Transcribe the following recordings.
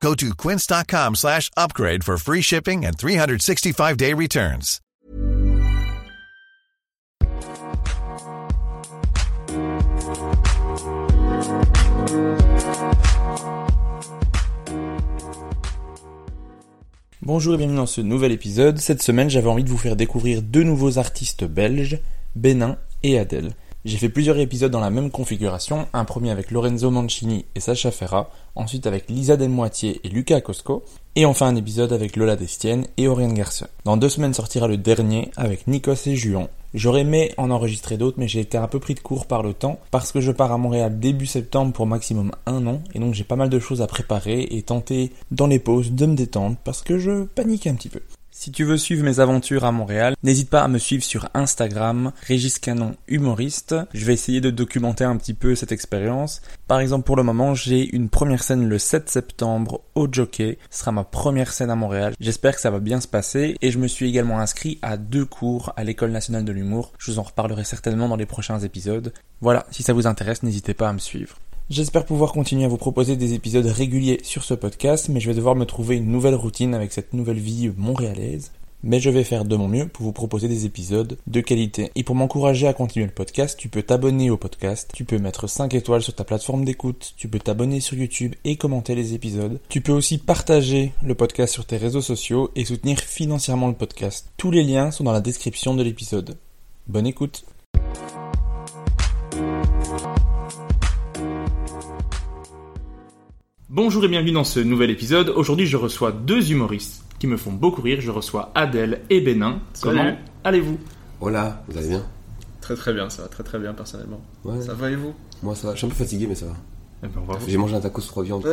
Go to quince.com slash upgrade for free shipping and 365-day returns. Bonjour et bienvenue dans ce nouvel épisode. Cette semaine, j'avais envie de vous faire découvrir deux nouveaux artistes belges, Benin et Adèle. J'ai fait plusieurs épisodes dans la même configuration, un premier avec Lorenzo Mancini et Sacha Ferra, ensuite avec Lisa Delmoitier et Lucas Cosco, et enfin un épisode avec Lola Destienne et Oriane Garcia. Dans deux semaines sortira le dernier avec Nikos et Juan. J'aurais aimé en enregistrer d'autres, mais j'ai été un peu pris de court par le temps, parce que je pars à Montréal début septembre pour maximum un an, et donc j'ai pas mal de choses à préparer et tenter dans les pauses de me détendre, parce que je panique un petit peu. Si tu veux suivre mes aventures à Montréal, n'hésite pas à me suivre sur Instagram, Régis Canon humoriste. Je vais essayer de documenter un petit peu cette expérience. Par exemple, pour le moment, j'ai une première scène le 7 septembre au Jockey. Ce sera ma première scène à Montréal. J'espère que ça va bien se passer et je me suis également inscrit à deux cours à l'École nationale de l'humour. Je vous en reparlerai certainement dans les prochains épisodes. Voilà, si ça vous intéresse, n'hésitez pas à me suivre. J'espère pouvoir continuer à vous proposer des épisodes réguliers sur ce podcast, mais je vais devoir me trouver une nouvelle routine avec cette nouvelle vie montréalaise. Mais je vais faire de mon mieux pour vous proposer des épisodes de qualité. Et pour m'encourager à continuer le podcast, tu peux t'abonner au podcast, tu peux mettre 5 étoiles sur ta plateforme d'écoute, tu peux t'abonner sur YouTube et commenter les épisodes. Tu peux aussi partager le podcast sur tes réseaux sociaux et soutenir financièrement le podcast. Tous les liens sont dans la description de l'épisode. Bonne écoute Bonjour et bienvenue dans ce nouvel épisode. Aujourd'hui, je reçois deux humoristes qui me font beaucoup rire. Je reçois Adèle et Bénin. Comment allez-vous? Hola, vous allez bien? Très très bien, ça va très très bien personnellement. Ouais. Ça va et vous? Moi ça va, je suis un peu fatigué mais ça va. Eh ben, on va. J'ai mangé un tacos trois viandes.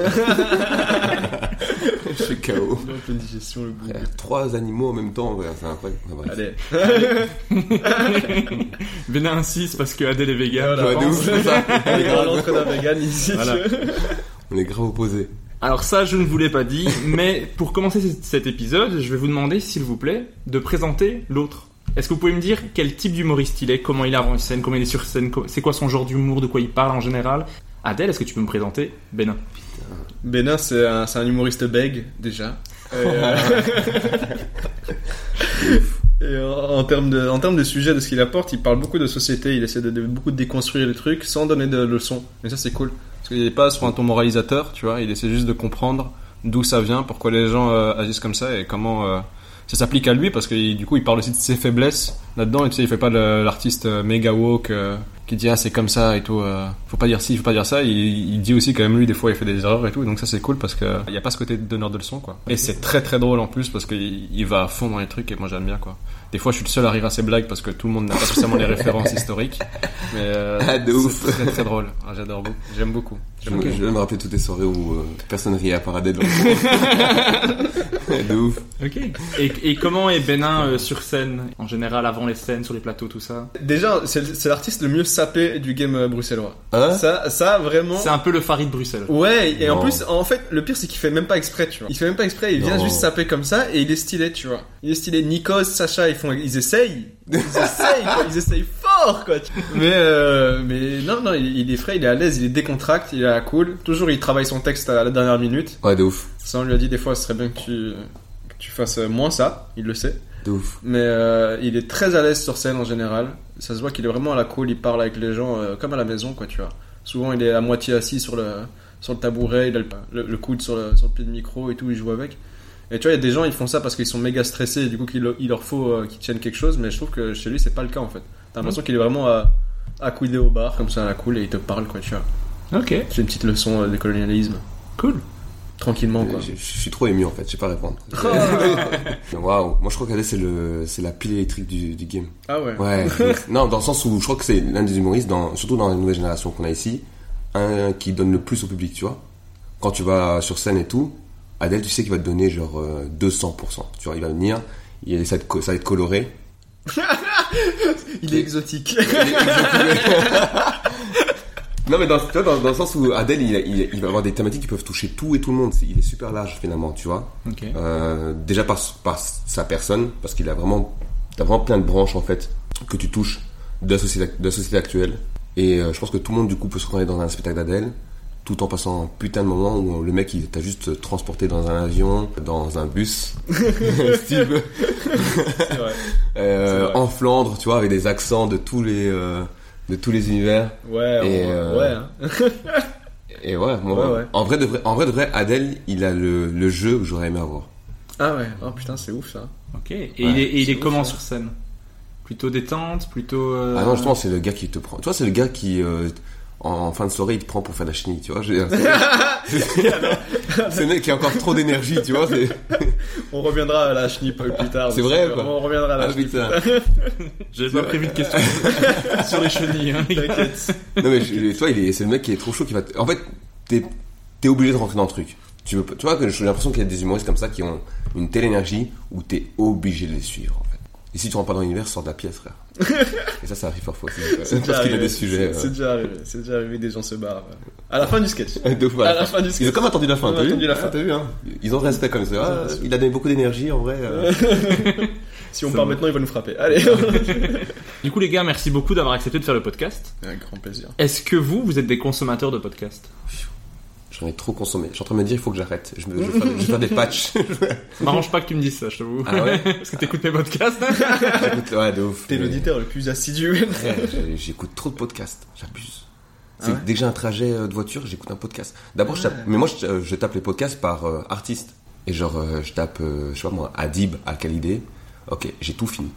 je suis KO. Un peu de digestion, le bout. Trois animaux en même temps, ouais, c'est incroyable. Enfin, bref. Allez, Bénin insiste parce que Adèle est vegan. Voilà. je Ouais, de ouf, c'est ça. on est dans l'entrée d'un vegan ici. Voilà. On est grave opposés. Alors ça, je ne vous l'ai pas dit, mais pour commencer cet- épisode, je vais vous demander, s'il vous plaît, de présenter l'autre. Est-ce que vous pouvez me dire quel type d'humoriste il est, comment il est avant scène, comment il est sur scène, c'est quoi son genre d'humour, de quoi il parle en général? Adèle, est-ce que tu peux me présenter Bénin? Bénin, c'est un, humoriste bègue, déjà. Et, euh, et en, en termes de, en termes de sujet, de ce qu'il apporte, il parle beaucoup de société, il essaie de, de- beaucoup de déconstruire les trucs sans donner de leçons. Et ça, c'est cool. Parce qu'il n'est pas sur un ton moralisateur, tu vois, il essaie juste de comprendre d'où ça vient, pourquoi les gens euh, agissent comme ça et comment euh, ça s'applique à lui, parce que du coup, il parle aussi de ses faiblesses là-dedans, et tu sais, il fait pas l'artiste euh, méga woke qui dit ah c'est comme ça et tout, faut pas dire ci, faut pas dire ça, il, dit aussi quand même lui des fois il fait des erreurs et tout, donc ça c'est cool parce que il y a pas ce côté de donneur de leçons quoi. Et c'est très très drôle en plus parce qu'il il va à fond dans les trucs et moi j'aime bien quoi. Des fois je suis le seul à rire à ses blagues parce que tout le monde n'a pas forcément les références historiques, mais euh, Ah, de ouf. c'est très très drôle. Ah, J'adore beaucoup, j'aime beaucoup. Je, de me rappeler toutes les soirées où euh, personne riait à part Adèle. de ouf. Ok. Et, et comment est Bénin euh, sur scène, en général, avant les scènes, sur les plateaux, tout ça? Déjà, c'est l'artiste le mieux sapé du game bruxellois. Hein ça, ça vraiment. C'est un peu le Farid de Bruxelles. Ouais, et en plus, en fait, le pire c'est qu'il fait même pas exprès, tu vois. Il fait même pas exprès, il vient juste saper comme ça et il est stylé, tu vois. Il est stylé. Nikos, Sacha, font, ils essayent. Ils essayent, quoi. Ils essayent fort. quoi. mais euh, mais non non, il, il est frais, il est à l'aise, il est décontracté, il est à la cool. Toujours il travaille son texte à la dernière minute. Ouais, de ouf. Ça on lui a dit des fois, ce serait bien que tu que tu fasses moins ça, il le sait. De ouf. Mais euh, il est très à l'aise sur scène en général. Ça se voit qu'il est vraiment à la cool, il parle avec les gens euh, comme à la maison quoi, tu vois. Souvent il est à moitié assis sur le sur le tabouret, il a le, le- le coude sur le, sur le pied de micro et tout, il joue avec. Et tu vois, il y a des gens, ils font ça parce qu'ils sont méga stressés et du coup qu'il il leur faut euh, qu'ils tiennent quelque chose, mais je trouve que chez lui c'est pas le cas en fait. T'as l'impression qu'il est vraiment à, accoudé au bar comme ça à la cool et il te parle quoi, tu vois. Ok, C'est une petite leçon euh, de colonialisme. cool. Tranquillement quoi. Je, je suis trop ému en fait, je sais pas répondre. Waouh, moi je crois qu'Adèle c'est le c'est la pile électrique du, du game. Ah ouais. Ouais. non, dans le sens où je crois que c'est l'un des humoristes, dans, surtout dans la nouvelle génération qu'on a ici, un qui donne le plus au public, tu vois. Quand tu vas sur scène et tout, Adèle, tu sais qu'il va te donner genre euh, 200%. Tu vois, il va venir, il, ça, va être, coloré. Il est exotique. Non, mais dans, dans, dans le sens où Adèle, il, il, il va avoir des thématiques qui peuvent toucher tout et tout le monde. Il est super large finalement, tu vois. Euh, déjà par, par sa personne, parce qu'il a vraiment, t'as vraiment plein de branches en fait que tu touches de la société, de la société actuelle. Et euh, je pense que tout le monde du coup peut se reconnaître dans un spectacle d'Adèle, tout en passant un putain de moment où le mec il t'a juste transporté dans un avion, dans un bus, vrai. euh, vrai. en Flandre, tu vois, avec des accents de tous les, euh, de tous les univers. Ouais, Et, on- euh, ouais. hein. Et ouais, moi, Ouais, ouais. en vrai de vrai, en vrai de vrai, Adèle, il a le, le jeu que j'aurais aimé avoir. Ah ouais. Oh putain, c'est ouf ça. Ok. Et il est, et il c'est est ouf, comment sur scène? Plutôt détente, plutôt. euh, Ah non, justement, c'est le gars qui te prend. Tu vois, c'est le gars qui, euh, en, en fin de soirée, il te prend pour faire la chenille, tu vois. C'est le mec qui a encore trop d'énergie, tu vois. On reviendra à la chenille plus tard. C'est vrai, On quoi. reviendra à la Ah, chenille. putain. J'avais pas prévu de questions sur les chenilles. hein. T'inquiète. Non, mais est- c'est le mec qui est trop chaud qui va. En fait, t'es es obligé de rentrer dans le truc. Tu, veux, tu vois, que j'ai l'impression qu'il y a des humoristes comme ça qui ont une telle énergie où t'es obligé de les suivre. Et si tu rentres pas dans l'univers, sors de la pièce, frère. Et ça, ça arrive parfois aussi. C'est déjà Parce qu'il y a des sujets. C'est c'est déjà arrivé. C'est déjà arrivé. Des gens se barrent. À la fin du sketch. euh, de ouf, À la fin du sketch. Ils ont comme attendu la fin, t'as vu attendu la fin. Ah, T'as vu, hein Ils ont respect comme ça. Ah, il a donné beaucoup d'énergie, en vrai. euh. Si on part maintenant, il va nous frapper. Allez. Du coup, les gars, merci beaucoup d'avoir accepté de faire le podcast. Avec grand plaisir. Est-ce que vous, vous êtes des consommateurs de podcasts? J'en ai trop consommé. Je suis en train de me dire, il faut que j'arrête. Je, me- je, vais faire, je vais faire des patchs. Ça m'arrange pas que tu me dises ça, je t'avoue. Ah ouais Parce que t'écoutes mes podcasts. J'écoute- ouais, de ouf. T'es Mais- l'auditeur le plus assidu. J'écoute trop de podcasts. J'abuse. C'est Ah ouais dès que j'ai un trajet euh, de voiture, j'écoute un podcast. D'abord, je tape, mais moi, je, euh, je tape les podcasts par euh, artiste. Et genre, euh, je tape, euh, je sais pas moi, Adib, Al-Khalidé. Ok, j'ai tout fini.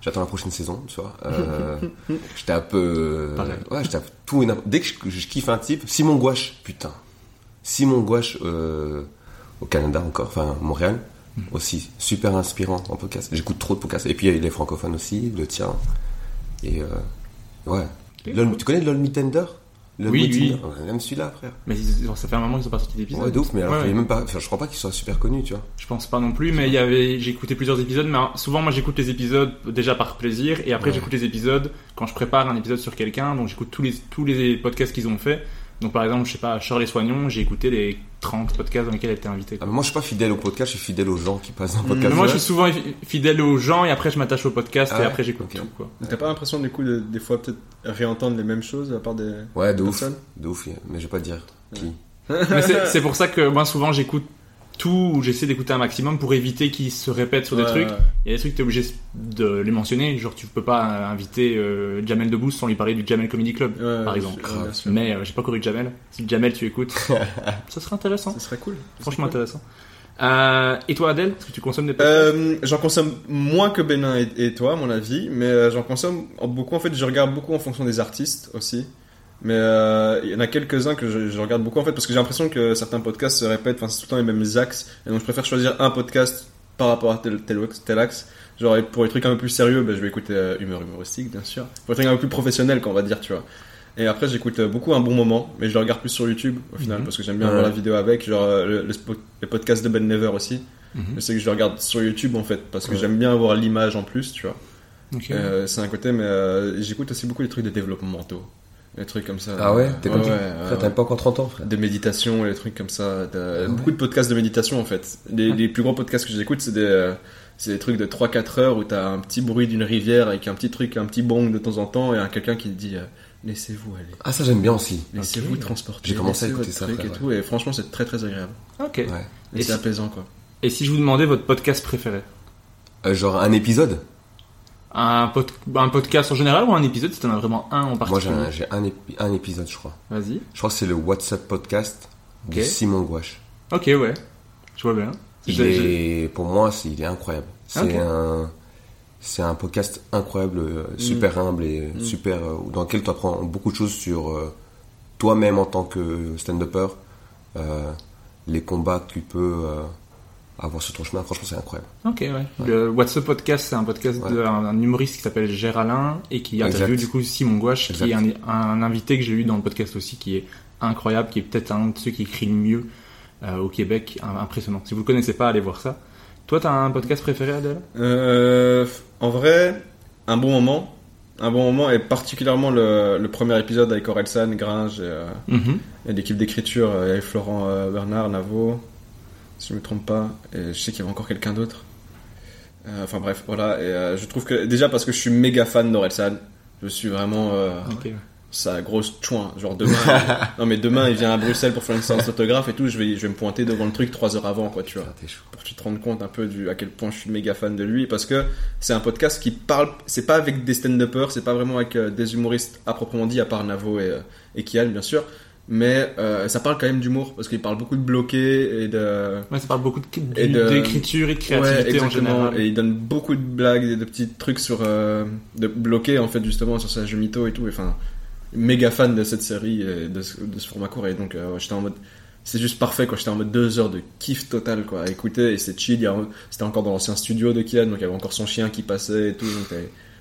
J'attends la prochaine saison, tu vois. Euh, je tape, euh, Pareil. ouais, je tape tout et n'importe- Dès que je, je kiffe un type, Simon Gouache, putain. Simon Gouache, euh, au Canada encore, enfin, Montréal, aussi, super inspirant en podcast. J'écoute trop de podcasts. Et puis, il y a les francophones aussi, le tien. Et, euh, ouais. LOL- tu connais LOL Me Tender? Oui, oui. Même celui-là, frère. Mais ils- ça fait un moment qu'ils ont pas sorti d'épisode. Ouais, de ouf, mais alors, Ouais, il est ouais. même pas, enfin, je crois pas qu'il soit super connu, tu vois. Je pense pas non plus, mais il y avait, j'ai écouté plusieurs épisodes, mais souvent moi j'écoute les épisodes déjà par plaisir, et après Ouais. j'écoute les épisodes quand je prépare un épisode sur quelqu'un, donc j'écoute tous les, tous les podcasts qu'ils ont fait. Donc par exemple, je sais pas, Charles et Soignon, j'ai écouté les 30 podcasts dans lesquels elle était invitée. Ah, mais moi, je suis pas fidèle au podcast, je suis fidèle aux gens qui passent dans le podcast. Mais moi je Ouais. suis souvent fidèle aux gens, et après je m'attache au podcast, Ah et ouais après j'écoute tout, quoi. T'as pas l'impression du coup de, des fois peut-être réentendre les mêmes choses à part des Ouais, de ouf. personnes? De ouf, mais je vais pas dire qui. Mais c'est c'est pour ça que moi souvent j'écoute tout, ou j'essaie d'écouter un maximum pour éviter qu'ils se répètent sur des Ouais, trucs. ouais. Il y a des trucs t'es obligé de les mentionner, genre tu peux pas euh, inviter euh, Jamel Debbouze sans lui parler du Jamel Comedy Club, Ouais, par exemple. sûr. Mais euh, j'ai pas couru de Jamel. Si Jamel tu écoutes, ça serait intéressant. Ce serait cool. Franchement intéressant. Euh, et toi Adèle, est-ce que tu consommes des podcasts? j'en consomme moins que Benin et, et toi, à mon avis, mais j'en consomme beaucoup. En fait, je regarde beaucoup en fonction des artistes aussi. Mais euh, il y en a quelques-uns que je, je regarde beaucoup en fait parce que j'ai l'impression que certains podcasts se répètent, enfin c'est tout le temps les mêmes axes, et donc je préfère choisir un podcast par rapport à tel, tel, tel axe. Genre pour les trucs un peu plus sérieux, ben, je vais écouter euh, humeur humoristique bien sûr. Pour les trucs un peu plus professionnels, qu'on va dire, tu vois. Et après j'écoute euh, beaucoup un bon moment, mais je le regarde plus sur YouTube au final Mhm. parce que j'aime bien Ouais. voir la vidéo avec, genre euh, le, le, spo- le podcast de Ben Never aussi. Mhm. Je sais que je le regarde sur YouTube en fait parce que Ouais. j'aime bien avoir l'image en plus, tu vois. Euh, c'est un côté, mais euh, j'écoute aussi beaucoup les trucs de développement mentaux. Les trucs comme ça. Ah ouais T'es comme ça ouais, pas encore 30 ans, frère. Des méditations, les trucs comme ça. de- Ah Beaucoup de podcasts de méditation en fait. Les, les plus gros podcasts que j'écoute, c'est des, euh, c'est des trucs de 3-4 heures où t'as un petit bruit d'une rivière avec un petit truc, un petit bong de temps en temps et un quelqu'un qui te dit euh, laissez-vous aller. Ah, ça, j'aime bien aussi. Laissez-vous transporter. J'ai commencé à écouter ça, truc frère, et ouais. tout. Et franchement, c'est très très agréable. Ok. Ouais. Et, Et c'est si- apaisant quoi. Et si je vous demandais votre podcast préféré? Euh, genre un épisode? Un, pod- un podcast en général ou un épisode si t'en as vraiment un en Moi, j'ai particulier un, j'ai un, épi- un épisode, je crois. Vas-y. Je crois que c'est le WhatsApp podcast de. Simon Gouache. Ok, ouais. Je vois bien. Il est, pour moi, c'est, il est incroyable. C'est Ok. un, c'est un podcast incroyable, euh, super humble et super, euh, dans lequel tu apprends beaucoup de choses sur euh, toi-même en tant que stand-upper, euh, les combats que tu peux euh, avoir sur ton chemin. Franchement, c'est incroyable. Ok, ouais. Le What's Up Podcast, c'est un podcast Ouais. d'un un humoriste qui s'appelle Géraldin et qui interviewe du coup Simon Gouache, qui est un, invité que j'ai eu dans le podcast aussi, qui est incroyable, qui est peut-être un de ceux qui écrit le mieux euh, au Québec. Impressionnant. Si vous le connaissez pas, allez voir ça. Toi, t'as un podcast préféré, Adèle? Euh, en vrai, un bon moment. Un bon moment et particulièrement le, le premier épisode avec Orelsan, Gringe et, euh, Mhm. et l'équipe d'écriture avec Florent euh, Bernard, Navo, si je me trompe pas. Et je sais qu'il y avait encore quelqu'un d'autre. Euh, enfin bref, voilà. Et euh, je trouve que déjà parce que je suis méga fan d'Orelsan, je suis vraiment euh, sa grosse chouin. Genre demain, non mais demain il vient à Bruxelles pour faire une séance d'autographe et tout. Je vais, je vais me pointer devant le truc trois heures avant, quoi, tu vois Ah, pour que tu te rendes compte un peu du à quel point je suis méga fan de lui parce que c'est un podcast qui parle c'est pas avec des stand-uppers c'est pas vraiment avec des humoristes à proprement dit à part Navo et, et Kian bien sûr mais euh, ça parle quand même d'humour parce qu'il parle beaucoup de bloqués et de Ouais, ça parle beaucoup de- Et de- d'écriture et de créativité Ouais, en général. et il donne beaucoup de blagues et de petits trucs sur euh, de bloqués en fait justement sur sa jeu mytho et tout. Et, enfin méga fan de cette série et de ce, de ce format court. Et donc euh, j'étais en mode c'est juste parfait quoi. J'étais en mode deux heures de kiff total quoi à écouter. Et c'est chill. A- c'était encore dans l'ancien studio de Kian donc il y avait encore son chien qui passait et tout. Donc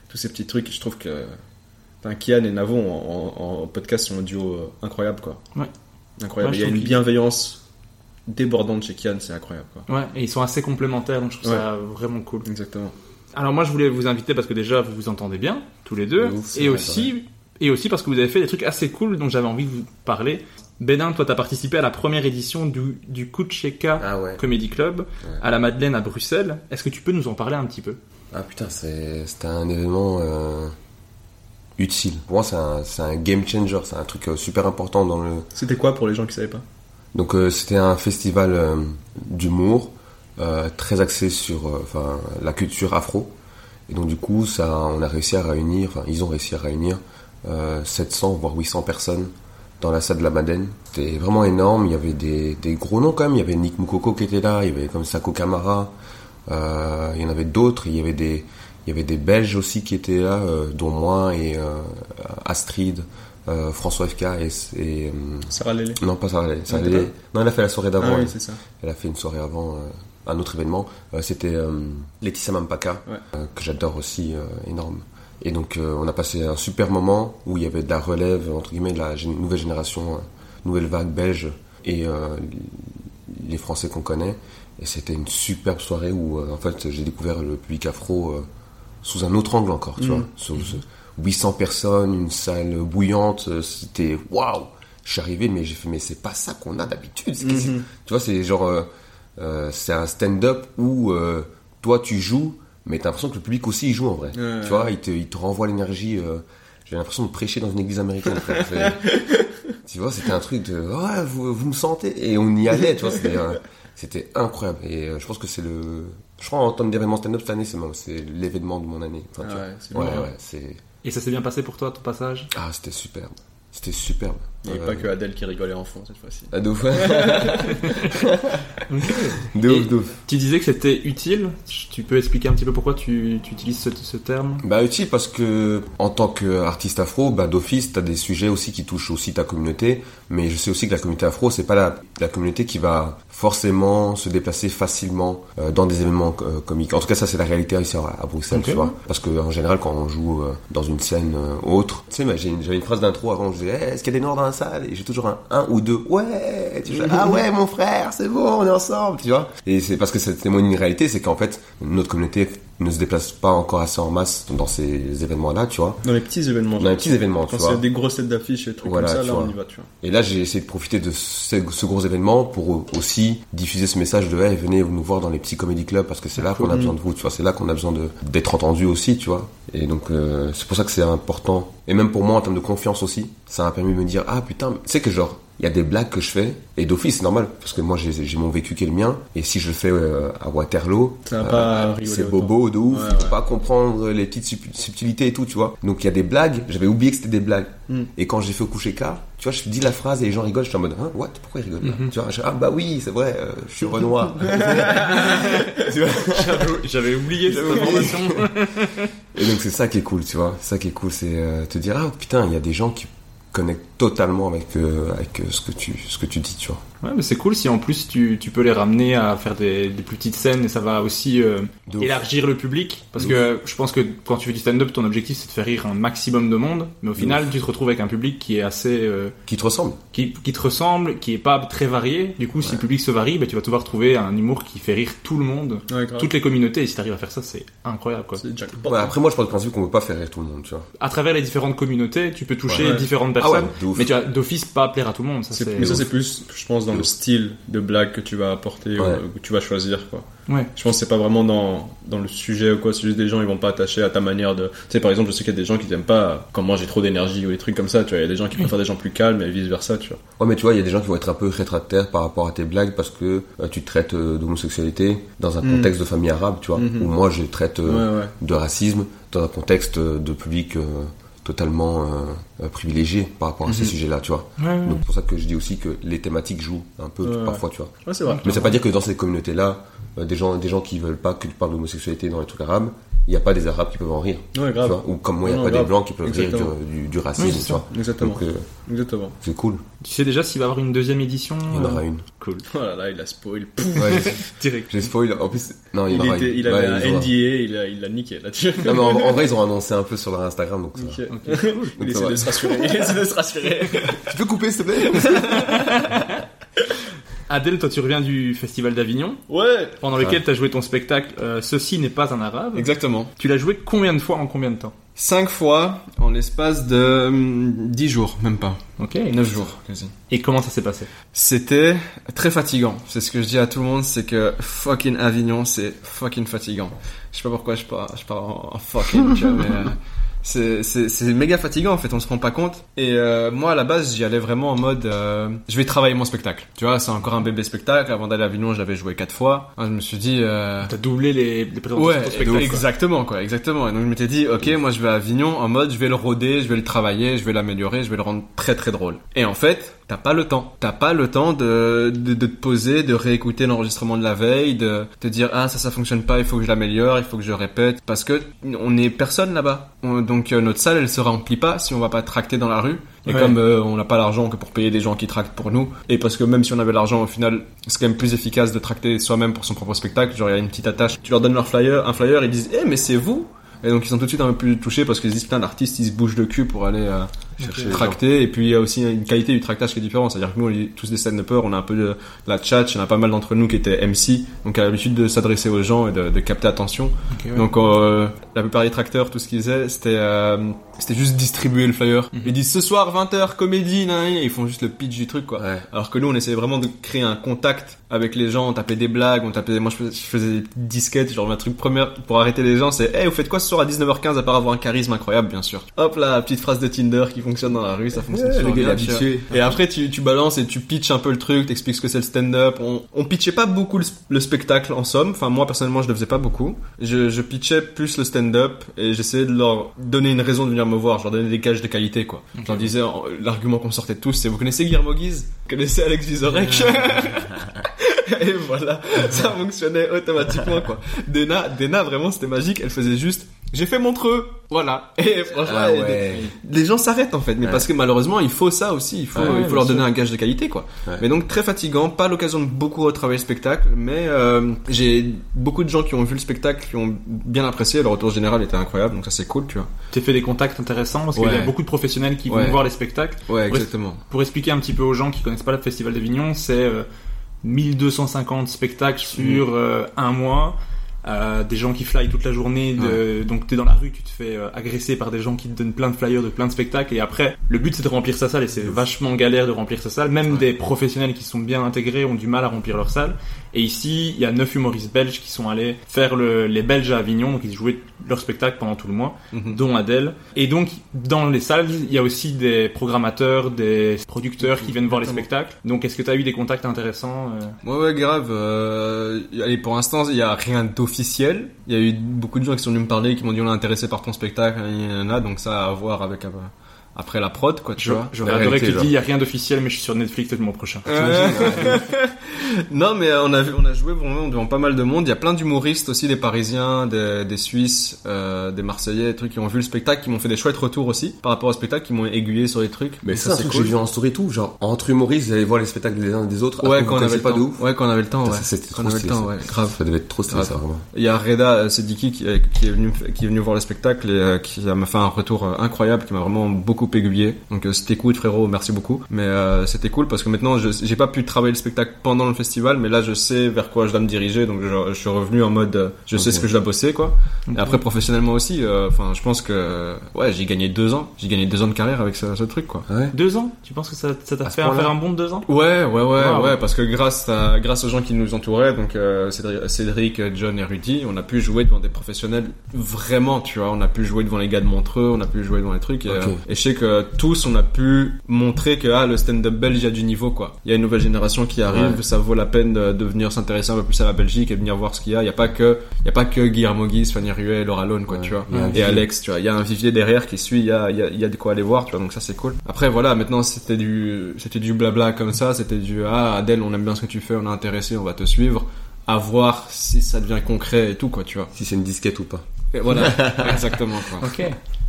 tous ces petits trucs. Je trouve que enfin, Kian et Navo en, en- en podcast sont un duo euh, incroyable quoi Ouais. incroyable Ouais, il y a une bienveillance débordante chez Kian c'est incroyable quoi Ouais, et ils sont assez complémentaires, donc je trouve Ouais. ça vraiment cool. exactement Alors moi je voulais vous inviter parce que déjà vous vous entendez bien tous les deux ouf, et vrai, aussi et aussi parce que vous avez fait des trucs assez cool dont j'avais envie de vous parler. Bénin, toi t'as participé à la première édition du du Kucheka Ah ouais. Comedy Club à la Madeleine à Bruxelles. Est-ce que tu peux nous en parler un petit peu? Ah putain, c'est- c'était un événement euh, utile. Pour moi, c'est un, c'est un game changer. C'est un truc euh, super important dans le. c'était quoi pour les gens qui savaient pas? Donc, euh, c'était un festival euh, d'humour euh, très axé sur la culture afro. Et donc, du coup, ça, on a réussi à réunir, enfin, ils ont réussi à réunir euh, 700 voire 800 personnes dans la salle de la Madeleine. C'était vraiment énorme. Il y avait des, des gros noms quand même. Il y avait Nick Moukoko qui était là. Il y avait comme Sako Kamara. Il y en avait d'autres. Il y avait des, il y avait des Belges aussi qui étaient là, euh, dont moi et euh, Astrid, euh, François FK et, et, Sarah Lélé non pas Sarah Lélé. Sarah Lélé- Non, elle a fait la soirée d'avant. ah oui elle. c'est ça Elle a fait une soirée avant euh, un autre événement. Euh, C'était Laetitia Mampaka, Ouais. que j'adore aussi énorme. Et donc on a passé un super moment où il y avait de la relève, entre guillemets, de la nouvelle génération, nouvelle vague belge et les Français qu'on connaît. Et c'était une superbe soirée où en fait j'ai découvert le public afro sous un autre angle encore, tu Mhm. vois. Sous, sous 800 personnes, une salle bouillante, euh, c'était waouh. Je suis arrivé, mais j'ai fait, mais c'est pas ça qu'on a d'habitude. Mhm. Tu vois, c'est genre, euh, euh, c'est un stand-up où euh, toi tu joues, mais t'as l'impression que le public aussi il joue en vrai. Tu vois, il te, il te renvoie l'énergie. j'ai l'impression de prêcher dans une église américaine. tu vois, c'était un truc de, ouais, vous, vous me sentez, et on y allait. Tu vois, c'était, c'était incroyable. Et euh, je pense que c'est le, je crois en termes d'événement stand-up cette année, c'est l'événement de mon année. Enfin, tu Ah ouais, c'est ouais, ouais, c'est, Et ça s'est bien passé pour toi ton passage? Ah, c'était superbe. C'était superbe. il n'y avait Euh, pas que Adèle qui rigolait en fond cette fois-ci ah, de ouf. de ouf, de ouf. Tu disais que c'était utile. Tu peux expliquer un petit peu pourquoi tu, tu utilises ce, ce terme? Bah utile parce que en tant qu'artiste afro, bah d'office t'as des sujets aussi qui touchent aussi ta communauté, mais je sais aussi que la communauté afro c'est pas la, la communauté qui va forcément se déplacer facilement euh, dans des événements euh, comiques. En tout cas ça c'est la réalité ici à, à Bruxelles, tu vois. Parce que en général quand on joue euh, dans une scène euh, autre, tu sais, une- j'avais une phrase d'intro avant, je disais Eh, est-ce qu'il y a des noirs dans la salle? Et j'ai toujours un un ou deux ouais tu vois, ah ouais mon frère c'est bon on est ensemble tu vois et c'est parce que ça témoigne une réalité c'est qu'en fait notre communauté ne se déplace pas encore assez en masse dans ces événements là tu vois. Dans les petits événements. dans les petits événements tu Quand vois. c'est des grosses têtes d'affiches et trucs Voilà, comme ça, là, vois. on y va, tu vois. et là j'ai essayé de profiter de ce, ce gros événement pour aussi diffuser ce message de hey, venez nous voir dans les petits comédie clubs parce que c'est là qu'on a besoin de vous tu vois. C'est là qu'on a besoin d'être entendu aussi tu vois. Et donc euh, c'est pour ça que c'est important. Et même pour moi en termes de confiance aussi ça m'a permis de me dire ah putain sais que genre il y a des blagues que je fais et d'office c'est normal parce que moi j'ai mon vécu qui est le mien et si je le fais euh, à Waterloo rigoler c'est bobo de ouf Ouais, ouais. pas comprendre les petites sub- subtilités et tout tu vois donc il y a des blagues j'avais oublié que c'était des blagues Hmm. et quand j'ai fait au coucher K tu vois je dis la phrase et les gens rigolent je suis en mode hein, what? Pourquoi ils rigolent là? Mhm. tu vois je- ah bah oui c'est vrai euh, je suis Renoir J'avais oublié cette information. Et donc c'est ça qui est cool, tu vois. C'est ça qui est cool, c'est euh, te dire ah putain, il y a des gens qui connectent totalement avec euh, avec euh, ce que tu ce que tu dis, tu vois. Ouais, mais c'est cool si en plus tu, tu peux les ramener à faire des, des plus petites scènes et ça va aussi euh, élargir le public. Parce De que je pense que quand tu fais du stand-up, ton objectif c'est de faire rire un maximum de monde. Mais au final, tu te retrouves avec un public qui est assez. euh, Qui te ressemblent. qui, qui te ressemble, qui est pas très varié. Du coup, si le public se varie, ben, tu vas pouvoir trouver un humour qui fait rire tout le monde, Ouais, toutes les communautés. Et si t'arrives à faire ça, c'est incroyable. Quoi. Ouais, après moi je pense du principe qu'on peut pas faire rire tout le monde, tu vois. À travers les différentes communautés, tu peux toucher Ouais. différentes Ah ouais, personnes. de ouf. mais tu vas d'office pas plaire à tout le monde. Ça, C'est- c'est... mais ça, c'est plus, je pense, dans le style de blague que tu vas apporter, Ouais. ou que tu vas choisir, quoi. Ouais. Je pense que c'est pas vraiment dans, dans le sujet ou quoi, c'est juste des gens, ils vont pas attacher à ta manière de. Tu sais, par exemple, je sais qu'il y a des gens qui t'aiment pas quand moi j'ai trop d'énergie ou des trucs comme ça, tu vois. Il y a des gens qui préfèrent des gens plus calmes et vice versa, tu vois. Ouais, mais tu vois, il y a des gens qui vont être un peu rétractaires par rapport à tes blagues parce que euh, tu traites euh, d'homosexualité dans un contexte de famille arabe, tu vois. Mhm. Ou moi je traite euh, Ouais, ouais. de racisme dans un contexte de public euh, totalement euh, euh, privilégié par rapport à ces sujets-là, tu vois. Ouais, ouais. Donc c'est pour ça que je dis aussi que les thématiques jouent un peu Ouais, parfois, tu vois. Ouais, c'est vrai. Mais ça veut pas dire que dans cette communauté-là, euh, des gens, des gens qui veulent pas que tu parles d'homosexualité dans les trucs arabes, il n'y a pas des arabes qui peuvent en rire. Ouais, tu grave. vois. Ou comme moi, il n'y a Non, pas grave. des blancs qui peuvent Exactement. rire du, du, du racisme, Oui, tu vois. Exactement. Donc euh, Exactement. c'est cool. Tu sais déjà s'il va y avoir une deuxième édition Il y en euh, aura une. Cool. Oh là là, il a spoil. Ouais, Direct. j'ai spoil. En plus, non, il y Il, en aura était, une. il avait Ouais, un NDA, il a, il a niqué là-dessus. Non, mais en, en vrai, ils ont annoncé un peu sur leur Instagram, donc ça. Donc, Il essaie de se rassurer. Il essaie de se rassurer. Tu peux couper, s'il te plaît Adèle, toi tu reviens du Festival d'Avignon, Ouais. pendant lequel tu as joué ton spectacle euh, Ceci n'est pas un arabe. Exactement. Tu l'as joué combien de fois en combien de temps? Cinq fois en l'espace de hum, 10 jours, même pas. Ok. 9 jours, quasi. Et comment ça s'est passé? C'était très fatigant. C'est ce que je dis à tout le monde, c'est que fucking Avignon, c'est fucking fatigant. Je sais pas pourquoi je pars, je pars en, en fucking, tu vois, mais euh, c'est, méga fatigant en fait, on se rend pas compte. Et euh, moi à la base, j'y allais vraiment en mode, euh, je vais travailler mon spectacle. Tu vois, c'est encore un bébé spectacle. Avant d'aller à Avignon, je l'avais joué quatre fois. Je me suis dit, euh, T'as doublé les, les présentations Ouais, de spectacle. exactement quoi, exactement. Et donc je m'étais dit, ok, moi je vais à Avignon en mode, je vais le roder, je vais le travailler, je vais l'améliorer, je vais le rendre très très drôle. Et en fait, t'as pas le temps. T'as pas le temps de, de, de te poser, de réécouter l'enregistrement de la veille, de te dire ah ça ça fonctionne pas, il faut que je l'améliore, il faut que je répète, parce que on est personne là-bas. On- Donc euh, notre salle elle se remplit pas si on va pas tracter dans la rue. Et Ouais. comme euh, on n'a pas l'argent que pour payer des gens qui tractent pour nous, et parce que même si on avait l'argent au final, c'est quand même plus efficace de tracter soi-même pour son propre spectacle. Genre il y a une petite attache, tu leur donnes leur flyer, un flyer, ils disent eh mais c'est vous. Et donc ils sont tout de suite un peu plus touchés parce qu'ils disent putain l'artiste il se bouge le cul pour aller euh, Tracter et puis il y a aussi une qualité du tractage qui est différente. C'est à dire que nous on est tous des stand peur on a un peu de, de la chat il y en a pas mal d'entre nous qui étaient MC donc à l'habitude de s'adresser aux gens et de, de capter attention ouais. donc euh, la plupart des tracteurs tout ce qu'ils faisaient c'était euh, c'était juste distribuer le flyer. Mhm. ils disent ce soir 20h comédie nan, nan, et ils font juste le pitch du truc quoi. Ouais. alors que nous on essayait vraiment de créer un contact avec les gens on tapait des blagues on tapait moi je faisais, je faisais des disquettes genre ma truc première pour arrêter les gens c'est hey vous faites quoi ce soir à 19h15 à part avoir un charisme incroyable bien sûr. Hop là petite phrase de Tinder qui fonctionne dans la rue ça fonctionne Ouais, super le habitué. et après tu, tu balances et tu pitches un peu le truc t'expliques ce que c'est le stand-up. On, on pitchait pas beaucoup le, le spectacle en somme. Enfin moi personnellement je le faisais pas beaucoup. Je, je pitchais plus le stand-up et j'essayais de leur donner une raison de venir me voir je leur donnais des gages de qualité quoi. Je leur disais en- l'argument qu'on sortait tous c'est vous connaissez Guillermo Guise? Vous connaissez Alex Vizorek? Et voilà. Ça fonctionnait automatiquement quoi. Dena Dena vraiment c'était magique. Elle faisait juste J'ai fait Montreux, voilà. Et franchement, Ah les- ouais. les gens s'arrêtent en fait, mais Ouais. parce que malheureusement, il faut ça aussi. Il faut, Ouais, il ouais, faut bien leur sûr. donner un gage de qualité, quoi. Ouais. Mais donc très fatigant, pas l'occasion de beaucoup retravailler le spectacle, mais euh, j'ai beaucoup de gens qui ont vu le spectacle, qui ont bien apprécié. Le retour général était incroyable, donc ça c'est cool, tu vois. T'as fait des contacts intéressants parce qu'il y a beaucoup de professionnels qui Ouais. vont voir les spectacles. Ouais, Pour- exactement. Pour expliquer un petit peu aux gens qui connaissent pas le Festival d'Avignon, c'est euh, 1250 spectacles sur euh, un mois. Euh, des gens qui flyent toute la journée, de... donc t'es dans la rue, tu te fais euh, agresser par des gens qui te donnent plein de flyers de plein de spectacles, et après, le but c'est de remplir sa salle, et c'est vachement galère de remplir sa salle, même des professionnels qui sont bien intégrés ont du mal à remplir leur salle, et ici, il y a neuf humoristes belges qui sont allés faire le... les Belges à Avignon, donc ils jouaient leur spectacle pendant tout le mois, Mhm. dont Adèle, et donc dans les salles, il y a aussi des programmateurs, des producteurs qui viennent voir les spectacles, donc est-ce que t'as eu des contacts intéressants euh Ouais, ouais, grave. Euh, allez, pour l'instant, il y a rien d'officiel. Il y a eu beaucoup de gens qui sont venus me parler, qui m'ont dit on est intéressé par ton spectacle, il y en a, donc ça à voir avec après la prod, quoi, tu Je- vois. J'aurais adoré que tu dis, il y a rien d'officiel, mais je suis sur Netflix le mois prochain. Euh, non, mais on a, on a joué vraiment devant pas mal de monde. Il y a plein d'humoristes aussi, des Parisiens, des, des Suisses, euh, des Marseillais, des trucs qui ont vu le spectacle, qui m'ont fait des chouettes retours aussi par rapport au spectacle, qui m'ont aiguillé sur les trucs. Mais ça, c'est truc que j'ai vu en story et tout, genre entre humoristes, vous allez voir les spectacles des uns et des autres. Ouais, après, quand on avait pas temps. de ouf. Ouais, quand on avait le temps, ouais. Ça, C'était Quand trop on avait le stylé. temps, ça. ouais, grave. Ça devait être trop stylé, Grave. ça, vraiment. Il y a Reda euh, Sediki qui, euh, qui est venu qui est venu voir le spectacle et euh, qui m'a fait un retour euh, incroyable qui m'a vraiment beaucoup aiguillé. Donc euh, c'était cool frérot, merci beaucoup. Mais euh, c'était cool parce que maintenant je j'ai pas pu travailler le spectacle pendant le festival mais là je sais vers quoi je dois me diriger donc je, je suis revenu en mode euh, je sais ce que je dois bosser quoi. Et après professionnellement aussi euh, enfin je pense que ouais, j'ai gagné deux ans, j'ai gagné deux ans de carrière avec ce, ce truc quoi. Ouais. Deux ans? Tu penses que ça ça t'a fait faire un bond de deux ans? Ouais, ouais, ouais, Wow. ouais, parce que grâce à, grâce aux gens qui nous entouraient, donc euh, Cédric, John et Rudy, on a pu jouer devant des professionnels vraiment, tu vois. On a pu jouer devant les gars de Montreux, on a pu jouer devant les trucs. Et, euh, et je sais que tous, on a pu montrer que ah, le stand-up belge, il y a du niveau, quoi. Il y a une nouvelle génération qui arrive, Ouais. ça vaut la peine de, de venir s'intéresser un peu plus à la Belgique et de venir voir ce qu'il y a. Il y a pas que, il y a pas que Guillermo Guise, Fanny Ruet, Laura Lone, quoi, Ouais. tu vois. Et. Alex, tu vois. Il y a un vivier derrière qui suit, il y a, il y a, il y a de quoi aller voir, tu vois. Donc ça, c'est cool. Après, voilà, maintenant, c'était du, c'était du blabla comme ça, c'était du, ah, Adèle, on aime bien ce que tu fais, on est intéressé, on va te suivre. À voir si ça devient concret et tout, quoi, tu vois. Si c'est une disquette ou pas. Et voilà, exactement, quoi. Ok.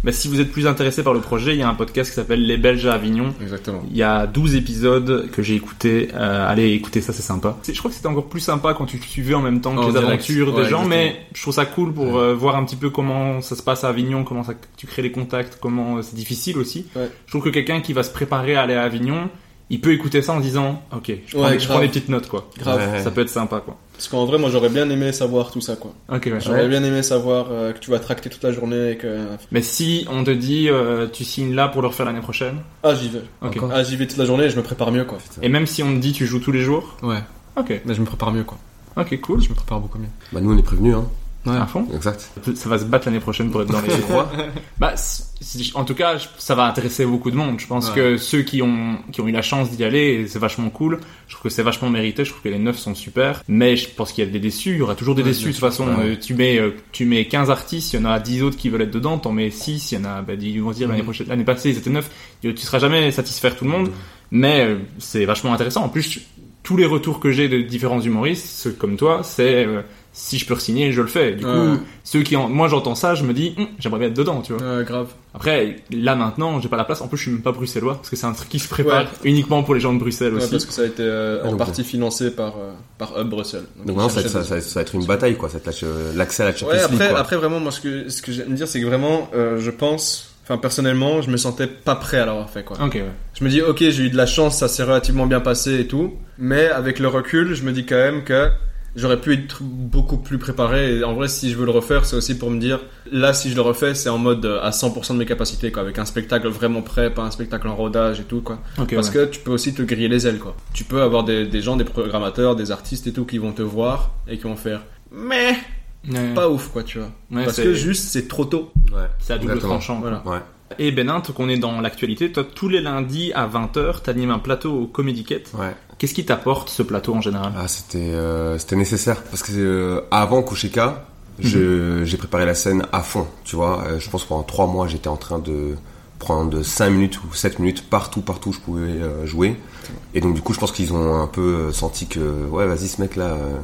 Bah, si vous êtes plus intéressé par le projet, il y a un podcast qui s'appelle Les Belges à Avignon. Exactement. Il y a 12 épisodes que j'ai écoutés. Euh, allez, écoutez ça, c'est sympa. C'est- Je crois que c'était encore plus sympa quand tu suivais en même temps que les direct. aventures Ouais, des gens, exactement. mais je trouve ça cool pour euh, voir un petit peu comment ça se passe à Avignon, comment ça, tu crées les contacts, comment euh, c'est difficile aussi. Ouais. Je trouve que quelqu'un qui va se préparer à aller à Avignon, il peut écouter ça en disant, ok, je prends, Ouais, des, je prends grave. des petites notes, quoi. Grave. Ouais. Ça peut être sympa, quoi. Parce qu'en vrai, moi, j'aurais bien aimé savoir tout ça, quoi. Ok, ouais. J'aurais bien aimé savoir euh, que tu vas tracter toute la journée et que, Mais si on te dit, euh, tu signes là pour le refaire l'année prochaine, ah, j'y vais. Ah, j'y vais toute la journée et je me prépare mieux, quoi. Et même si on te dit, tu joues tous les jours, Ouais. ok, Mais je me prépare mieux, quoi. ok, cool. Je me prépare beaucoup mieux. Bah, nous, on est prévenus, hein. Ouais. À fond. Exact. Ça va se battre l'année prochaine pour être dans les trois. Bah, en tout cas, ça va intéresser beaucoup de monde. Je pense Ouais. que ceux qui ont qui ont eu la chance d'y aller, c'est vachement cool. Je trouve que c'est vachement mérité. Je trouve que les neuf sont super. Mais je pense qu'il y a des déçus. Il y aura toujours des Ouais, déçus. De toute façon. Euh, tu mets euh, tu mets 15 artistes, il y en a 10 autres qui veulent être dedans. T'en mets 6 il y en a. Bah, ils vont se dire l'année Mhm. prochaine, l'année passée ils étaient 9 Tu seras jamais satisfaire tout le monde. Mais euh, c'est vachement intéressant. En plus, tous les retours que j'ai de différents humoristes, ceux comme toi, c'est euh, si je peux re-signer, je le fais. Du Ouais. coup, ceux qui en... moi j'entends ça, je me dis, Hum, j'aimerais bien être dedans, tu vois. Ouais, grave. Après, là maintenant, j'ai pas la place. En plus, je suis même pas bruxellois parce que c'est un truc qui se prépare Ouais. uniquement pour les gens de Bruxelles Ouais, aussi. parce que ça a été euh, Ah, en donc, partie financé par, euh, par Hub Bruxelles. Donc ça, cherchaient ça, des- ça, ça va être une bataille, quoi. L'accès à la Champions Ouais, League, après, quoi. après vraiment, moi, ce que, ce que j'aime dire, c'est que vraiment, euh, je pense, enfin, personnellement, je me sentais pas prêt à l'avoir fait, quoi. Ok, ouais. Je me dis, ok, j'ai eu de la chance, ça s'est relativement bien passé et tout, mais avec le recul, je me dis quand même que j'aurais pu être beaucoup plus préparé. Et en vrai, si je veux le refaire, c'est aussi pour me dire, là, si je le refais, c'est en mode euh, à 100% de mes capacités, quoi, avec un spectacle vraiment prêt, pas un spectacle en rodage et tout, quoi. Parce ouais. que tu peux aussi te griller les ailes, quoi. Tu peux avoir des, des gens, des programmateurs, des artistes et tout qui vont te voir et qui vont faire, mais Ouais. pas ouf, quoi, tu vois. Ouais, Parce que juste, c'est trop tôt. Ouais. c'est à double Exactement. tranchant. Voilà. Ouais. Et Benin, tant qu'on est dans l'actualité, toi, tous les lundis à 20h, t'animes un plateau au Comedy Cat. Ouais. Qu'est-ce qui t'apporte ce plateau en général Ah, c'était euh, c'était nécessaire parce que euh, avant Kushika, je- j'ai préparé la scène à fond, tu vois. Euh, je pense que pendant trois mois, j'étais en train de prendre 5 minutes ou 7 minutes partout, partout où je pouvais euh, jouer. Et donc du coup, je pense qu'ils ont un peu senti que ouais, vas-y, ce mec là, euh,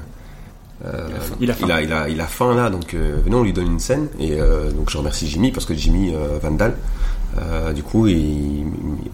Euh, Il a faim. il a, il a, il a faim là, donc euh, venez, on lui donne une scène. Et euh, donc je remercie Jimmy parce que Jimmy Vandal, euh, du coup,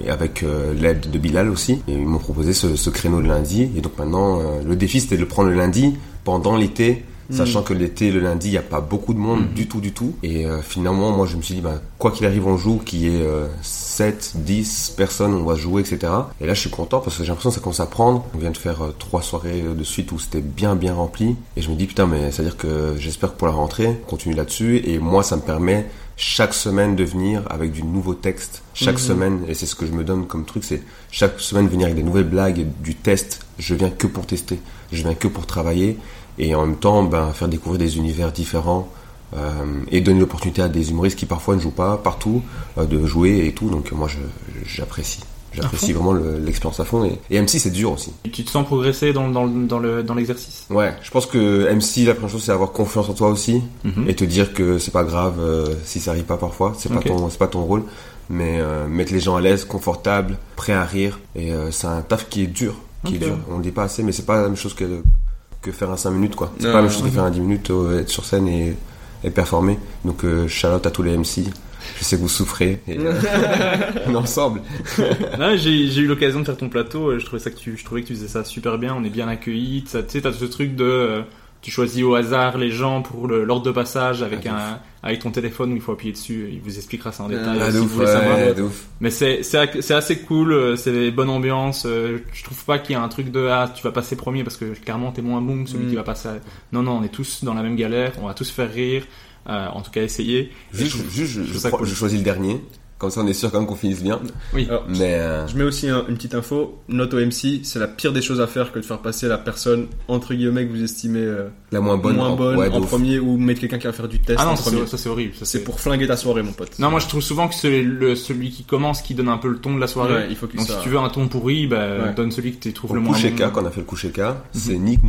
avec euh, l'aide de Bilal aussi, et ils m'ont proposé ce, ce créneau le lundi. Et donc maintenant, euh, le défi c'était de le prendre le lundi pendant l'été. Sachant que l'été, le lundi, il n'y a pas beaucoup de monde du tout, du tout. Et finalement, moi, je me suis dit, bah, quoi qu'il arrive, on joue, qu'il y ait euh, 7, 10 personnes, on va jouer, etc. Et là, je suis content parce que j'ai l'impression que ça commence à prendre. On vient de faire trois soirées de suite où c'était bien, bien rempli. Et je me dis, putain, mais c'est-à-dire que j'espère que pour la rentrée, on continue là-dessus. Et moi, ça me permet chaque semaine de venir avec du nouveau texte. Chaque semaine, et c'est ce que je me donne comme truc, c'est chaque semaine venir avec des nouvelles blagues, et du test. Je viens que pour tester. Je viens que pour travailler. Et en même temps, ben, faire découvrir des univers différents. euh, et donner l'opportunité à des humoristes qui parfois ne jouent pas partout euh, de jouer et tout donc moi je j'apprécie j'apprécie vraiment le- l'expérience à fond et, et MC c'est dur aussi. Tu te sens progresser dans, dans, dans le- dans l'exercice? Ouais je pense que MC la première chose c'est avoir confiance en toi aussi Mhm. et te dire que c'est pas grave euh, si ça arrive pas parfois c'est pas ton c'est pas ton rôle mais euh, mettre les gens à l'aise confortables prêts à rire et euh, c'est un taf qui est dur qui Ok. est dur. On le dit pas assez mais c'est pas la même chose que que faire un 5 minutes quoi. C'est pas la même chose que faire un 10 minutes euh, être sur scène et, et performer. Donc euh, shout out à tous les MC je sais que vous souffrez et, euh, on est ensemble j'ai eu l'occasion de faire ton plateau. euh, Je trouvais ça que tu, je trouvais que tu faisais ça super bien. On est bien accueillis. Tu sais, t'as ce truc de, euh, tu choisis au hasard les gens pour l'ordre de passage avec Ah, un, avec ton téléphone où il faut appuyer dessus. Il vous expliquera ça en détail Ah, si de vous ouf, voulez savoir. ouais, ouf. Mais c'est assez cool. C'est des bonnes ambiances. euh, Je trouve pas qu'il y a un truc de ah tu vas passer premier parce que clairement t'es moins bon que celui Mm. qui va passer. à- Non non, on est tous dans la même galère. On va tous faire rire. Euh, en tout cas essayer. Et Juste, je juste, je, je, cool. je choisis le dernier. Comme ça, on est sûr quand même qu'on finisse bien. Oui. Alors, Mais euh, Je mets aussi un- une petite info. Note au MC, c'est la pire des choses à faire que de faire passer la personne entre guillemets que vous estimez euh, la moins bonne, moins en- ouais, premier ou mettre quelqu'un qui va faire du test Ah non, en ça premier. c'est ça, c'est horrible. Ça, C'est pour flinguer ta soirée, mon pote. Non, moi je trouve souvent que c'est le, celui qui commence qui donne un peu le ton de la soirée. Ouais, il faut Donc soit- si tu veux un ton pourri, bah, Ouais. donne celui que tu trouves le le moins coucher bon. K, quand on a fait le coucher K, c'est Nick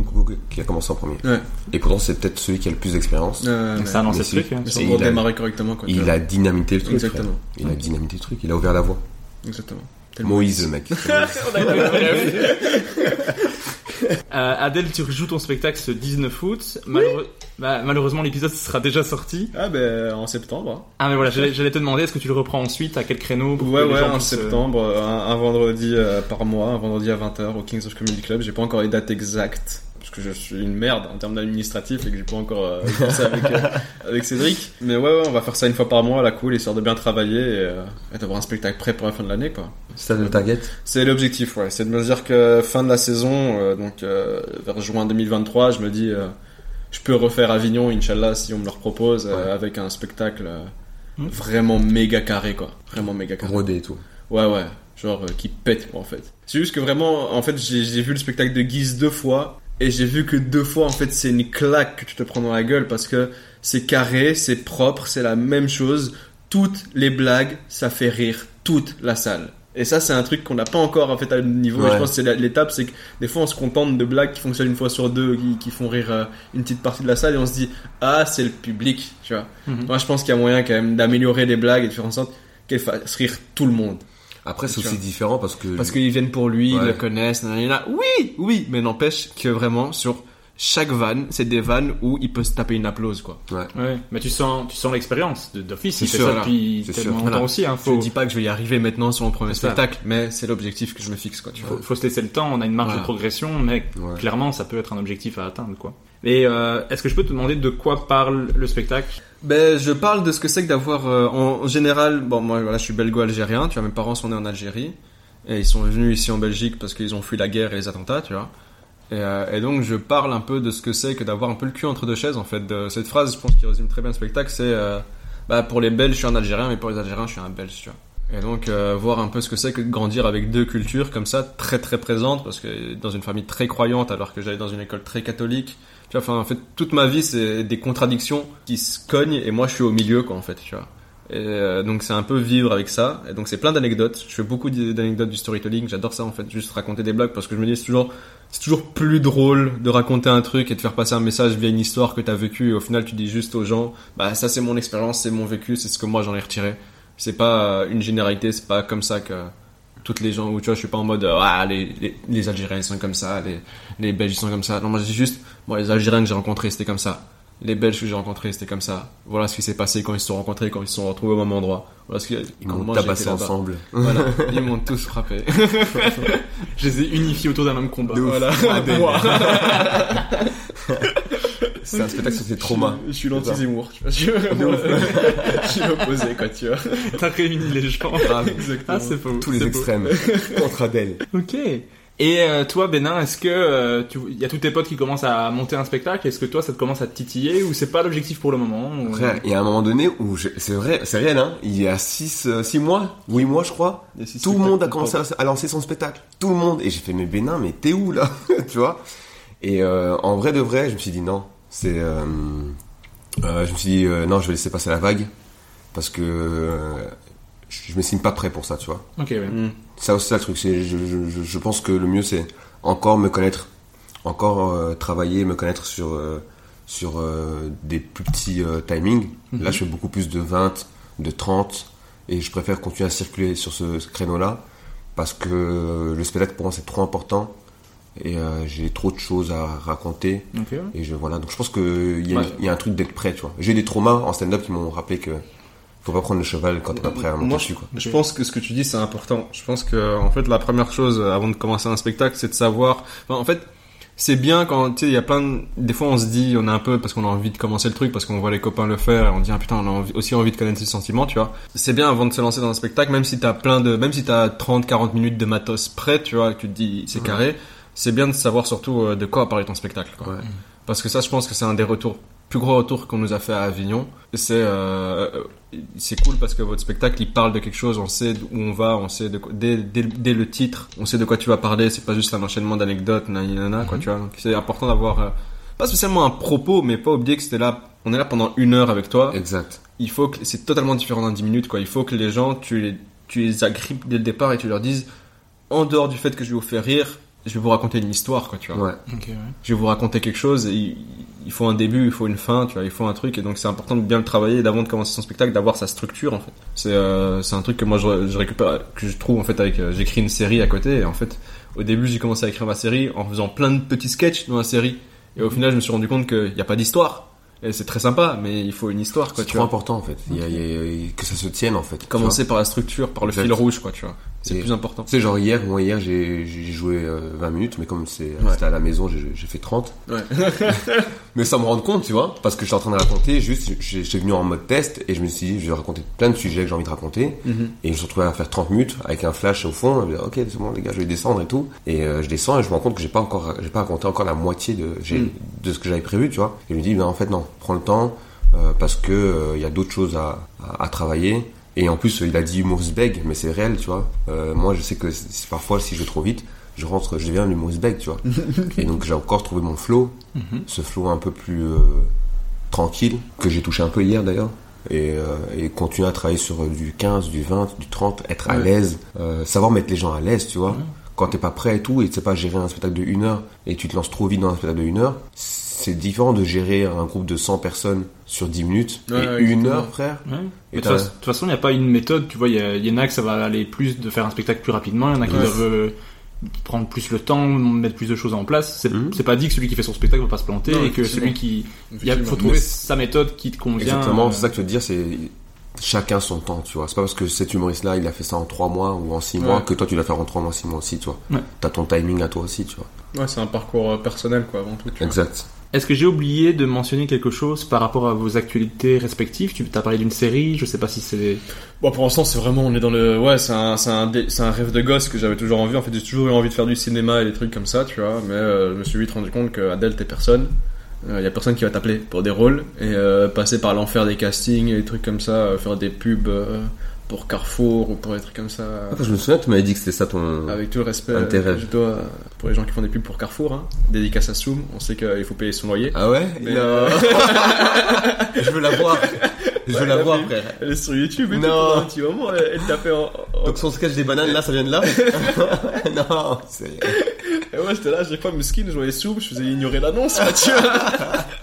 qui a commencé en premier. Ouais. Et pourtant, c'est peut-être celui qui a le plus d'expérience. Euh, Donc ça a lancé mais ce si. truc. hein. c'est il a- démarrer correctement. Il a dynamité le truc. Exactement. Le truc. Il a ouvert la voie. Exactement. Moïse, le mec. Euh, Adèle, tu rejoues ton spectacle ce 19 août. Malheureux- bah, malheureusement, l'épisode sera déjà sorti. Ah ben en septembre. Ah mais voilà, j'allais te demander, est-ce que tu le reprends ensuite À quel créneau pour Ouais ouais en puissent, euh, septembre, euh, un, un vendredi euh, par mois, un vendredi à 20h au Kings of Comedy Club. J'ai pas encore les dates exactes que je suis une merde en termes d'administratif et que j'ai pas encore euh, ça avec, euh, avec Cédric. Mais ouais, ouais on va faire ça une fois par mois à la cool, histoire de bien travailler et, euh, et d'avoir un spectacle prêt pour la fin de l'année quoi. C'est ça le target. C'est l'objectif, ouais. C'est de me dire que fin de la saison, euh, donc euh, vers juin 2023, je me dis, euh, je peux refaire Avignon, Inch'Allah, si on me le propose, euh, Ouais. avec un spectacle euh, Hmm. vraiment méga carré, quoi. Vraiment méga carré. Rodé et tout. Ouais, ouais. Genre euh, qui pète, quoi, en fait. C'est juste que vraiment, en fait, j'ai j'ai vu le spectacle de Guise deux fois. Et j'ai vu que deux fois, en fait, c'est une claque que tu te prends dans la gueule parce que c'est carré, c'est propre, c'est la même chose. Toutes les blagues, ça fait rire toute la salle. Et ça, c'est un truc qu'on n'a pas encore en fait à niveau. Et je pense que c'est l'étape, c'est que des fois, on se contente de blagues qui fonctionnent une fois sur deux, qui, qui font rire euh, une petite partie de la salle, et on se dit ah, c'est le public, tu vois. Mhm. Moi, je pense qu'il y a moyen quand même d'améliorer les blagues et de faire en sorte qu'elles fassent rire tout le monde. Après, c'est aussi différent parce que. Parce qu'ils viennent pour lui, ils le connaissent, nanana. Oui, oui, mais n'empêche que vraiment, sur chaque vanne, c'est des vannes où il peut se taper une applause, quoi. Ouais. Ouais, mais tu sens, tu sens l'expérience d'office. C'est Il fait sûr, ça depuis C'est tellement sûr. longtemps Voilà. aussi. Hein, Je faut, ne dis pas que je vais y arriver maintenant sur mon premier ça. spectacle, mais c'est l'objectif que je me fixe, quoi, tu vois. faut, faut se laisser le temps. On a une marge Voilà. de progression, mais Ouais. clairement, ça peut être un objectif à atteindre, quoi. Et euh, est-ce que je peux te demander de quoi parle le spectacle? Ben, je parle de ce que c'est que d'avoir, euh, en, général, bon, moi, voilà, je suis belgo-algérien, tu vois, mes parents sont nés en Algérie, et ils sont venus ici en Belgique parce qu'ils ont fui la guerre et les attentats, tu vois. Et, euh, donc, je parle un peu de ce que c'est que d'avoir un peu le cul entre deux chaises, en fait. Cette phrase, je pense, qui résume très bien le spectacle, c'est, bah, pour les Belges, je suis un Algérien, mais pour les Algériens, je suis un Belge, tu vois. Et donc, voir un peu ce que c'est que de grandir avec deux cultures comme ça, très très présentes, parce que dans une famille très croyante, alors que j'allais dans une école très catholique, en fait, toute ma vie, c'est des contradictions qui se cognent, et moi, je suis au milieu, quoi, en fait, tu vois. Et euh, donc, c'est un peu vivre avec ça. Et donc, c'est plein d'anecdotes. Je fais beaucoup d'anecdotes du storytelling. J'adore ça, en fait, juste raconter des blagues, parce que je me dis, c'est toujours, c'est toujours plus drôle de raconter un truc et de faire passer un message via une histoire que t'as vécue, et au final, tu dis juste aux gens, bah, ça, c'est mon expérience, c'est mon vécu, c'est ce que moi, j'en ai retiré. C'est pas euh, une généralité, c'est pas comme ça que, toutes les gens où tu vois je suis pas en mode euh, ah les, les, les Algériens ils sont comme ça les les Belges ils sont comme ça. Non moi je dis juste moi les Algériens que j'ai rencontrés c'était comme ça. Les Belges que j'ai rencontrés c'était comme ça. Voilà ce qui s'est passé quand ils se sont rencontrés quand ils se sont retrouvés au même endroit. Voilà ce qui Ils m'ont tabassé ensemble. voilà ils m'ont tous frappé. Je les ai unifiés autour d'un même combat. Voilà. Ah. C'est un spectacle sur tes traumas. je suis l'anti-Zemmour tu vois je je suis l'opposé quoi tu vois T'as réuni les gens. exactement Ah, c'est faux. Tous les extrêmes. Contre Adèle. Ok. Et euh, toi, Bénin, est-ce que euh, il y a tous tes potes qui commencent à monter un spectacle? Est-ce que toi, ça te commence à te titiller ou c'est pas l'objectif pour le moment ou- Frère, il y a un moment donné où c'est vrai, c'est réel, hein. Il y a 6 six mois, 8 mois, je crois. Il y a six Tout le monde a commencé à, à lancer son spectacle. Tout le monde. Et j'ai fait, mais Bénin, mais t'es où là? Tu vois? Et euh, en vrai de vrai, je me suis dit non. C'est, euh, euh, je me suis dit euh, non, je vais laisser passer la vague parce que euh, je me signe pas prêt pour ça, tu vois. Ok, ouais. Mm. Ça aussi, c'est le truc. C'est, je, je, je- je pense que le mieux, c'est encore me connaître, encore euh, travailler, me connaître sur euh, sur euh, des plus petits euh, timings. Là, je fais beaucoup plus de 20, de 30, et je préfère continuer à circuler sur ce, ce créneau-là parce que le spectacle pour moi c'est trop important et euh, j'ai trop de choses à raconter et je voilà donc je pense que il y, a- Ouais. il y a un truc d'être prêt tu vois j'ai eu des traumas en stand-up qui m'ont rappelé que faut pas prendre le cheval quand t'es pas prêt à monter Moi, dessus quoi Je pense que ce que tu dis, c'est important. Je pense que, en fait, la première chose euh, avant de commencer un spectacle, c'est de savoir. Enfin, en fait, c'est bien quand, tu sais, il y a plein de... Des fois, on se dit, on a un peu, parce qu'on a envie de commencer le truc, parce qu'on voit les copains le faire, et on dit, ah putain, on a envie- aussi envie de connaître ses sentiments, tu vois. C'est bien avant de se lancer dans un spectacle, même si t'as plein de, même si t'as 30, 40 minutes de matos prêt, tu vois, et que tu te dis, c'est carré, c'est bien de savoir surtout euh, de quoi parler ton spectacle, quoi. Ouais. Parce que ça, je pense que c'est un des retours, plus gros retours qu'on nous a fait à Avignon. C'est, euh, c'est cool parce que votre spectacle, il parle de quelque chose, on sait où on va, on sait de quoi, dès, dès, dès le titre, on sait de quoi tu vas parler, c'est pas juste un enchaînement d'anecdotes, nanana, quoi, tu vois. C'est important d'avoir, euh, pas spécialement un propos, mais pas oublier que c'était là, on est là pendant une heure avec toi. exact Il faut que, c'est totalement différent dans 10 minutes, quoi. Il faut que les gens, tu les, tu les agrippes dès le départ et tu leur dises, en dehors du fait que je vais vous faire rire, je vais vous raconter une histoire, quoi, tu vois ouais Ok, ouais. je vais vous raconter quelque chose et il, faut un début, il faut une fin, tu vois, il faut un truc et donc c'est important de bien le travailler d'avant de commencer son spectacle, d'avoir sa structure en fait. C'est euh, c'est un truc que moi je, je récupère, que je trouve en fait avec, euh, j'écris une série à côté et en fait au début j'ai commencé à écrire ma série en faisant plein de petits sketchs dans la série et au final je me suis rendu compte qu'il n'y a pas d'histoire et c'est très sympa mais il faut une histoire quoi, c'est tu trop vois. important en fait il y a, il y a- que ça se tienne en fait Commencer par la structure, par le Exact. fil rouge quoi, tu vois. C'est Et- plus important. sais genre hier moi hier j'ai joué euh, 20 minutes mais comme c'est c'était à la maison j'ai fait 30 Ouais. mais sans me rendre compte tu vois parce que j'étais en train de raconter juste j'étais venu en mode test et je me suis dit je vais raconter plein de sujets que j'ai envie de raconter Mhm. et je me suis retrouvé à faire 30 minutes avec un flash au fond je me dis, ok c'est bon les gars je vais descendre et tout et euh, je descends et je me rends compte que j'ai pas encore j'ai pas raconté encore la moitié de Mhm. de ce que j'avais prévu tu vois et je me dis ben en fait non prends le temps euh, parce que euh, il y a d'autres choses à, à, à travailler et en plus il a dit humorous beg mais c'est réel tu vois. Euh, moi je sais que parfois si je vais trop vite je rentre je deviens humorous beg tu vois. Et donc j'ai encore trouvé mon flow ce flow un peu plus euh, tranquille que j'ai touché un peu hier d'ailleurs. Et, euh, et continuer à travailler sur euh, du 15, du 20, du 30, être à Ouais. l'aise, euh, savoir mettre les gens à l'aise, tu vois. Quand t'es pas prêt et tout, et tu sais pas gérer un spectacle de une heure, et tu te lances trop vite dans un spectacle de une heure, c'est différent de gérer un groupe de 100 personnes sur 10 minutes, Ouais, et ouais, une heure, frère. Ouais. De toute façon- il n'y a pas une méthode. Tu vois, il y, y en a que ça va aller plus de faire un spectacle plus rapidement. Il y en a qui doivent euh, prendre plus le temps, mettre plus de choses en place. C'est c'est pas dit que celui qui fait son spectacle va pas se planter Non, et que celui qui. Il faut trouver sa méthode qui te convient. Exactement, euh, c'est ça que je veux te dire, c'est chacun son temps, tu vois. C'est pas parce que cet humoriste-là, il a fait ça en 3 mois ou en 6 mois Ouais. que toi tu dois faire en 3 mois, 6 mois aussi, tu vois. Ouais. T'as ton timing à toi aussi, tu vois. Ouais, c'est un parcours euh, personnel quoi avant tout. tu vois. Exact. Est-ce que j'ai oublié de mentionner quelque chose par rapport à vos actualités respectives? Tu as parlé d'une série, je sais pas si c'est. Bon, pour l'instant, c'est vraiment, on est dans le, ouais, c'est un, c'est un, dé- c'est un rêve de gosse que j'avais toujours envie. En fait, j'ai toujours eu envie de faire du cinéma et des trucs comme ça, tu vois. Mais euh, je me suis vite rendu compte que Adèle, t'es personne. Il y a personne qui va t'appeler pour des rôles et euh, passer par l'enfer des castings et des trucs comme ça, euh, faire des pubs euh, pour Carrefour ou pour des trucs comme ça. Je me souviens, tu m'avais dit que c'était ça ton. Avec tout le respect euh, je dois pour les gens qui font des pubs pour Carrefour, hein, dédicace à Soum, on sait qu'il faut payer son loyer. Ah ouais? Mais- Non. Je veux la voir. Je veux la voir, vu- frère. Elle est sur YouTube et Non. tout un petit moment, elle, elle tapait en, en- Donc son sketch des bananes, là, ça vient de là Non, c'est... Et ouais, j'étais là, j'ai pas skin, je voyais Soum, je faisais ignorer l'annonce, vois.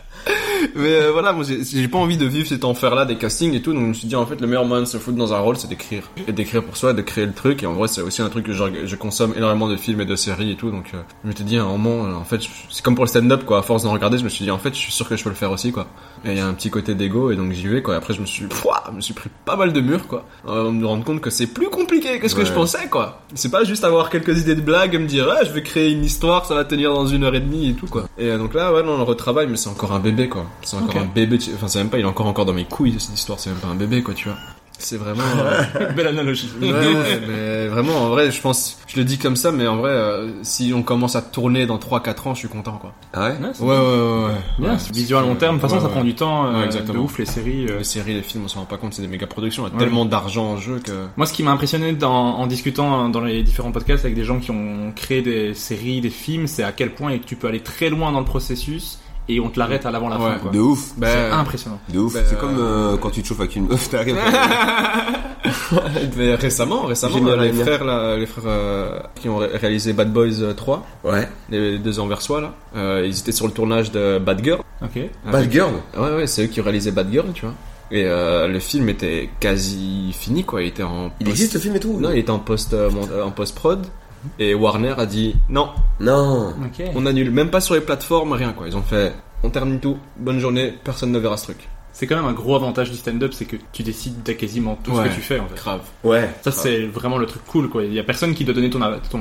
Mais euh, voilà, moi j'ai pas envie de vivre cet enfer-là des castings et tout, donc je me suis dit en fait le meilleur moyen de se foutre dans un rôle c'est d'écrire. Et d'écrire pour soi, de créer le truc, et en vrai c'est aussi un truc que je, je consomme énormément de films et de séries et tout, donc euh, je m'étais dit à un moment, euh, en fait c'est comme pour le stand-up quoi, à force d'en regarder je me suis dit en fait je suis sûr que je peux le faire aussi quoi. Et il y a un petit côté d'ego et donc j'y vais quoi, et après je me suis, pouah, je me suis pris pas mal de murs quoi, euh, me rendre compte que c'est plus compliqué que ce que je pensais quoi. C'est pas juste avoir quelques idées de blagues et me dire ah je vais créer une histoire, ça va tenir dans une heure et demie et tout quoi. Et euh, donc là ouais non, on le retravaille mais c'est encore un bébé quoi. C'est encore un bébé, tu- enfin c'est même pas, il est encore encore dans mes couilles cette histoire, c'est même pas un bébé quoi tu vois. C'est vraiment... euh, Belle analogie. Ouais, ouais, mais vraiment, en vrai, je pense, je le dis comme ça, mais en vrai, euh, si on commence à tourner dans 3-4 ans, je suis content, quoi. Ah ouais? Ouais, c'est Ouais, ouais, ouais, ouais. vision à long terme. De toute façon, ça prend du temps. euh, Ouais, exactement. De ouf, les séries. euh. Les séries, les films, on s'en rend pas compte, c'est des méga productions, il y a Ouais. tellement d'argent en jeu que... Moi, ce qui m'a impressionné dans- en discutant dans les différents podcasts avec des gens qui ont créé des séries, des films, c'est à quel point tu peux aller très loin dans le processus et on te l'arrête à l'avant la Ouais. fin. Quoi. De ouf. Bah, C'est impressionnant. De ouf. Bah, c'est euh, comme euh, quand tu te chauffes avec une meuf, t'arrives. Mais récemment, récemment, Génial, euh, les génial. frères, là, les frères euh, qui ont ré- réalisé Bad Boys euh, 3, ouais. les deux anversois, là, euh, ils étaient sur le tournage de Bad Girl. Ok. Bad Girl. Ouais, ouais, c'est eux qui ont réalisé Bad Girl, tu vois. Et euh, le film était quasi fini, quoi. Il était en. Il existe le film et tout Non, il était en post euh, euh, en post prod. Et Warner a dit non, Non. On annule. Même pas sur les plateformes, rien quoi. Ils ont fait, on termine tout. Bonne journée. Personne ne verra ce truc. C'est quand même un gros avantage du stand-up, c'est que tu décides de quasiment tout ce que tu fais en fait. Grave. Ouais. Ça, c'est vraiment le truc cool quoi. Il y a personne qui doit donner ton, ton,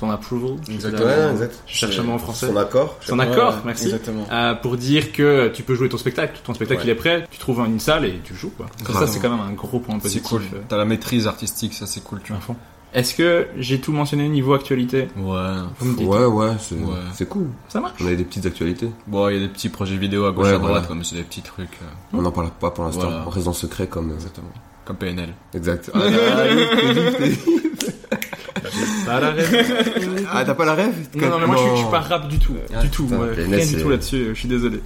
ton approval. Exactement. Ouais, exact. Je cherche un mot en français. Son accord. Son accord, Ouais, merci. Exactement. Euh, pour dire que tu peux jouer ton spectacle. Ton spectacle Ouais. il est prêt, tu trouves une salle et tu joues quoi. Ça, Grave. c'est quand même un gros point C'est positif. cool. euh, T'as la maîtrise artistique, ça c'est cool, tu vois. Est-ce que j'ai tout mentionné niveau actualité Ouais. Vous me dites. Ouais, ouais, c'est Ouais. c'est cool. Ça marche On a des petites actualités. Bon, il y a des petits projets vidéo à gauche Ouais, à droite, voilà. quoi, mais c'est des petits trucs. euh, On n'en parle pas pour l'instant. Voilà. On reste dans le secret comme. euh, exactement. Comme PNL. Exact. Ça a la rêve. Ah, t'as pas la rêve? Non, non, mais moi je suis, je suis pas rap du tout. Ah, du tout. rien du tout là-dessus. Je suis désolé.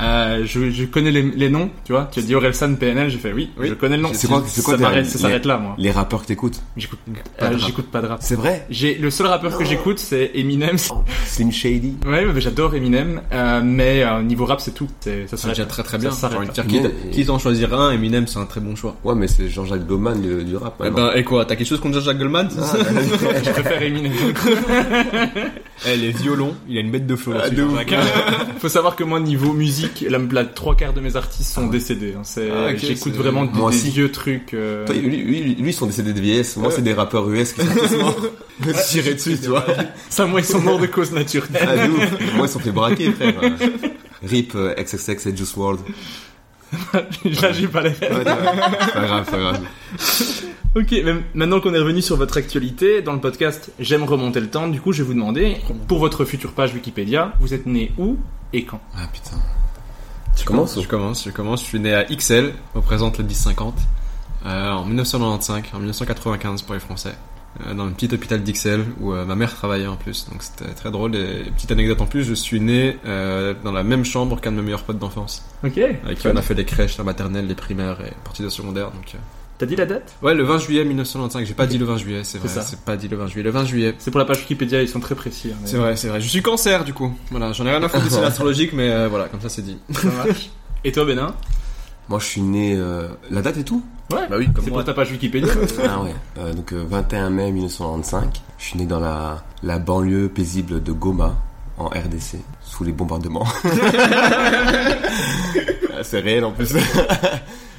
Euh, je, je connais les, les noms, tu vois. Tu as dit Orelsan PNL, j'ai fait oui, Oui. je connais le nom. C'est quoi- c'est quoi ça ça les- s'arrête là, moi. Les rappeurs que t'écoutes. J'écoute Pas de euh, rap. j'écoute pas de rap. C'est vrai J'ai le seul rappeur que j'écoute, c'est Eminem. Slim Shady. Ouais, mais j'adore Eminem, euh, mais euh, niveau rap, c'est tout. C'est- Ça C'est s'arrête déjà très très Ça bien. là. dire, quitte à en choisir un, Eminem c'est un très bon choix. Ouais, mais c'est Jean-Jacques Goldman du, du rap. Eh ben, et quoi, t'as quelque chose contre Jean-Jacques Goldman Je préfère Eminem. Eh, les violons, il a une bête de flow Ah. Jean-Jacques. Faut savoir que moi, niveau musique, la, la trois quarts de mes artistes sont décédés. hein. Ah, J'écoute vraiment des, des vieux trucs. euh, Toi, lui, lui, lui, lui, ils sont décédés de vieillesse. Moi, c'est des rappeurs US qui sont tous morts. Tirés dessus, tu vois. Ça, moi, ils sont morts de cause naturelle. Ah, ouf. Moi, ils sont fait braquer, frère. Euh, Rip, euh, XXX et Juice WRLD. Là, j'ai pas les rêves. Pas grave, pas grave. Ok, mais maintenant qu'on est revenu sur votre actualité, dans le podcast J'aime remonter le temps, du coup, je vais vous demander, pour votre future page Wikipédia, vous êtes né où et quand? Ah, putain. Tu commences Je commence, je commence. Je suis né à XL, représente le 1050, euh, en 1995, en 1995 pour les Français, euh, dans un petit hôpital d'XL où euh, ma mère travaillait en plus. Donc c'était très drôle. Et petite anecdote en plus, je suis né euh, dans la même chambre qu'un de mes meilleurs potes d'enfance, Ok. avec qui on a fait des crèches, la maternelle, les primaires et partie de secondaire. Donc euh, T'as dit la date? Ouais, le 20 juillet 1995. J'ai pas dit le 20 juillet, c'est vrai. C'est. C'est pas dit le 20 juillet. Le 20 juillet. C'est pour la page Wikipédia, ils sont très précis. hein, mais- C'est vrai, c'est vrai. Je suis cancer du coup. Voilà, j'en ai rien à foutre signe astrologique, mais euh, voilà, comme ça c'est dit. Ça marche. Et toi, Bénin? Moi, je suis né. euh, La date et tout Ouais. Bah oui, comme C'est pour ta page Wikipédia. Ah ouais. Euh, donc, euh, 21 mai 1995. Je suis né dans la, la banlieue paisible de Goma, en RDC, sous les bombardements. Ah, C'est réel en plus.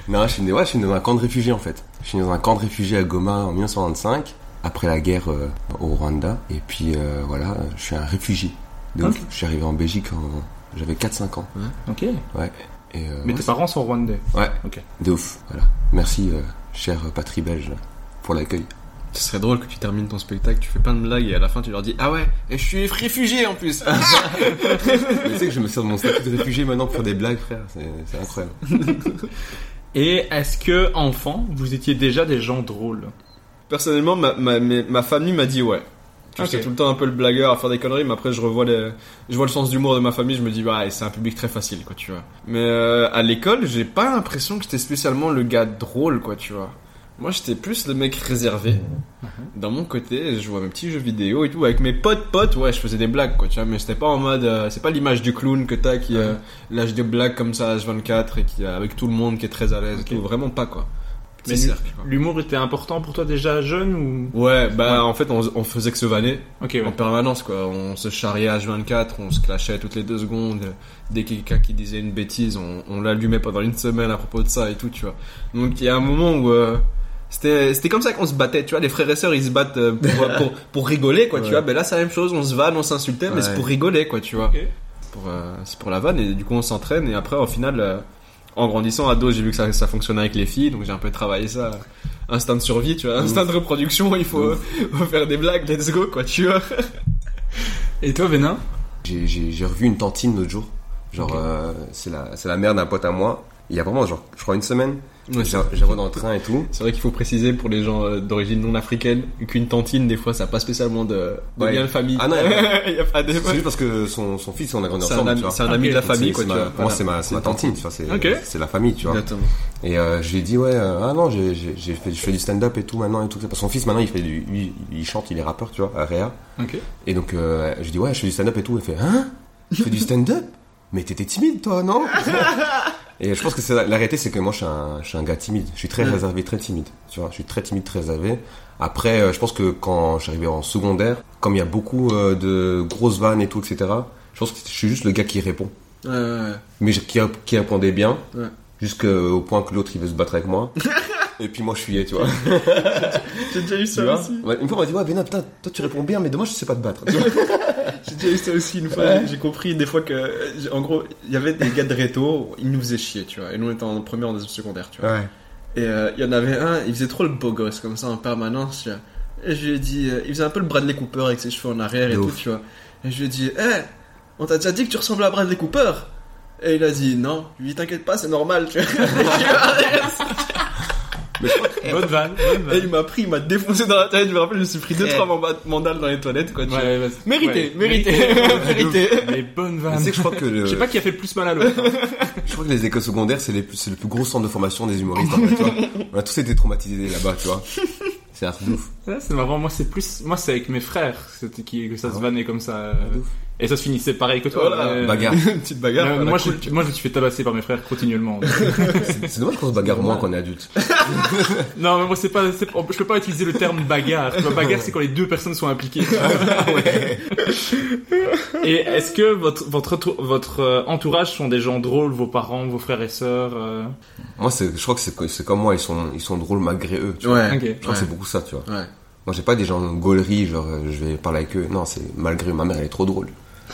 Non, je suis né, ouais, je suis né dans un camp de réfugiés en fait. Je suis né dans un camp de réfugiés à Goma en 1995, après la guerre euh, au Rwanda. Et puis euh, voilà, je suis un réfugié. De ouf. Ok. Je suis arrivé en Belgique en. J'avais 4-5 ans. ok. Ouais. Et, euh, Mais ouais, tes parents sont rwandais. Ouais. Ok. De ouf. Voilà. Merci, euh, cher patrie belge, pour l'accueil. Ce serait drôle que tu termines ton spectacle, tu fais plein de blagues et à la fin tu leur dis Ah ouais, et je suis réfugié en plus Mais tu sais que je me sers de mon statut de réfugié maintenant pour faire des blagues, frère. C'est incroyable. Et est-ce que, enfant, vous étiez déjà des gens drôles? Personnellement, ma, ma, ma, famille m'a dit ouais. Tu Ok. sais, tout le temps un peu le blagueur à faire des conneries, mais après je revois les, je vois le sens d'humour de ma famille, je me dis ouais, c'est un public très facile quoi, tu vois. Mais euh, à l'école, j'ai pas l'impression que j'étais spécialement le gars drôle quoi, tu vois. Moi, j'étais plus le mec réservé. Dans mon côté, je jouais à mes petits jeux vidéo et tout. Avec mes potes potes, ouais, je faisais des blagues, quoi, tu vois. Mais c'était pas en mode... euh, c'est pas l'image du clown que t'as qui euh, lâche des blagues comme ça à H24 et qui, euh, avec tout le monde qui est très à l'aise et tout. Vraiment pas, quoi. Mais l'humour était important pour toi déjà jeune ou? Ouais, bah en fait, on, on faisait que se vanner ouais. en permanence, quoi. On se charriait à H24, on se clashait toutes les deux secondes. Dès qu'il y a quelqu'un qui disait une bêtise, on, on l'allumait pendant une semaine à propos de ça et tout, tu vois. Donc il y a un moment où euh, c'était c'était comme ça qu'on se battait, tu vois. Les frères et sœurs, ils se battent euh, pour, pour, pour rigoler, quoi, tu vois. Ben là, c'est la même chose, on se vanne, on s'insultait, mais c'est pour rigoler, quoi, tu vois. Euh, c'est pour la vanne et du coup, on s'entraîne et après, au final. euh, en grandissant ado, j'ai vu que ça, ça fonctionnait avec les filles, donc j'ai un peu travaillé ça. Instinct de survie, tu vois, instinct de reproduction, il faut, faut faire des blagues, let's go, quoi, tu vois. Et toi, Vénin? J'ai- J'ai j'ai revu une tantine l'autre jour. Genre, Ok. euh, c'est la, c'est la mère d'un pote à moi. Il y a vraiment, genre, je crois une semaine. Ouais, revu dans le train et tout. C'est vrai qu'il faut préciser pour les gens euh, d'origine non africaine qu'une tantine, des fois, ça n'a pas spécialement de, de Ouais. lien de famille. Ah non, il y a pas de. C'est juste parce que son, son fils, on a grandi C'est un ensemble, c'est un ami de la famille, quoi, ma- moi, c'est ma, ma tantine, tu vois. C'est Ok. c'est la famille, tu vois. Exactement. Et euh, je lui ai dit, ouais, euh, ah non, j'ai fait, je fais du stand-up et tout maintenant et tout. Parce que son fils, maintenant, il fait du, lui, il chante, il est rappeur, tu vois, à Réa. Et donc, euh, je lui dis, ouais, je fais du stand-up et tout. Il fait, hein? Tu fais du stand-up? Mais t'étais timide, toi, non Et je pense que c'est la, la réalité, c'est que moi, je suis, un, je suis un gars timide. Je suis très réservé, très timide. Tu vois, je suis très timide, très réservé. Après, euh, je pense que quand je suis arrivé en secondaire, comme il y a beaucoup euh, de grosses vannes et tout, etc., je pense que je suis juste le gars qui répond. Ouais, ouais, ouais. Mais qui, qui répondait bien, Ouais. jusqu'au point que l'autre, il veut se battre avec moi. et puis moi, je fuyais, tu vois. J'ai déjà eu vois Ouais, Une fois, on m'a dit, ouais, Bénin, putain, toi, tu réponds bien, mais dommage, je sais pas te battre. J'ai déjà eu ça aussi une fois. J'ai compris des fois que, en gros, il y avait des gars de réto, ils nous faisaient chier, tu vois. Et nous, on était en première, en deuxième secondaire, tu vois. ouais. Et euh, il y en avait un, il faisait trop le beau gosse comme ça en permanence. Tu vois. Et je lui ai dit, euh, il faisait un peu le Bradley Cooper avec ses cheveux en arrière et tout, tu vois. Et je lui ai dit, hé, on t'a déjà dit que tu ressembles à Bradley Cooper? Et il a dit, non. Lui t'inquiète pas, c'est normal, tu vois. Bonne vanne, bonne Et il m'a pris, il m'a défoncé dans la tête. Je me rappelle, je me suis pris deux, Eh. trois manda- mandales dans les toilettes, quoi. tu Ouais, ouais. Mérité, Ouais, mérité, mérité. Mais bonne Tu vanne. que je crois que le, Je sais pas qui a fait le plus mal à l'autre. hein. je crois que les écoles secondaires, c'est les plus- c'est le plus gros centre de formation des humoristes, en fait, tu vois. On a tous été traumatisés là-bas, tu vois. C'est un truc de ouf. Ouais, c'est marrant. Moi, c'est plus, moi, c'est avec mes frères qui, que ça se Ah ouais vannait comme ça. euh, ouf. Et ça se finissait pareil que toi. Voilà. Bagarre. Une petite bagarre. Euh, moi, cool. je, moi, je me suis fait tabasser par mes frères continuellement. C'est dommage qu'on se bagarre moins quand on est adulte. non, mais moi, c'est pas, c'est- je peux pas utiliser le terme bagarre. Vois, bagarre, c'est quand les deux personnes sont impliquées. Et est-ce que votre, votre, votre euh, entourage sont des gens drôles, vos parents, vos frères et sœurs euh, Moi, c'est, je crois que c'est, c'est comme moi, ils sont, ils sont drôles malgré eux, tu vois. Ouais. Je crois Ouais. que c'est beaucoup ça, tu vois. Ouais. Moi, j'ai pas des gens gauleries, genre, euh, je vais parler avec eux. Non, c'est malgré eux. Ma mère, elle est trop drôle.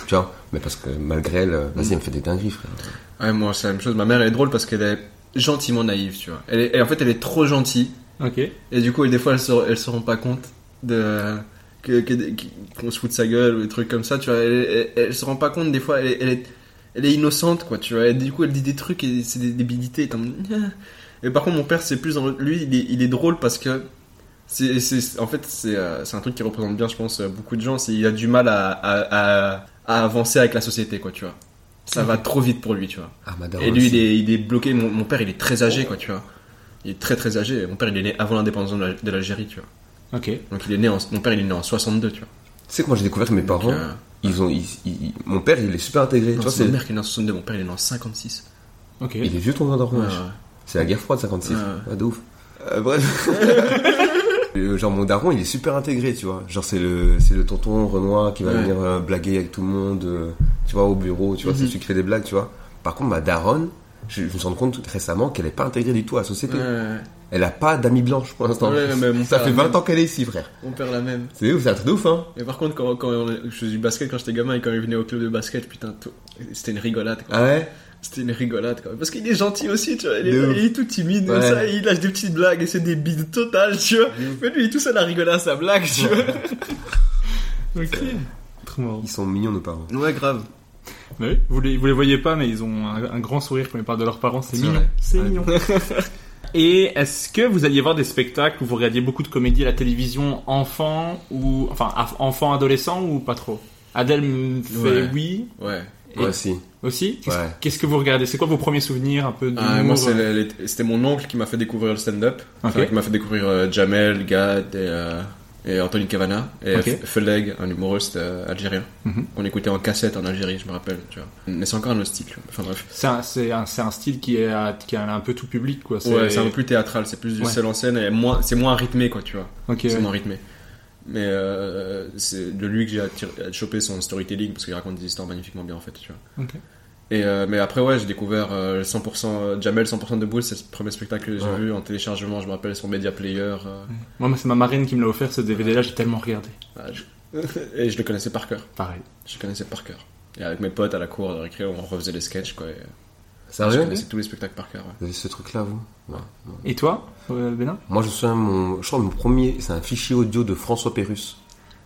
Tu vois. Mais parce que malgré elle, vas-y, elle me fait des dingueries, frère. Ouais, moi, c'est la même chose. Ma mère, elle est drôle parce qu'elle est gentiment naïve, tu vois. Elle est, et en fait, elle est trop gentille. Ok. Et du coup, des fois, elles se, elles se rendent pas compte de que- qu'on se fout de sa gueule ou des trucs comme ça, tu vois. Elle, elle, elle se rend pas compte des fois. Elle, elle est elle est innocente, quoi, tu vois. Et du coup, elle dit des trucs et c'est des débilités. Et, par contre, mon père, c'est plus dans lui, il est, il est drôle parce que c'est en fait c'est euh, c'est un truc qui représente bien, je pense, euh, beaucoup de gens. Il a du mal à, à, à, à avancer avec la société, quoi, tu vois. Ça va trop vite pour lui, tu vois. Ah. Et lui, il est, il est bloqué. Mon, mon père, il est très âgé, quoi, tu vois. Il est très très âgé. Mon père, il est né avant l'indépendance de la- de l'Algérie, tu vois. Ok. Donc il est né en, mon père, il est né en 62, tu vois. Tu sais que moi, j'ai découvert que mes parents, Donc, euh, ils ont, ils- ils- mon père, il est super intégré. tu vois, c'est ma mère qui est née en 62, mon père, il est né en 56. Ok. il est vieux ton daron, Ouais, ouais. C'est la guerre froide, 56. Ouais. Ouais, de ouf. Euh, bref. Euh, Genre mon daron il est super intégré tu vois genre c'est le c'est le tonton Renoir qui va Ouais. venir euh, blaguer avec tout le monde euh, tu vois au bureau tu vois c'est Mhm. celui qui fait des blagues tu vois par contre ma daronne je, je me suis rendu compte récemment qu'elle est pas intégrée du tout à la société Ouais, elle a pas d'amis blanches pour l'instant Ouais, ça fait a 20 même. ans qu'elle est ici frère Mon père la même. c'est ouf c'est un truc de ouf hein Mais par contre, quand, quand on- je faisais du basket quand j'étais gamin et quand il venait au club de basket, putain, c'était une rigolade. Quoi. ah ouais? C'était une rigolade, quoi. Parce qu'il est gentil aussi, tu vois. Il est, il tout timide, Ouais. ça, il lâche des petites blagues et c'est des bides totales, tu vois. Mais lui, il est tout seul à rigoler à sa blague, tu vois. Ok. Trop marrant. ils sont mignons nos parents Ouais, grave. Bah oui, vous les, vous les voyez pas, mais ils ont un, un grand sourire quand ils parlent de leurs parents. C'est mignon. C'est mignon. Et est-ce que vous alliez voir des spectacles où vous regardiez beaucoup de comédies à la télévision enfant ou enfin enfant adolescent ou pas trop? Adèle me fait Ouais. oui. Ouais. Et- Ouais, si. Aussi Qu'est-ce Ouais. que vous regardez? C'est quoi vos premiers souvenirs un peu Ah, moi, les- c'était mon oncle qui m'a fait découvrir le stand-up. Enfin, Ok. qui m'a fait découvrir euh, Jamel, Gad et, euh, et Anthony Cavana. Et Ok. F- Feleg, un humoriste euh, algérien. Mhm. On écoutait en cassette en Algérie, je me rappelle. Tu vois. Mais c'est encore un autre style. Enfin bref. C'est un, style qui, est, qui a un peu tout public, quoi. Ouais, c'est un peu plus théâtral, c'est plus du Ouais. seul en scène et moins, c'est moins rythmé, quoi, tu vois. C'est moins rythmé. Mais euh, c'est de lui que j'ai chopé son storytelling parce qu'il raconte des histoires magnifiquement bien en fait, tu vois. Et euh, mais après ouais, j'ai découvert euh, 100% Jamel 100% de boule, c'est le premier spectacle que j'ai Ouais. vu en téléchargement, je me rappelle sur Media Player. euh, Moi, c'est ma marraine qui me l'a offert, ce DVD-là, j'ai tellement regardé. ah, je- et je le connaissais par cœur. Pareil. Je le connaissais par cœur. Et avec mes potes à la cour de récré, on refaisait les sketchs quoi. Et, je Sérieux connaissais tous les spectacles par cœur. ouais. Vous avez ce truc-là, vous? Ouais. Et toi, euh, Bénin? Moi, je me souviens, mon, je crois, mon premier, c'est un fichier audio de François Pérus.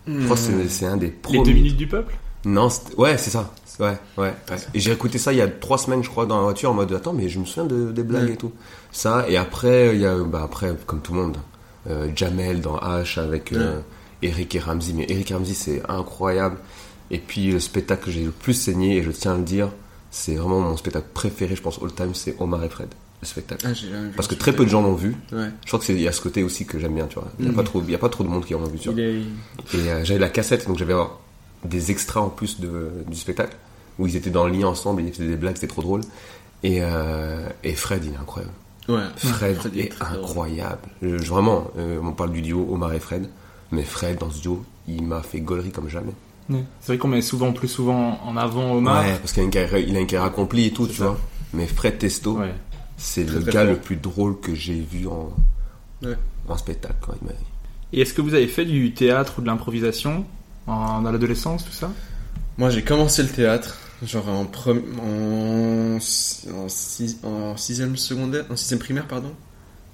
Je crois que c'est- un des Les premiers. deux minutes du peuple? Non, ouais, c'est ça. Ouais, ouais, ouais. Et j'ai écouté ça il y a trois semaines, je crois, dans la voiture, en mode attends, mais je me souviens de, des blagues Ouais. et tout. Ça, et après, il y a, bah après, comme tout le monde, euh, Jamel dans H avec euh, Eric et Ramsey. Mais Eric et Ramsey, c'est incroyable. Et puis, le spectacle que j'ai le plus saigné, et je tiens à le dire, c'est vraiment mon spectacle préféré, je pense, all time, c'est Omar et Fred, le spectacle. Ah, Parce que très peu de gens l'ont vu. Ouais. Je crois que c'est il y a ce côté aussi que j'aime bien, tu vois. Il y a Mhm. a pas trop de monde qui en ont vu, tu vois. Est... Et euh, j'avais la cassette, donc j'avais des extras en plus de, du spectacle, où ils étaient dans le lit ensemble, et ils faisaient des blagues, c'était trop drôle. Et, euh, et Fred, il est incroyable. Ouais. Fred, est incroyable. Je- je- vraiment, euh, on parle du duo Omar et Fred, mais Fred, dans ce duo, il m'a fait gaulerie comme jamais. C'est vrai qu'on met souvent plus souvent en avant Omar. Ouais, parce qu'il a une carrière, il a une carrière accomplie et tout, tu ça. vois. Mais Fred Testo, Ouais. c'est le très gars le plus drôle que j'ai vu en, Ouais. en spectacle. Quand il Et est-ce que vous avez fait du théâtre ou de l'improvisation en, à l'adolescence, tout ça? Moi, j'ai commencé le théâtre, genre en, pre- en, en, six- en sixième secondaire, en sixième primaire, pardon,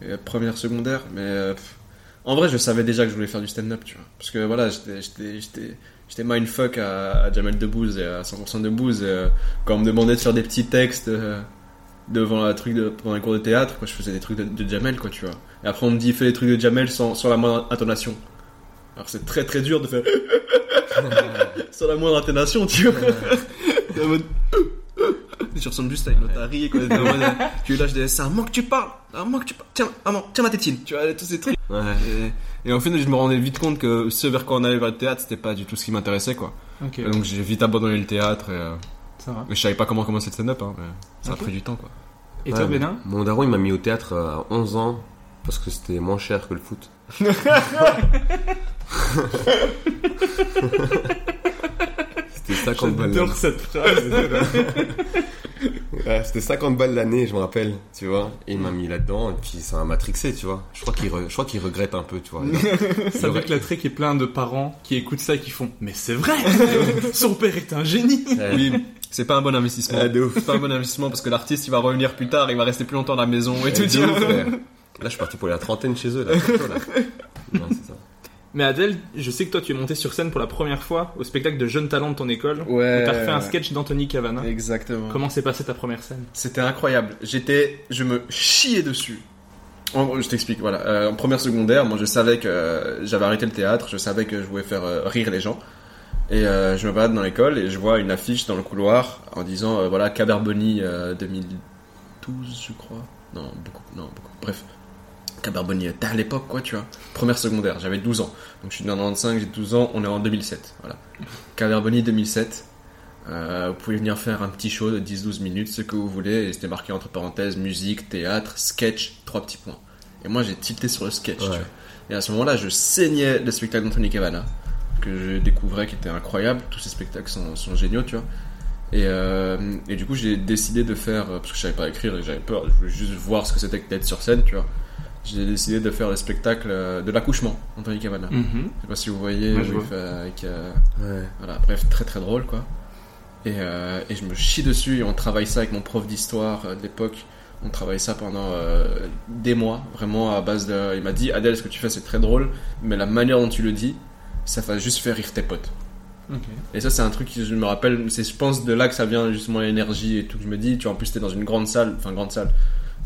et première secondaire, mais euh, en vrai, je savais déjà que je voulais faire du stand-up, tu vois, parce que voilà, j'étais, j'étais, mindfuck à, à Jamel Debbouze et à 100% Debbouze, et, euh, quand on me demandait de faire des petits textes euh, devant un truc de, pendant un cours de théâtre, quoi, je faisais des trucs de, de Jamel, quoi, tu vois. Et après, on me dit, fais les trucs de Jamel sans, sans la moindre intonation. Alors, c'est très très dur de faire sans la moindre intonation, tu vois. Tu ressembles juste à une otarie, quoi. Tu lâches des. C'est un mot que tu parles, un mot que tu parles. Tiens, un mot, tiens ma tétine, tu vois, tous ces trucs. Ouais. Et, et en fait, je me rendais vite compte que ce vers quoi on allait vers le théâtre, c'était pas du tout ce qui m'intéressait, quoi. Donc j'ai vite abandonné le théâtre et, euh, ça va. et je savais pas comment commencer le stand-up, hein, mais ça a pris du temps, quoi. Et toi, Bénin Mon daron, il m'a mis au théâtre euh, à 11 ans parce que c'était moins cher que le foot. c'était 50 balles. J'adore cette phrase. Ouais, c'était 50 balles l'année, je me rappelle, tu vois. Et il m'a mis là-dedans et puis ça m'a matrixé, tu vois. Je crois qu'il re- je crois qu'il regrette un peu, tu vois. Ça veut que la trick est plein de parents qui écoutent ça et qui font Mais c'est vrai Son père est un génie Ouais. Oui, c'est pas un bon investissement. Ah. C'est pas un bon investissement parce que l'artiste il va revenir plus tard, il va rester plus longtemps à la maison et tout. Là, je suis parti pour la trentaine chez eux, là. là. Non, c'est ça. Mais Adèle, je sais que toi tu es monté sur scène pour la première fois au spectacle de jeunes talents de ton école. Ouais. T'as refait un sketch d'Anthony Cavana. Exactement. Comment s'est passée ta première scène? C'était incroyable. J'étais, je me chiais dessus. En gros, je t'explique. Voilà. Euh, en première secondaire, moi, je savais que euh, j'avais arrêté le théâtre. Je savais que je voulais faire euh, rire les gens. Et je me balade dans l'école et je vois une affiche dans le couloir en disant voilà Caberboni euh, 2012, je crois. Non, beaucoup, non, beaucoup. Bref. Caberboni, euh, t'es à l'époque, quoi, tu vois. Première secondaire, j'avais 12 ans. Donc je suis né en 95, j'ai 12 ans, on est en 2007. Voilà. Caberboni 2007. Euh, vous pouvez venir faire un petit show de 10-12 minutes, ce que vous voulez, et c'était marqué entre parenthèses musique, théâtre, sketch, trois petits points. Et moi j'ai tilté sur le sketch, tu vois. Et à ce moment-là, je saignais le spectacle d'Anthony Cavana, que je découvrais qui était incroyable. Tous ces spectacles sont, sont géniaux, tu vois. Et, euh, et du coup, j'ai décidé de faire, euh, parce que je savais pas écrire et j'avais peur, je voulais juste voir ce que c'était que d'être sur scène, tu vois. J'ai décidé de faire le spectacle euh, de l'accouchement, Anthony Cavana. Mhm. Je sais pas si vous voyez, Ouais, je il vois. fait avec, euh, Ouais. voilà, bref, très très drôle quoi. Et, euh, et je me chie dessus et on travaille ça avec mon prof d'histoire euh, de l'époque. On travaille ça pendant euh, des mois, vraiment à base de. Il m'a dit Adèle, ce que tu fais c'est très drôle, mais la manière dont tu le dis, ça va juste faire rire tes potes. Et ça, c'est un truc que je me rappelle, c'est je pense de là que ça vient justement l'énergie et tout. que Je me dis, tu vois, en plus, t'es dans une grande salle, enfin, grande salle.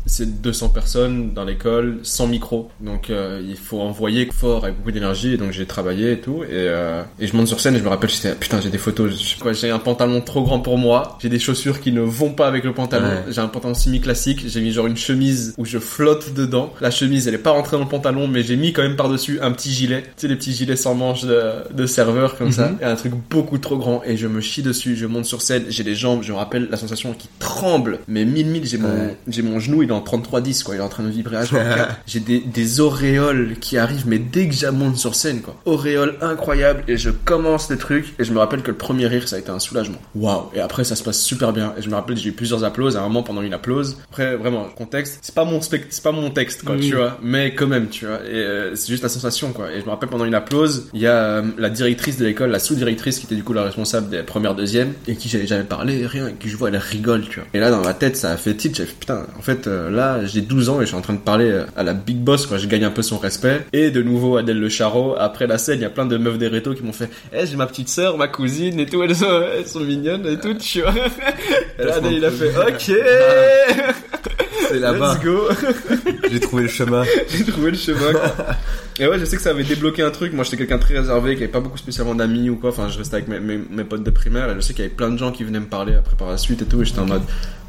C'est 200 personnes dans l'école, sans micro. Donc euh, il faut envoyer fort avec beaucoup d'énergie. Donc j'ai travaillé et tout. Et, euh, et je monte sur scène et je me rappelle, j'étais putain, j'ai des photos. J'ai un pantalon trop grand pour moi. J'ai des chaussures qui ne vont pas avec le pantalon. Ouais. J'ai un pantalon semi-classique. J'ai mis genre une chemise où je flotte dedans. La chemise, elle est pas rentrée dans le pantalon, mais j'ai mis quand même par-dessus un petit gilet. Tu sais, les petits gilets sans manches de, de serveur comme ça. Et un truc beaucoup trop grand. Et je me chie dessus. Je monte sur scène. J'ai les jambes. Je me rappelle la sensation qui tremble. Mais mille mille, j'ai mon, Ouais. j'ai mon genou, il en 33-10, quoi. Il est en train de vibrer à 24. J'ai des, des auréoles qui arrivent, mais dès que je monte sur scène, quoi. Auréoles incroyables. Et je commence les trucs. Et je me rappelle que le premier rire, ça a été un soulagement. Waouh. Et après, ça se passe super bien. Et je me rappelle, j'ai eu plusieurs applauses. À un moment, pendant une applause. Après, vraiment, contexte. C'est pas mon spect, c'est pas mon texte, quoi, Oui. tu vois. Mais quand même, tu vois. Et euh, c'est juste la sensation, quoi. Et je me rappelle, pendant une applause, il y a euh, la directrice de l'école, la sous-directrice, qui était du coup la responsable des premières, deuxièmes. Et qui j'avais jamais parlé, rien. Et qui je vois, elle rigole, tu vois. Et là, dans ma tête, ça a fait tilt. J'ai fait, putain, en fait, euh, là, j'ai 12 ans et je suis en train de parler euh, à la big boss, quoi. Je gagne un peu son respect. Et de nouveau, Adèle Le Charot. Après la scène, il y a plein de meufs des rétos qui m'ont fait, eh, j'ai ma petite sœur, ma cousine et tout. Elles sont, elles sont mignonnes et tout, tu vois. Et là, Adèle, il a fait, ok. C'est là-bas. Let's go. J'ai trouvé le chemin. J'ai trouvé le chemin. quoi. Et ouais, je sais que ça avait débloqué un truc. Moi, j'étais quelqu'un très réservé, qui avait pas beaucoup spécialement d'amis ou quoi. Enfin, je restais avec mes, mes, mes potes de primaire et je sais qu'il y avait plein de gens qui venaient me parler après par la suite et tout. Et j'étais en mode,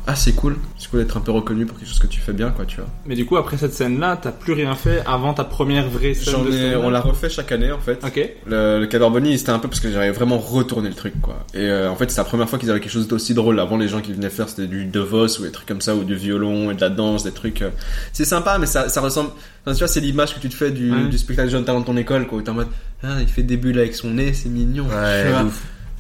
ah, c'est cool. C'est cool d'être un peu reconnu pour quelque chose que tu fais bien, quoi, tu vois. Mais du coup, après cette scène-là, t'as plus rien fait avant ta première vraie scène J'en de ai, on l'a refait chaque année, en fait. Ok. Le, le Cadre Bonnie, c'était un peu parce que j'avais vraiment retourné le truc, quoi. Et euh, en fait, c'est la première fois qu'ils avaient quelque chose d'aussi drôle. Avant, les gens qui venaient faire, c'était du De Vos ou des trucs comme ça, ou du violon et de la danse, des trucs. euh, C'est sympa, mais ça, ça ressemble. Enfin, tu vois, c'est l'image que tu te fais du, Ouais. du spectacle jeune talent de ton école, quoi. T'es en mode, ah, il fait des bulles avec son nez, c'est mignon. Ouais.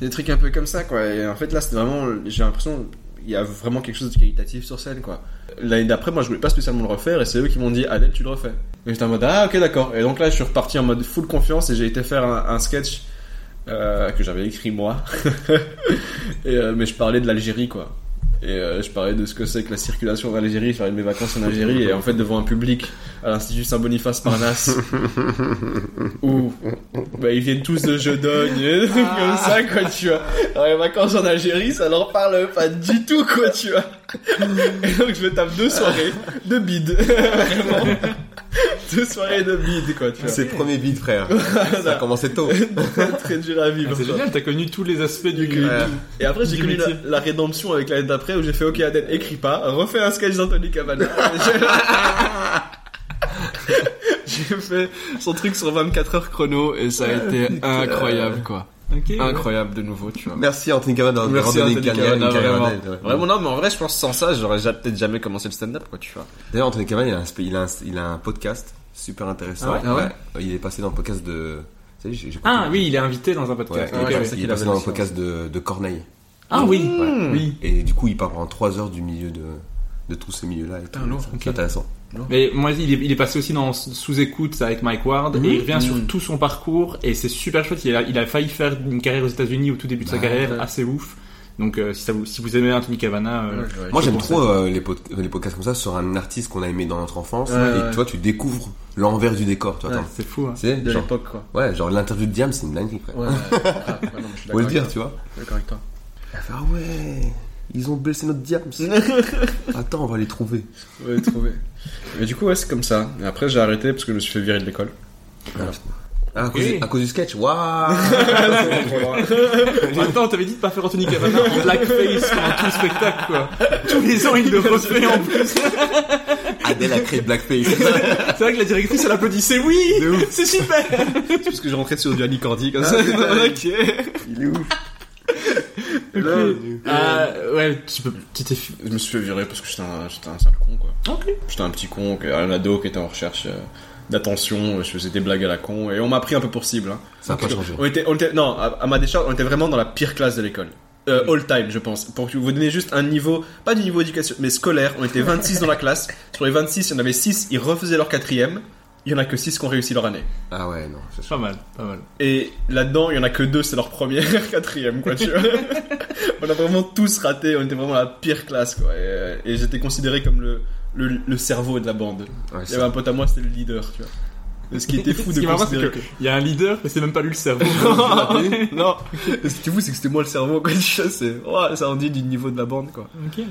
Des trucs un peu comme ça, quoi. Et en fait, là, c'était vraiment, j'ai l'impression, il y a vraiment quelque chose de qualitatif sur scène, quoi. L'année d'après, moi, je voulais pas spécialement le refaire, et c'est eux qui m'ont dit, Adèle, tu le refais. Et j'étais en mode, ah, ok, d'accord. Et donc là, je suis reparti en mode full confiance, et j'ai été faire un, sketch, euh, que j'avais écrit moi. euh, mais je parlais de l'Algérie, quoi. Et euh, je parlais de ce que c'est que la circulation en Algérie, je parlais de mes vacances en Algérie, et en fait, devant un public à l'Institut Saint-Boniface Parnasse, où bah, ils viennent tous de Jodogne, trucs comme ça, quoi, tu vois. Alors, les vacances en Algérie, ça leur parle pas du tout, quoi, tu vois. Et donc, je me tape deux soirées de bide. Vraiment. Deux soirées de bide, quoi, tu vois. C'est le premier beat, frère. Ça a commencé tôt. très dur à vivre. Ah, c'est quoi. génial, t'as connu tous les aspects du. Du- Et après, j'ai Du connu la, rédemption avec l'année d'après où j'ai fait OK, Adèle, écris pas, refais un sketch d'Anthony Cavana. j'ai fait son truc sur 24 heures chrono et ça a été incroyable, quoi. Incroyable de nouveau, tu vois. Merci Anthony Cavana d'avoir Merci donné Anthony Cavana, vraiment. ouais. Vraiment, non, mais en vrai, je pense que sans ça, j'aurais ja- peut-être jamais commencé le stand-up, quoi, tu vois. D'ailleurs, Anthony Cavana, il a un, sp- il a un, il a un podcast super intéressant. Ah ouais Ah ouais Il est passé dans le podcast de. Ah oui, il est invité dans un podcast. il, est ouais. passé- il est qu'il passé avait dans le aussi, podcast de, de Corneille. Ah oui, Ouais. oui. Et du coup, il parle pendant 3 heures du milieu de, de tous ces milieux-là. et tout. lourd, C'est ok. intéressant. Mais moi, il est, il est passé aussi dans sous-écoute avec Mike Ward et il revient sur tout son parcours et c'est super chouette. Il a, il a failli faire une carrière aux États-Unis au tout début de sa Bah, carrière, ouais. assez ouf. Donc euh, si, ça vous, si vous aimez Anthony Cavana, euh, Moi, j'aime trop euh, les, pod- les podcasts comme ça sur un artiste qu'on a aimé dans notre enfance. Ouais, et ouais. toi, tu découvres l'envers du décor. Tu vois, Ouais. attends. c'est fou. Hein. Sais, De genre, l'époque, quoi. ouais, genre l'interview de Diam, c'est une dinguerie, frère. Ouais, ouais, ouais, ouais, non, mais je suis Faut le dire, tu vois. toi. D'accord avec toi. Elle fait, ah ouais, ils ont blessé notre Diams. Attends, on va les trouver. Ouais, trouvé. Mais du coup, ouais, c'est comme ça. Et après, j'ai arrêté parce que je me suis fait virer de l'école. Ah, à, cause, Ok. à cause du sketch, waouh temps, t'avais dit de pas faire Anthony Cavana en blackface pendant tout le spectacle, quoi. Tous les ans, il le refait en plus. Adèle a créé Blackface. C'est vrai que la directrice, elle applaudissait. Oui, c'est super. Parce que je rentrais sur du Annie Cordy comme ça. putain. ok. Il est ouf. Ah, ouais, tu peux, tu t'es. fi- Je me suis fait virer parce que j'étais un, j'étais un sale con, quoi. Ok. J'étais un petit con, un ado qui était en recherche euh, d'attention. Je faisais des blagues à la con et on m'a pris un peu pour cible. Hein. Ça a pas changé. On était, on était, non, à, à ma décharge, on était vraiment dans la pire classe de l'école. Euh, all time, je pense. Pour vous donner juste un niveau, pas du niveau d'éducation, mais scolaire. On était 26 dans la classe. Sur les 26, il y en avait 6, ils refaisaient leur quatrième. Il y en a que 6 qui ont réussi leur année. Ah ouais, non. c'est Pas mal, pas mal. Et là-dedans, il y en a que deux, c'est leur première, quatrième, quoi, tu vois. on a vraiment tous raté, on était vraiment la pire classe, quoi. Et, euh, et j'étais considéré comme le, le, le cerveau de la bande. Ouais, Il y avait un pote à moi, c'était le leader, tu vois. Et ce qui était fou Ce de considérer que que... il y a un leader, mais c'est même pas lui le cerveau. non, ce qui est fou, c'est que c'était moi le cerveau, quoi, tu vois, c'est, ouais, ça en dit du niveau de la bande, quoi. ok.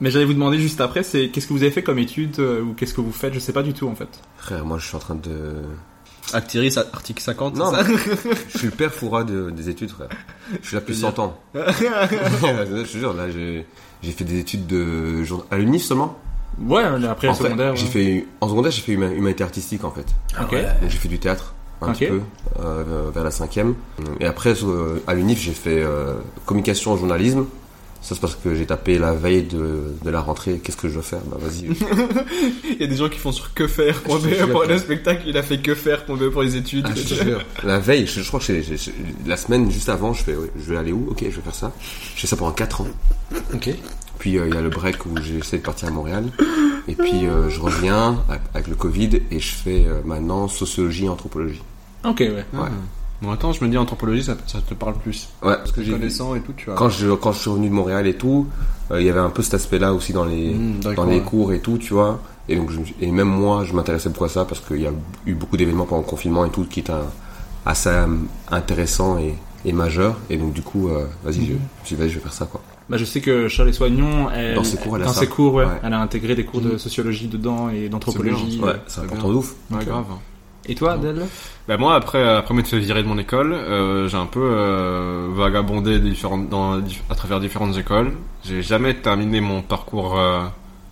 Mais j'allais vous demander juste après, c'est qu'est-ce que vous avez fait comme études euh, ou qu'est-ce que vous faites Je sais pas du tout en fait. Frère, moi je suis en train de. Actiris, article 50, Non, ça je suis le père Foura de- des études, frère. Je suis là depuis 100 ans. je te jure, là j'ai j'ai fait des études de à l'UNIF seulement. Ouais, après En secondaire. j'ai fait en secondaire j'ai fait huma- humanité artistique en fait. Ok. Donc, j'ai fait du théâtre un Ok. petit peu euh, vers la cinquième. Et après euh, à l'UNIF j'ai fait euh, communication journalisme. Ça c'est parce que j'ai tapé la veille de, de la rentrée. Qu'est-ce que je dois faire? Bah vas-y. Il y a des gens qui font sur que faire te jure, pour le spectacle, il a fait que faire pour pour les études. Ah, je te jure. La veille, je, je crois que c'est- la semaine juste avant, je fais, je vais aller où? Ok, je vais faire ça. Je fais ça pendant 4 ans. Ok. Puis euh, il y a le break où j'essaie de partir à Montréal. Et puis euh, je reviens avec- le Covid et je fais euh, maintenant sociologie et anthropologie. Ok, ouais. Ouais. Bon, attends, je me dis anthropologie, ça, ça te parle plus. Ouais, parce que j'ai Connaissant et tout, tu vois. quand je quand je suis revenu de Montréal et tout, euh, il y avait un peu cet aspect-là aussi dans les Mmh, dans les ouais. cours et tout, tu vois. Et donc je et même moi, je m'intéressais beaucoup à ça parce qu'il y a eu beaucoup d'événements pendant le confinement et tout qui étaient assez euh, intéressants et, et majeurs. Et donc du coup, euh, vas-y, je, je me suis dit, vas-y, je vais faire ça quoi. Bah, je sais que Charles Soignon, elle, Dans ses cours, elle a dans ses cours, ouais, Ouais. elle a intégré des cours de sociologie dedans et d'anthropologie. Ouais, c'est important bien. de ouf. Ouais, grave. Et toi, Adèle Bah moi après après m'être fait virer de mon école, euh, j'ai un peu euh, vagabondé différentes dans dif- à travers différentes écoles. J'ai jamais terminé mon parcours euh,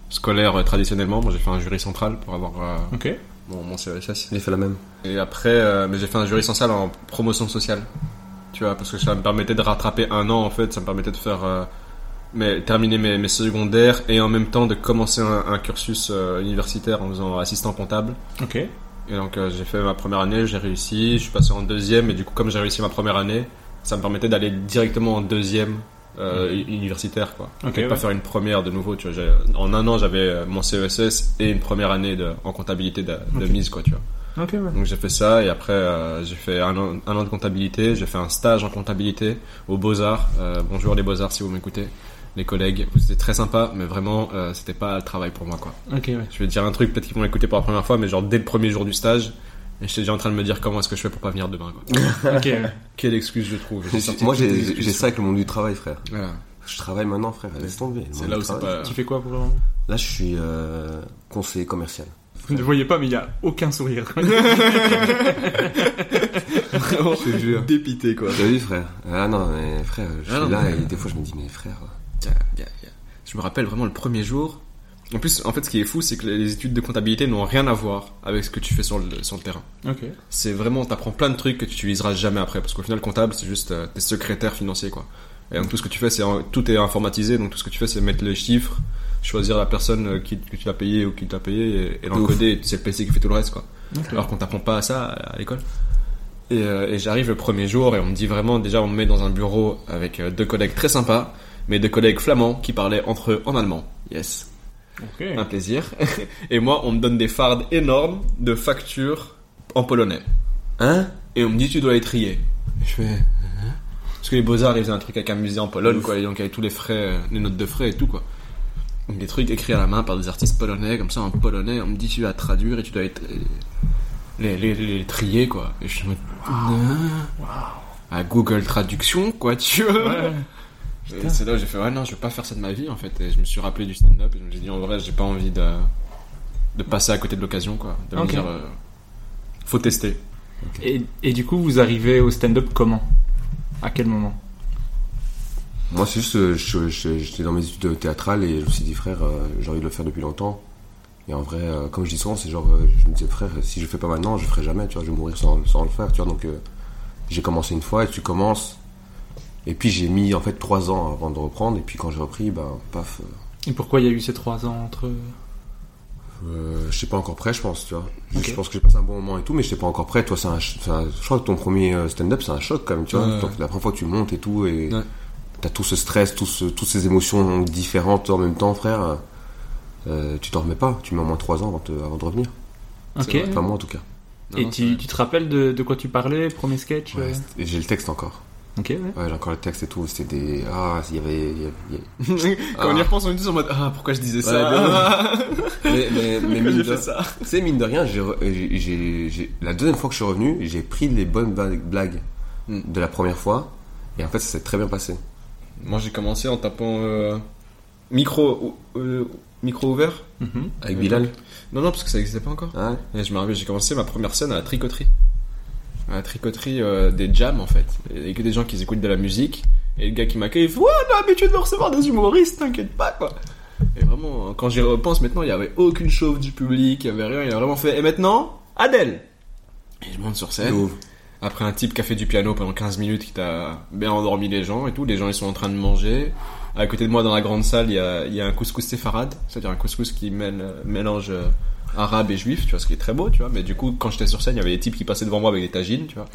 scolaire euh, traditionnellement. Moi j'ai fait un jury central pour avoir euh, Ok. mon, mon CESS. J'ai fait la même. Et après euh, mais j'ai fait un jury central en promotion sociale. Tu vois parce que ça me permettait de rattraper un an en fait, ça me permettait de faire euh, mais terminer mes, mes secondaires et en même temps de commencer un, un cursus euh, universitaire en faisant assistant comptable. Ok. Et donc euh, j'ai fait ma première année, j'ai réussi, je suis passé en deuxième et du coup comme j'ai réussi ma première année, ça me permettait d'aller directement en deuxième euh, u- universitaire quoi. Ok, Et pas ouais. faire une première de nouveau, tu vois. En un an j'avais euh, mon CESS et une première année de, en comptabilité de, de mise quoi, tu vois. Ouais. Donc j'ai fait ça et après euh, j'ai fait un an, un an de comptabilité, j'ai fait un stage en comptabilité aux Beaux Arts. Euh, bonjour les Beaux Arts si vous m'écoutez, les collègues, c'était très sympa, mais vraiment euh, c'était pas le travail pour moi quoi. Ok, ouais. Je vais te dire un truc, peut-être qu'ils vont l'écouter pour la première fois, mais genre dès le premier jour du stage, et j'étais déjà en train de me dire comment est-ce que je fais pour pas venir demain. Quoi. Ok. Quelle excuse je trouve. Moi j'ai ça avec le monde du travail, frère. Voilà. Je travaille maintenant, frère. Laisse tomber. C'est là où c'est pas. Tu fais quoi pour le moment? Là, je suis euh, conseiller commercial. Vous ne voyez pas, mais il y a aucun sourire. Je te jure. Dépité quoi. T'as vu, frère? Ah non, mais frère, je Ah suis non, là mais- et des fois je me dis, mais frère. Tiens, y a- y a- Je me rappelle vraiment le premier jour. En plus, en fait, ce qui est fou, c'est que les études de comptabilité n'ont rien à voir avec ce que tu fais sur le, sur le terrain. ok. C'est vraiment, t'apprends plein de trucs que tu utiliseras jamais après, parce qu'au final, comptable, c'est juste euh, t'es secrétaire financier, quoi. Et donc tout ce que tu fais, c'est tout est informatisé, donc tout ce que tu fais, c'est mettre les chiffres, choisir la personne euh, qui, que tu vas payer ou qui t'a payé et, et l'encoder. C'est le PC qui fait tout le reste, quoi. Alors qu'on t'apprend pas à ça à l'école. Et, euh, et j'arrive le premier jour et on me dit vraiment, déjà on me met dans un bureau avec euh, deux collègues très sympas, mais deux collègues flamands qui parlaient entre eux en allemand. Yes, Ok. un plaisir. et moi, on me donne des fardes énormes de factures en polonais. Hein? Et on me dit tu dois les trier. Et je fais. Hein? Parce que les beaux-arts, ils faisaient un truc avec un musée en Pologne, quoi, et donc avec tous les frais, euh, les notes de frais et tout, quoi. Donc des trucs écrits à la main par des artistes polonais, comme ça, en polonais, on me dit tu dois traduire et tu dois être, les, les, les, les trier, quoi. Et je suis en mode, Hein? À Google Traduction, quoi, tu vois? Et c'est là où j'ai fait, ouais, non, je vais pas faire ça de ma vie, en fait. Et je me suis rappelé du stand-up, et je me suis dit, en vrai, j'ai pas envie de, de passer à côté de l'occasion, quoi. De me Ok. dire, euh, faut tester. Et, et du coup, vous arrivez au stand-up comment? À quel moment? Moi, c'est juste, euh, je- je- j'étais dans mes études théâtrales et je me suis dit, frère, euh, j'ai envie de le faire depuis longtemps. Et en vrai, euh, comme je dis souvent, c'est genre, euh, je me disais, frère, si je fais pas maintenant, je le ferai jamais, tu vois, je vais mourir sans, sans le faire, tu vois. Donc, euh, j'ai commencé une fois et tu commences. Et puis, j'ai mis en fait trois ans avant de reprendre. Et puis, quand j'ai repris, ben, paf, euh, Et pourquoi il y a eu ces trois ans entre. Euh, je suis pas encore prêt, je pense, tu vois. Je pense que j'ai passé un bon moment et tout, mais je suis pas encore prêt. Toi, c'est un, un- je crois que ton premier euh, stand-up, c'est un choc quand même, tu vois. Ouais, ouais. Donc, la première fois que tu montes et tout, et Ouais. t'as tout ce stress, tout ce- toutes ces émotions différentes en même temps, frère. Euh, tu t'en remets pas. Tu mets au moins trois ans avant, de- avant de revenir. Ok. vrai. Enfin, moi en tout cas. Et Non, tu, tu te rappelles de, de quoi tu parlais, premier sketch Ouais, euh et j'ai le texte encore. Ok, ouais. Ouais, j'ai encore le texte et tout. C'était des. Ah, il y avait. y Quand on y repense, on est tous en mode Ah, pourquoi je disais Ouais, ça mais, mais, mais mine de- ça mine de rien, j'ai, re- j'ai, j'ai- j'ai- la deuxième fois que je suis revenu, j'ai pris les bonnes blagues Hmm. de la première fois. Et en fait, ça s'est très bien passé. Moi, j'ai commencé en tapant euh, micro, euh, micro ouvert. Mhm. Avec Bilal Non, non, parce que ça n'existait pas encore. Ah ouais Et je me rappelle, j'ai commencé ma première scène à la tricoterie. La tricoterie euh, des jams, en fait. A que des gens qui écoutent de la musique. Et le gars qui m'accueille, il fait Ouais, on a l'habitude de recevoir des humoristes, t'inquiète pas, quoi. Et vraiment, quand j'y repense maintenant, il y avait aucune chauve du public, il y avait rien. Il a vraiment fait Et maintenant, Adèle Et je monte sur scène. Ouf. Après un type qui a fait du piano pendant 15 minutes, qui t'a bien endormi les gens et tout. Les gens, ils sont en train de manger. À côté de moi, dans la grande salle, il y a, il y a un couscous séfarade. C'est-à-dire un couscous qui mêle, mélange euh, arabe et juif, tu vois, ce qui est très beau, tu vois. Mais du coup, quand j'étais sur scène, il y avait des types qui passaient devant moi avec des tagines, tu vois.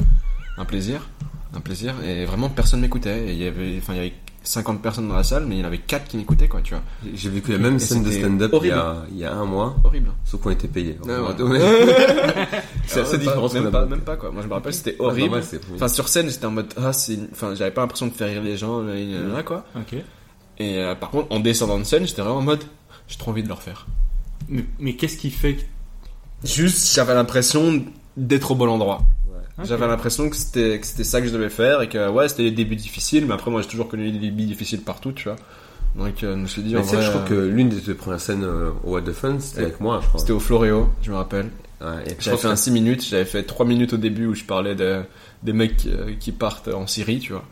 Un plaisir. Un plaisir. Et vraiment, personne m'écoutait. Il y avait, enfin, il y avait 50 personnes dans la salle, mais il y en avait 4 qui m'écoutaient, quoi, tu vois. J'ai vécu la même Et scène de stand-up il y, a, il y a un mois, Horrible. sauf qu'on était payé. Ah ouais. c'est assez Même pas- différent. Même a pas, pas. même pas, quoi. Moi, je me rappelle, c'était Ah, horrible. normal, Enfin, sur scène, j'étais en mode, ah, c'est, une- enfin, j'avais pas l'impression de faire rire les gens, là, là, là, quoi. Ok. Et euh, par contre, en descendant de scène, j'étais vraiment en mode, j'ai trop envie de le refaire. Mais, mais qu'est-ce qui fait que... Juste, j'avais l'impression d'être au bon endroit. J'avais l'impression que c'était que c'était ça que je devais faire et que ouais, c'était des débuts difficiles, mais après moi j'ai toujours connu des débuts difficiles partout, tu vois. Donc euh, je me suis dit Mais en vrai, je crois que euh, l'une des premières scènes euh, au What the Fun, c'était avec moi, je crois. c'était au Floréo, je me rappelle. Ouais, et fait après- un 6 minutes, j'avais fait 3 minutes au début où je parlais de, des mecs euh, qui partent en Syrie, tu vois.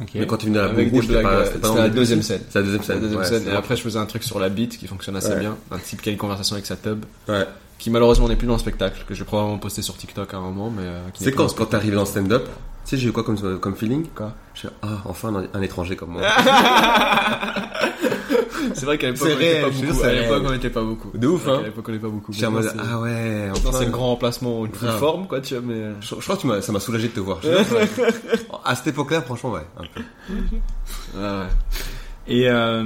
Ok. Mais quand tu venais à la Avec c'était pas, c'était la deuxième scène. C'est la deuxième la scène. deuxième ouais, scène. c'est Et après je faisais un truc sur la beat qui fonctionne assez Ouais. bien. Un type qui a une conversation avec sa tub. Ouais. Qui malheureusement n'est plus dans le spectacle, que je vais probablement poster sur TikTok à un moment, mais euh, C'est quand, quand t'es arrivé dans le stand-up, tu sais, j'ai eu quoi comme, comme feeling Quoi? Je fais, ah, enfin un, un étranger comme moi. C'est vrai qu'à l'époque, on était pas beaucoup. jure, c'est À l'époque, réel. on était pas beaucoup. De ouf, hein. qu'à l'époque, on était pas beaucoup. Ah ouais, c'est le grand remplacement, une Grave. forme, quoi, tu vois, mais. Je, je crois que tu m'as- ça m'a soulagé de te voir. À cette époque-là, franchement, ouais. un peu. Ouais, ouais. Et, euh,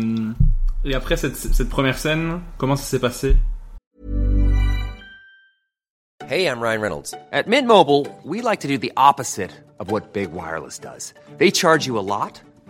et après cette, cette première scène, comment ça s'est passé? Hey, I'm Ryan Reynolds. At Mint Mobile, we like to do the opposite of what Big Wireless does. They charge you a lot,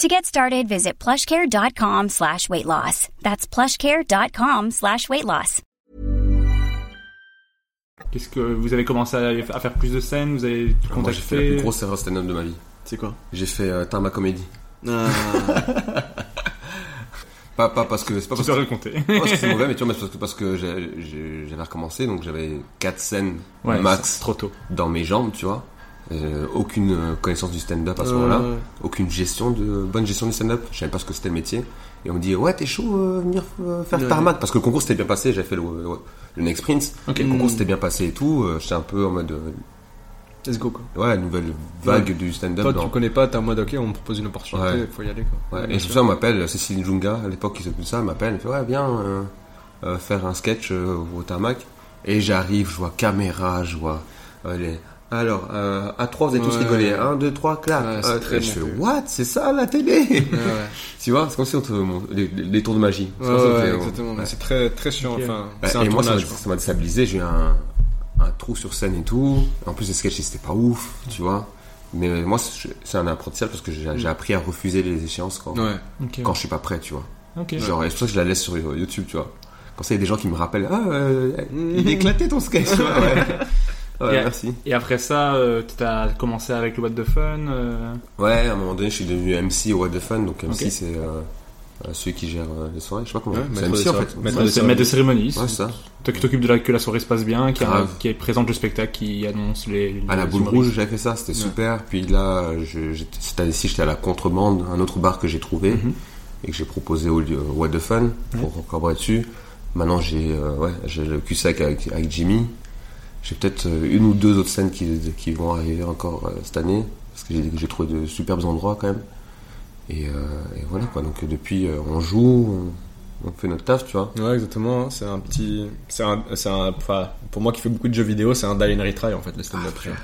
To get started, visit plushcare.com slash weight loss. That's plushcare.com slash weight loss. Qu'est-ce que vous avez commencé à, à faire plus de scènes? Vous avez Ah, Moi, j'ai fait la plus contacté grosse erreur stand-up de ma vie. C'est quoi? J'ai fait euh, Tarma Comédie. Ah, Pas, pas parce que c'est pas Tu parce que, raconter. pas parce que c'est mauvais, mais tu vois, mais parce que, parce que j'ai- j'ai- j'avais recommencé, donc j'avais quatre scènes Ouais, max trop tôt. dans mes jambes, tu vois. Euh, aucune euh, connaissance du stand-up à ce Ouais, moment-là, aucune gestion de bonne gestion du stand-up. Je savais pas ce que c'était le métier. Et on me dit ouais t'es chaud euh, venir euh, faire Ouais. tarmac parce que le concours s'était bien passé. J'avais fait le, le, le Next Prince. Ok. Le concours s'était bien passé et tout. euh, J'étais un peu en mode euh, Let's go, quoi. ouais nouvelle vague du stand-up. Toi, dans- tu connais pas, t'es en mode, ok, on me propose une opportunité, Ouais. faut y aller, quoi. Ouais, et tout ça, on m'appelle, Cécile Junga, à l'époque qui s'occupe de ça, elle m'appelle, elle fait, ouais, viens euh, euh, faire un sketch euh, au tarmac. Et j'arrive, je vois caméra, je vois euh, les... Alors, euh, à trois, vous avez tous Ouais. rigolé. Un, deux, trois, clap. Ouais, Euh, très et je fais, what? C'est ça, la télé? Ouais. Tu vois, c'est comme si on te... les, les tours de magie. C'est exactement. très, très chiant, enfin. Bah, un et moi, ça m'a- tournage, quoi. ça m'a déstabilisé. J'ai eu un, un trou sur scène et tout. En plus, les sketchs, c'était pas ouf, tu vois. Mais moi, c'est un apprentissage parce que j'ai appris à refuser les échéances quand, Ouais. Ok. quand je suis pas prêt, tu vois. Genre, c'est pour ça que je la laisse sur YouTube, tu vois. Quand ça, il y a des gens qui me rappellent, ah, euh, il est éclaté ton sketch, tu vois, ouais. Ouais, Et- merci. Et après ça, euh, tu as commencé avec le What the Fun. euh, Ouais, à un moment donné, je suis devenu MC au What the Fun, donc MC, c'est euh, euh, celui qui gère euh, les soirées, je sais pas comment. Ouais, c'est MC en fait. Maître Ouais, maître de cérémonie. Ouais, c'est ça. Toi qui t'occupes de la, que la soirée se passe bien, qui, présente le spectacle, qui annonce les. À la les boule rouge, j'avais fait ça, c'était super. Puis là, je, cette année-ci, j'étais à la contrebande, un autre bar que j'ai trouvé Mhm. et que j'ai proposé au lieu- What the Fun pour collaborer dessus. Maintenant, j'ai euh, ouais, le cul sec avec, avec Jimmy. J'ai peut-être euh, une ou deux autres scènes qui, vont arriver encore euh, cette année parce que j'ai, trouvé de superbes endroits quand même. Et, euh, voilà quoi. Donc depuis, on joue, on fait notre taf, tu vois. Ouais, exactement. C'est un petit. C'est un. C'est un. Enfin, pour moi qui fais beaucoup de jeux vidéo, c'est un die and retry en fait, le stand-up. tu vois.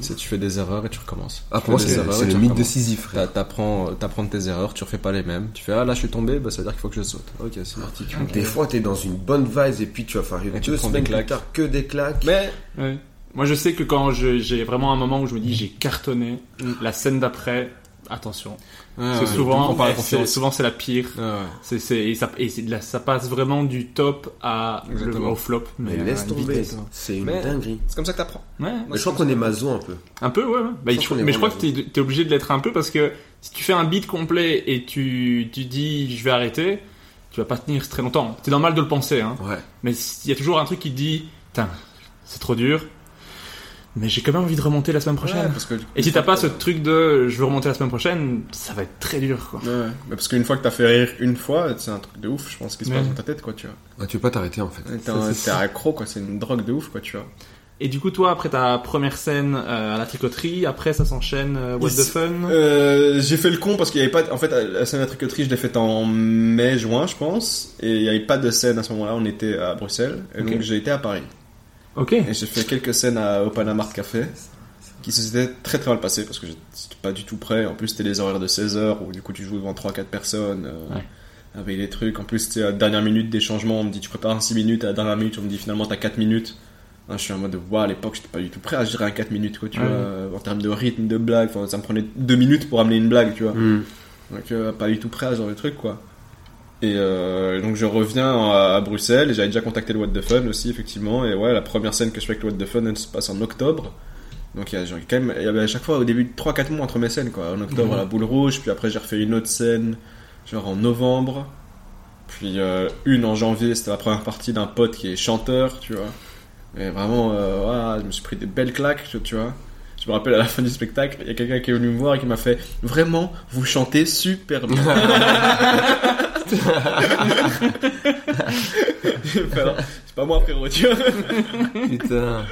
c'est tu fais des erreurs et tu recommences. Ah, Tu pour moi, c'est erreurs c'est et le tu mythe de. Sisyphe, T'apprends, tes erreurs, tu refais pas les mêmes. Tu fais ah là je suis tombé, bah ça veut dire qu'il faut que je saute. Ok, c'est parti. Tu Des fois, t'es dans une bonne vibe et puis tu vas faire Et tu deux semaines des plus claques. tard que des claques. Mais Ouais. Moi, je sais que quand je- j'ai vraiment un moment où je me dis j'ai cartonné, la scène d'après, attention. Ah, c'est souvent, on parle c'est- souvent c'est la pire. Ah ouais. C'est, c'est, et ça, et la- ça passe vraiment du top à le, au flop. Mais à laisse une tomber, c'est une Mais- dinguerie. C'est comme ça que t'apprends. Ouais. Mais je crois qu'on est maso un peu. Un peu, ouais. ouais. Bah, Je mais je crois que t'es, t'es obligé de l'être un peu parce que si tu fais un beat complet et tu, tu dis je vais arrêter, tu vas pas tenir très longtemps. C'est normal de le penser, hein. Ouais. Mais il y a toujours un truc qui te dit, putain, c'est trop dur. Mais j'ai quand même envie de remonter la semaine prochaine. Ouais, parce que Et si t'as pas ce truc de je veux remonter la semaine prochaine, ça va être très dur, quoi. Ouais. Mais parce qu'une fois que t'as fait rire une fois, c'est un truc de ouf, je pense, qui se Ouais. passe dans ta tête, quoi, tu vois. Ouais, tu peux pas t'arrêter en fait. T'es accro, quoi, c'est une drogue de ouf, quoi, tu vois. Et du coup, toi, après ta première scène euh, à la tricoterie, après ça s'enchaîne euh, What the Fun? Euh, j'ai fait le con parce qu'il y avait pas, en fait, la scène à la tricoterie, je l'ai faite en mai, juin, je pense, et il y avait pas de scène à ce moment-là, on était à Bruxelles, et donc j'ai été à Paris. Ok. Et j'ai fait quelques scènes à, au Panama Café, qui se s'étaient très très mal passées parce que j'étais pas du tout prêt. En plus, c'était des horaires de 16 heures où du coup tu joues devant 3-4 personnes, euh, Ouais. avec des trucs. En plus, c'était à la dernière minute des changements, on me dit tu prépares un 6 minutes, à la dernière minute, on me dit finalement t'as 4 minutes. Hein, je suis en mode, waouh, à l'époque, j'étais pas du tout prêt à gérer un 4 minutes, quoi, tu Ouais. vois, euh, en termes de rythme, de blague, enfin, ça me prenait 2 minutes pour amener une blague, tu vois. Hmm. Donc, euh, pas du tout prêt à ce genre de truc, quoi. Et euh, donc, je reviens à, à Bruxelles, et j'avais déjà contacté le What the Fun aussi, effectivement, et ouais, la première scène que je fais avec le What the Fun, elle se passe en octobre. Donc, il y a quand même, il y avait à chaque fois au début 3-4 mois entre mes scènes, quoi. En octobre, Mhm. à la boule rouge, puis après, j'ai refait une autre scène, genre en novembre. Puis euh, une en janvier, c'était la première partie d'un pote qui est chanteur, tu vois. Et vraiment, euh, je me suis pris des belles claques, tu vois. Je me rappelle à la fin du spectacle, il y a quelqu'un qui est venu me voir et qui m'a fait Vraiment, vous chantez super bien. C'est pas moi, frérot, tu vois. Putain.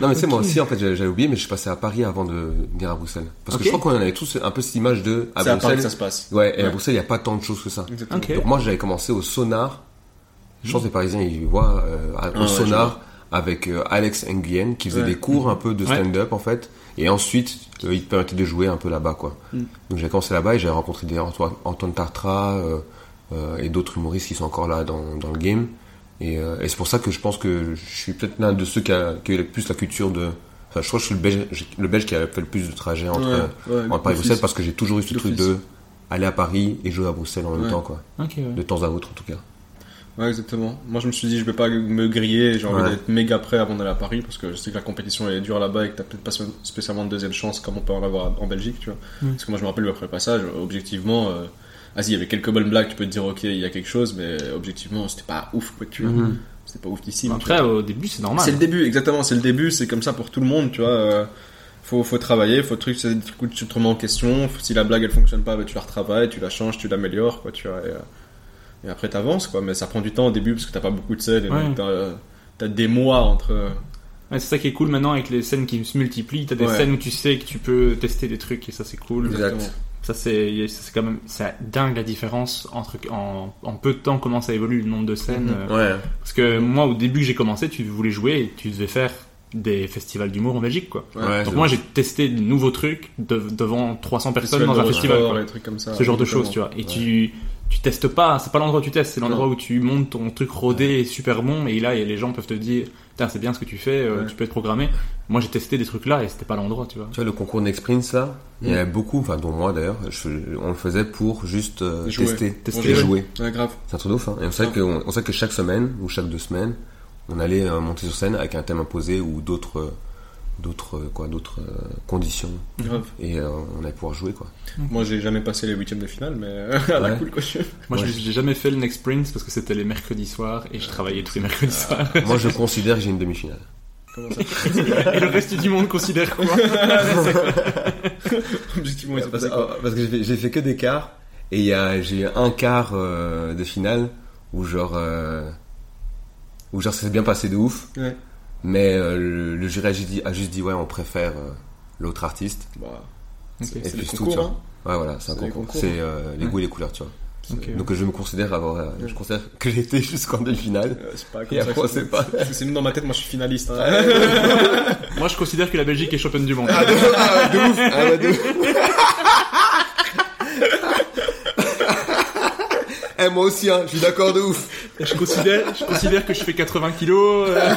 Non mais c'est moi aussi en fait j'avais oublié mais je suis passé à Paris avant de venir à Bruxelles parce que je crois qu'on avait tous un peu cette image de à C'est à Paris Bruxelles que ça se passe. ouais et à. Bruxelles il y a pas tant de choses que ça Exactement. Ok. donc moi j'avais commencé au Sonar je pense que les Parisiens ils voient euh, au Ah ouais, Sonar avec euh, Alex Nguyen qui faisait Ouais. des cours un peu de Ouais. stand-up en fait et ensuite euh, il te permettait de jouer un peu là-bas quoi Mm. donc j'ai commencé là-bas et j'ai rencontré des Antoine, Antoine Tartra euh, et d'autres humoristes qui sont encore là dans, dans le game et, euh, et c'est pour ça que je pense que je suis peut-être l'un de ceux qui a, qui a eu le plus la culture de. Enfin, je crois que je suis le belge, le belge qui a fait le plus de trajets entre, Ouais, ouais, entre Paris et. Bruxelles parce que j'ai toujours eu ce truc de aller à Paris et jouer à Bruxelles en même Ouais. temps, quoi. De temps à autre, en tout cas. Ouais, exactement. Moi, je me suis dit, je vais pas me griller, j'ai envie Ouais. d'être méga prêt avant d'aller à Paris, parce que je sais que la compétition est dure là-bas et que t'as peut-être pas spécialement de deuxième chance comme on peut en avoir en Belgique, tu vois. Mm. Parce que moi, je me rappelle, après le passage, objectivement, euh, ah si, il y avait quelques bonnes blagues, tu peux te dire, ok, il y a quelque chose, mais objectivement, c'était pas ouf, quoi, tu vois. Mhm. C'était pas oufissime. tu Après, au début, c'est normal. C'est le début, exactement, c'est le début, c'est comme ça pour tout le monde, tu vois. euh, faut, faut travailler, faut truc, c'est du coup, tu te remets en question. Si la blague elle fonctionne pas, bah, tu la retravailles, tu la changes, tu l'améliores, quoi, tu vois. Et, euh, et après t'avances, quoi. Mais ça prend du temps au début parce que t'as pas beaucoup de scènes et Ouais. donc t'as, euh, des mois entre. euh, Ouais, c'est ça qui est cool maintenant avec les scènes qui se multiplient. T'as des Ouais. scènes où tu sais que tu peux tester des trucs et ça c'est cool. Exact. C'est ça, c'est quand même c'est dingue la différence entre en, en peu de temps comment ça évolue le nombre de scènes. Mhm. euh, Ouais. Parce que moi au début que j'ai commencé, tu voulais jouer et tu devais faire des festivals d'humour en Belgique quoi. Ouais. Donc moi j'ai testé de nouveaux trucs de- devant 300 personnes dans un festival. quoi. trucs comme ça. ce genre de choses, tu vois. Et Ouais. tu, tu testes pas, c'est pas l'endroit où tu testes, c'est l'endroit où tu montes ton truc rodé et super bon, et là, et les gens peuvent te dire, c'est bien ce que tu fais, euh, Ouais. tu peux être programmé. Moi, j'ai testé des trucs là et c'était pas l'endroit, tu vois. Tu vois, le concours Next Prince, là, il y en avait beaucoup, enfin, dont moi d'ailleurs, on le faisait pour juste euh, Jouer. tester, Tester, et jouer. Ouais, grave. C'est un truc de ouf, hein. Et on savait, que, on, on savait que chaque semaine, ou chaque deux semaines, on allait euh, monter sur scène avec un thème imposé ou d'autres, euh, d'autres, euh, quoi, d'autres euh, conditions. Grave. Et euh, on allait pouvoir jouer, quoi. Moi, j'ai jamais passé les huitièmes de finale, mais à la Ouais. cool, quoi. Moi, Ouais. j'ai- jamais fait le Next Prince parce que c'était les mercredis soirs et je travaillais tous les mercredis soirs. Moi, je considère que j'ai une demi-finale. Comment ça et le reste du monde considère quoi Objectivement, Parce, passé quoi euh, parce que j'ai fait, que des quarts et il y a j'ai eu un quart euh, de finale où genre euh, où genre ça s'est bien passé de ouf Ouais. Mais euh, le, le jury a juste dit, a juste dit ouais on préfère euh, l'autre artiste Bah, Ok. et c'est puis tout concours, tu vois. hein. Ouais, voilà, c'est un C'est les concours. C'est euh, les goûts et les couleurs, tu vois. Ok. Donc je me considère avoir, euh, je considère que j'ai été jusqu'en demi-finale. Euh, C'est Et ça après, sait pas. C'est nous dans ma tête, moi je suis finaliste. hein. Moi, je considère que la Belgique est championne du monde. Ah, de, ah, de ouf. Ah, ouais, de ouf. Eh, moi aussi, hein, je suis d'accord de ouf. Je considère, je considère que je fais 80 kilos, euh,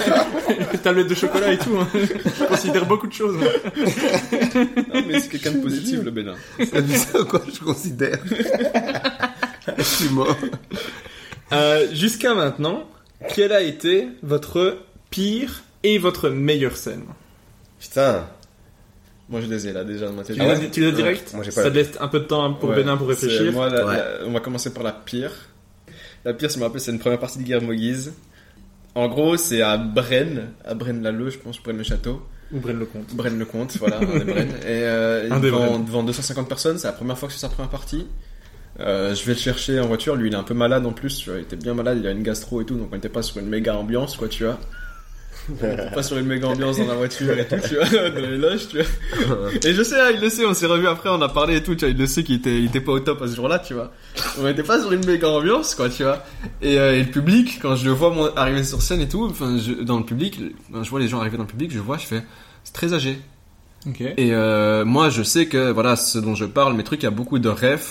tablette de chocolat et tout. hein. Je considère beaucoup de choses. Non, mais c'est quelqu'un de positif, le Bénin. C'est ça quoi, je considère? je suis mort. Euh, Jusqu'à maintenant, quelle a été votre pire et votre meilleure scène? Putain. Moi je les ai là déjà dans ma tête. Tu les as- as direct? Ouais, moi, j'ai pas Ça te laisse un peu de temps pour Ouais, Bénin pour réfléchir? Moi, la- Ouais. la- on va commencer par la pire. La pire, je me rappelle, c'est une première partie de Guillermo Guise. En gros, c'est à Brenne, à Brenne-l'Alleud, je pense, Brenne-le-Château. Ou Braine-le-Comte. Brenne-le-Comte, voilà, un des Brennes. Et euh, Un des devant, Brennes. devant 250 personnes, c'est la première fois que je fais sa première partie. Euh, je vais le chercher en voiture, lui il est un peu malade en plus, tu vois, il était bien malade, il a une gastro et tout, donc on n'était pas sur une méga ambiance, quoi, tu vois. On était pas sur une méga ambiance dans la voiture et tout, tu vois, dans les loges, tu vois. Et je sais, hein, il le sait, on s'est revu après, on a parlé et tout, tu vois, il le sait qu'il était, il était pas au top à ce jour-là, tu vois. On n'était pas sur une méga ambiance, quoi, tu vois. Et, euh, et le public, quand je le vois mon- arriver sur scène et tout, enfin, dans le public, je vois les gens arriver dans le public, je vois, je fais, c'est très âgé. Ok. Et euh, moi, je sais que voilà, ce dont je parle, mes trucs, il y a beaucoup de rêves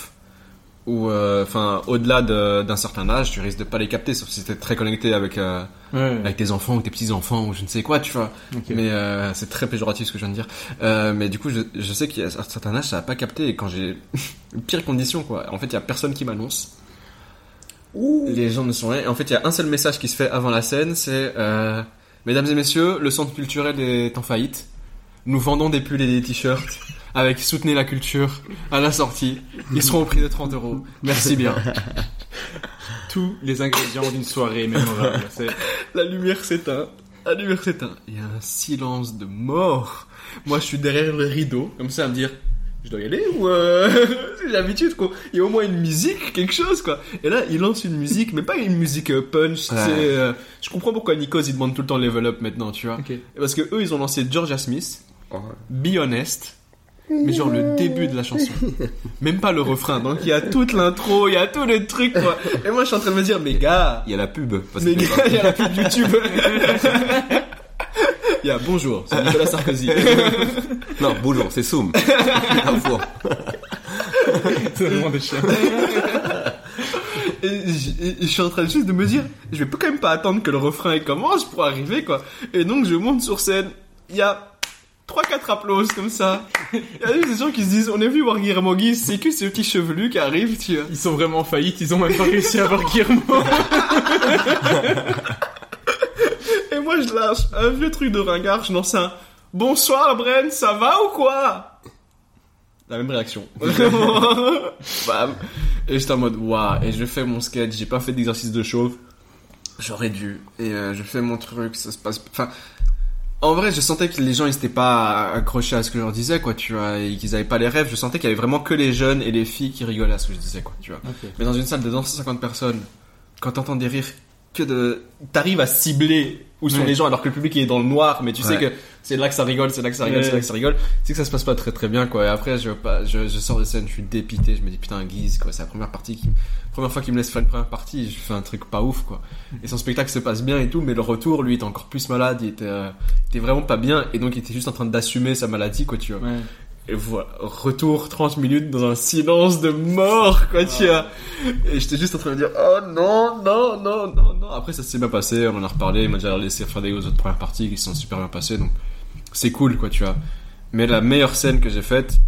où, euh, enfin, au-delà de- d'un certain âge, tu risques de pas les capter, sauf si t'es très connecté avec euh, Ouais. avec tes enfants ou tes petits enfants ou je ne sais quoi, tu vois. Mais euh, c'est très péjoratif ce que je viens de dire. Euh, mais du coup, je, je sais qu'à un certain âge, ça va pas capter. Et quand j'ai pire condition, quoi. En fait, il y a personne qui m'annonce. Les gens ne sont rien. Et en fait, il y a un seul message qui se fait avant la scène, c'est euh, Mesdames et messieurs, le centre culturel est en faillite. Nous vendons des pulls et des t-shirts avec soutenez la culture à la sortie. Ils seront au prix de 30 euros. Merci bien. Tous les ingrédients d'une soirée mémorable. C'est- La lumière s'éteint. La lumière s'éteint. Il y a un silence de mort. Moi, je suis derrière le rideau, comme ça, à me dire, je dois y aller ou euh... j'ai l'habitude quoi. Il y a au moins une musique, quelque chose quoi. Et là, il lance une musique, mais pas une musique euh, punch. Ouais. euh, Je comprends pourquoi Nikos il demande tout le temps level up maintenant, tu vois. Parce que eux, ils ont lancé Georgia Smith. Be Honest. Mais genre le début de la chanson. Même pas le refrain. Donc il y a toute l'intro, il y a tous les trucs quoi. Et moi je suis en train de me dire, mais gars, Il y a la pub. Parce mais que- gars, il y a la pub YouTube. Il y a bonjour, c'est Nicolas Sarkozy. Non, bonjour, c'est Soum. C'est vraiment des chiens. Et j- et je suis en train juste de me dire, je vais quand même pas attendre que le refrain commence pour arriver quoi. Et donc je monte sur scène, il y a 3-4 applauses comme ça. Il y a des gens qui se disent, on est venu voir Guillermo c'est que ce petit chevelu qui arrive, tu vois. Ils sont vraiment en faillite, ils ont même pas réussi à avoir Guillermo. Et moi je lâche un vieux truc de ringard, je lance un Bonsoir Bren, ça va ou quoi? La même réaction. Bam. Et j'étais en mode waouh. Et je fais mon sketch, j'ai pas fait d'exercice de chauve. J'aurais dû. Et euh, je fais mon truc, ça se passe. Enfin. En vrai, je sentais que les gens ils s'étaient pas accrochés à ce que je leur disais, quoi, tu vois, et qu'ils avaient pas les rêves. Je sentais qu'il y avait vraiment que les jeunes et les filles qui rigolaient à ce que je disais, quoi, tu vois. Mais dans une salle de 250 personnes, quand t'entends des rires que de, t'arrives à cibler sont Ouais. les gens alors que le public est dans le noir, mais tu sais que c'est là que ça rigole, c'est là que ça rigole, c'est là que ça rigole. Tu sais que ça se passe pas très très bien, quoi. Et après, je, pas, je, je sors de scène, je suis dépité, je me dis putain, Guise, quoi, c'est la première partie qui, première fois qu'il me laisse faire une première partie, je fais un truc pas ouf, quoi. Et son spectacle se passe bien et tout, mais le retour, lui, était encore plus malade, il était, euh, il était vraiment pas bien, et donc il était juste en train d'assumer sa maladie, quoi, tu vois. Ouais. Et voilà, retour 30 minutes dans un silence de mort, quoi, tu vois. Et j'étais juste en train de dire, oh non, non, non, non. Après, ça s'est bien passé, on en a reparlé, il m'a déjà laissé faire des autres premières parties qui se sont super bien passées, donc c'est cool, quoi, tu vois. Mais la meilleure scène que j'ai faite,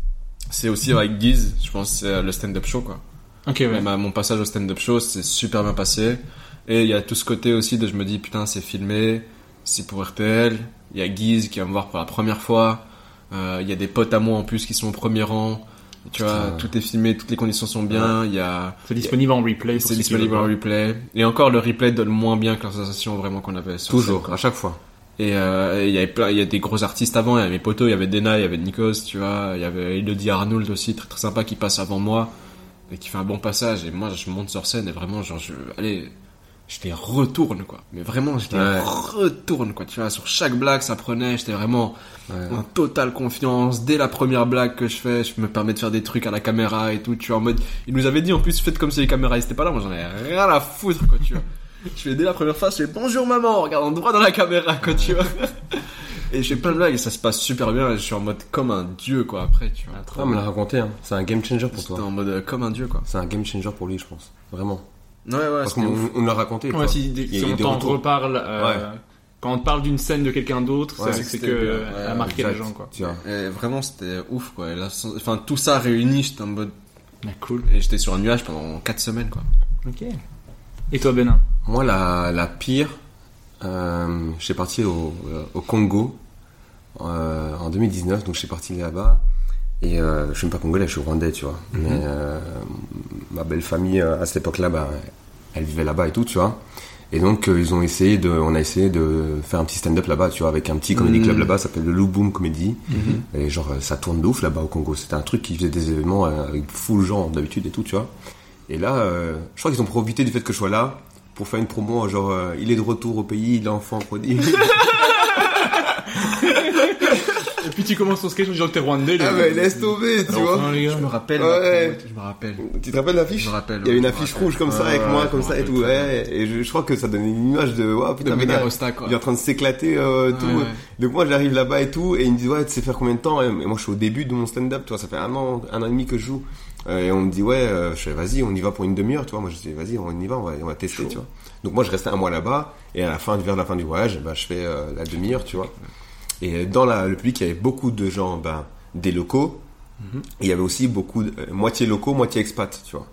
c'est aussi avec Guise, je pense, c'est le stand-up show, quoi. Ok, ouais. Mais ma- mon passage au stand-up show, c'est super bien passé. Et il y a tout ce côté aussi de je me dis, putain, c'est filmé, c'est pour RTL. Il y a Guise qui va me voir pour la première fois. Euh, Il y a des potes à moi en plus qui sont au premier rang. Tu vois, Putain. tout est filmé, toutes les conditions sont bien. Il y a, C'est disponible en replay. c'est disponible en replay. Et encore, le replay donne moins bien que la sensation vraiment qu'on avait sur Toujours, à chaque fois. Et euh, il y avait plein, il y a des gros artistes avant. Il y avait mes potos, il y avait Dena, il y avait Nikos, tu vois. Il y avait Elodie Arnold aussi, très très sympa, qui passe avant moi et qui fait un bon passage. Et moi, je monte sur scène et vraiment, genre, je, allez, je les retourne quoi. Mais vraiment, je les Ouais. retourne quoi. Tu vois, sur chaque blague, ça prenait, j'étais vraiment Ouais. en totale confiance. Dès la première blague que je fais, je me permets de faire des trucs à la caméra et tout. Tu vois, en mode, il nous avait dit en plus, faites comme si les caméras étaient pas là. Moi, j'en ai rien à foutre quoi, tu vois. Je fais dès la première phase, je fais bonjour maman, en regardant droit dans la caméra quoi, tu vois. Et je fais plein de blagues et ça se passe super bien. et Je suis en mode comme un dieu quoi après, tu vois. Ah, on me l'a raconté, hein. c'est un game changer pour toi. en mode euh, comme un dieu quoi. C'est un game changer pour lui, je pense. Vraiment. Ouais ouais. Parce qu'on on l'a raconté. Ouais, quoi. si, on t'en reparle, euh, Ouais. Quand on te parle d'une scène de quelqu'un d'autre, Ouais, c'est que ouais, a marqué les Exact. gens, quoi. Tu vois. Et vraiment c'était ouf quoi. Et là, enfin tout ça réuni, j'étais en mode Ah, cool. et j'étais sur un nuage pendant 4 semaines quoi. Ok. Et toi, Benin Moi, la, la pire, euh, je suis parti au, euh, au Congo euh, en 2019, donc je suis parti là-bas. Et euh, je suis même pas congolais, je suis rwandais, tu vois. Mais euh, ma belle famille à cette époque-là, bah, elle vivait là-bas et tout, tu vois. Et donc euh, ils ont essayé de, on a essayé de faire un petit stand-up là-bas, tu vois, avec un petit comedy club là-bas, ça s'appelle le Luboom Comedy. Et genre ça tourne de ouf là-bas au Congo. C'était un truc qui faisait des événements euh, avec full gens d'habitude et tout, tu vois. Et là, euh, je crois qu'ils ont profité du fait que je sois là pour faire une promo, genre euh, il est de retour au pays, l'enfant prodigue. Et puis tu commences ton sketch en disant que t'es rwandais. ah mais laisse tomber, tu vois. Enfin, les gars. Je me rappelle. Ouais. Je me rappelle. Tu te rappelles l'affiche Je me rappelle, Il y avait une affiche rouge comme ça avec moi, comme me ça et tout. Ouais, et je, je crois que ça donnait une image de, waouh, putain, mais il est en train de s'éclater, euh, tout. Donc moi, j'arrive là-bas et tout, et ils me disent, ouais, tu sais faire combien de temps? Et moi, je suis au début de mon stand-up, tu vois, ça fait un an, un an et demi que je joue. Euh, et on me dit, ouais, euh, je fais, vas-y, on y va pour une demi-heure, tu vois. Moi, je dis, vas-y, on y va, on va, on va tester, tu vois. Donc moi, je restais un mois là-bas, et à la fin, vers la fin du voyage, bah, je fais euh, la demi-heure, tu vois. Et dans la, le public, il y avait beaucoup de gens, ben, des locaux. Mhm. Il y avait aussi beaucoup, de, euh, moitié locaux, moitié expats, tu vois.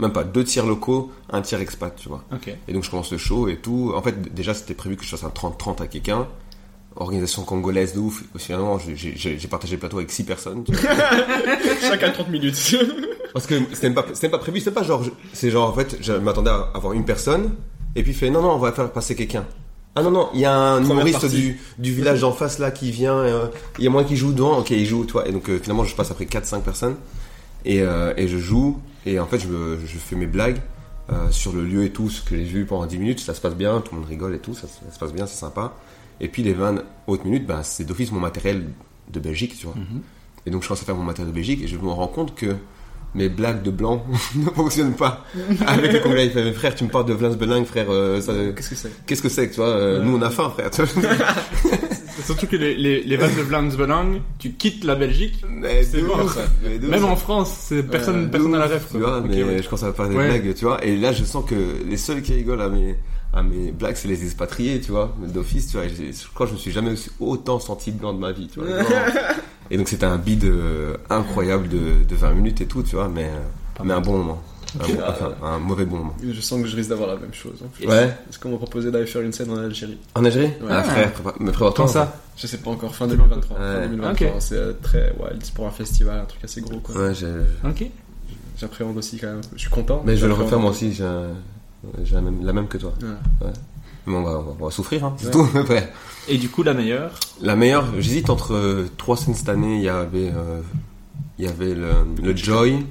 Même pas, deux tiers locaux, un tiers expat, tu vois. Et donc je commence le show et tout. En fait, déjà c'était prévu que je fasse un 30-30 à quelqu'un. Organisation congolaise de ouf. Finalement, j'ai- partagé le plateau avec 6 personnes. Chacun 30 minutes. Parce que c'était même même pas prévu, c'était pas genre, c'est genre en fait, je m'attendais à avoir une personne. Et puis il fait, non, non, on va faire passer quelqu'un. Ah non, non, il y a un humoriste du, du village en face là qui vient, euh, il y a moi qui joue devant, ok, il joue, toi. Et donc euh, finalement, je passe après 4-5 personnes. Et, euh, et je joue, et en fait, je, me- je fais mes blagues euh, sur le lieu et tout, ce que j'ai vu pendant 10 minutes, ça se passe bien, tout le monde rigole et tout, ça, se- ça se passe bien, c'est sympa. Et puis les 20 autres minutes, ben, c'est d'office mon matériel de Belgique, tu vois. Et donc je commence à faire mon matériel de Belgique, et je me rends compte que mes blagues de blanc ne fonctionnent pas avec les Congolais. Il fait, mais frère, tu me parles de Vlaams Belang, frère, euh, ça- Qu'est-ce que c'est? qu'est-ce que c'est que tu vois euh, Nous on a faim, frère. Surtout que les, les, de Vlaams Belang, tu quittes la Belgique. Mais C'est mort, Même en France, c'est personne, De personne à la rêve. Tu vois, mais je commence à faire des Ouais. blagues, tu vois. Et là, je sens que les seuls qui rigolent à mes, à mes blagues, c'est les expatriés, tu vois, d'office, tu vois. J'ai- Je crois que je me suis jamais aussi autant senti blanc de ma vie, tu vois. Et donc, c'était un bide euh, incroyable de, de 20 minutes et tout, tu vois, mais, mais un bon moment. Un, bon- enfin, un mauvais bon moment. Je sens que je risque d'avoir la même chose. en plus. Ouais. Est-ce qu'on m'a proposé d'aller faire une scène en Algérie? En Algérie? Ouais. Ah, frère, prépa- mais prépare-toi. Quand ça? Je sais pas encore, fin 2023. Ouais. Fin 2023, Ok. c'est euh, très. Ouais, c'est pour un festival, un truc assez gros quoi. Ouais, j'ai- Ok. J'appréhende aussi quand même. Je suis content. mais je vais le refaire moi aussi, j'ai un- j'ai la même, la même que toi. Ouais. Mais on va, on va- on va souffrir, hein, c'est Ouais. tout. Ouais. Et du coup, la meilleure? La meilleure, j'hésite entre euh, trois scènes cette année. Il y avait, euh, il y avait le, le Joy.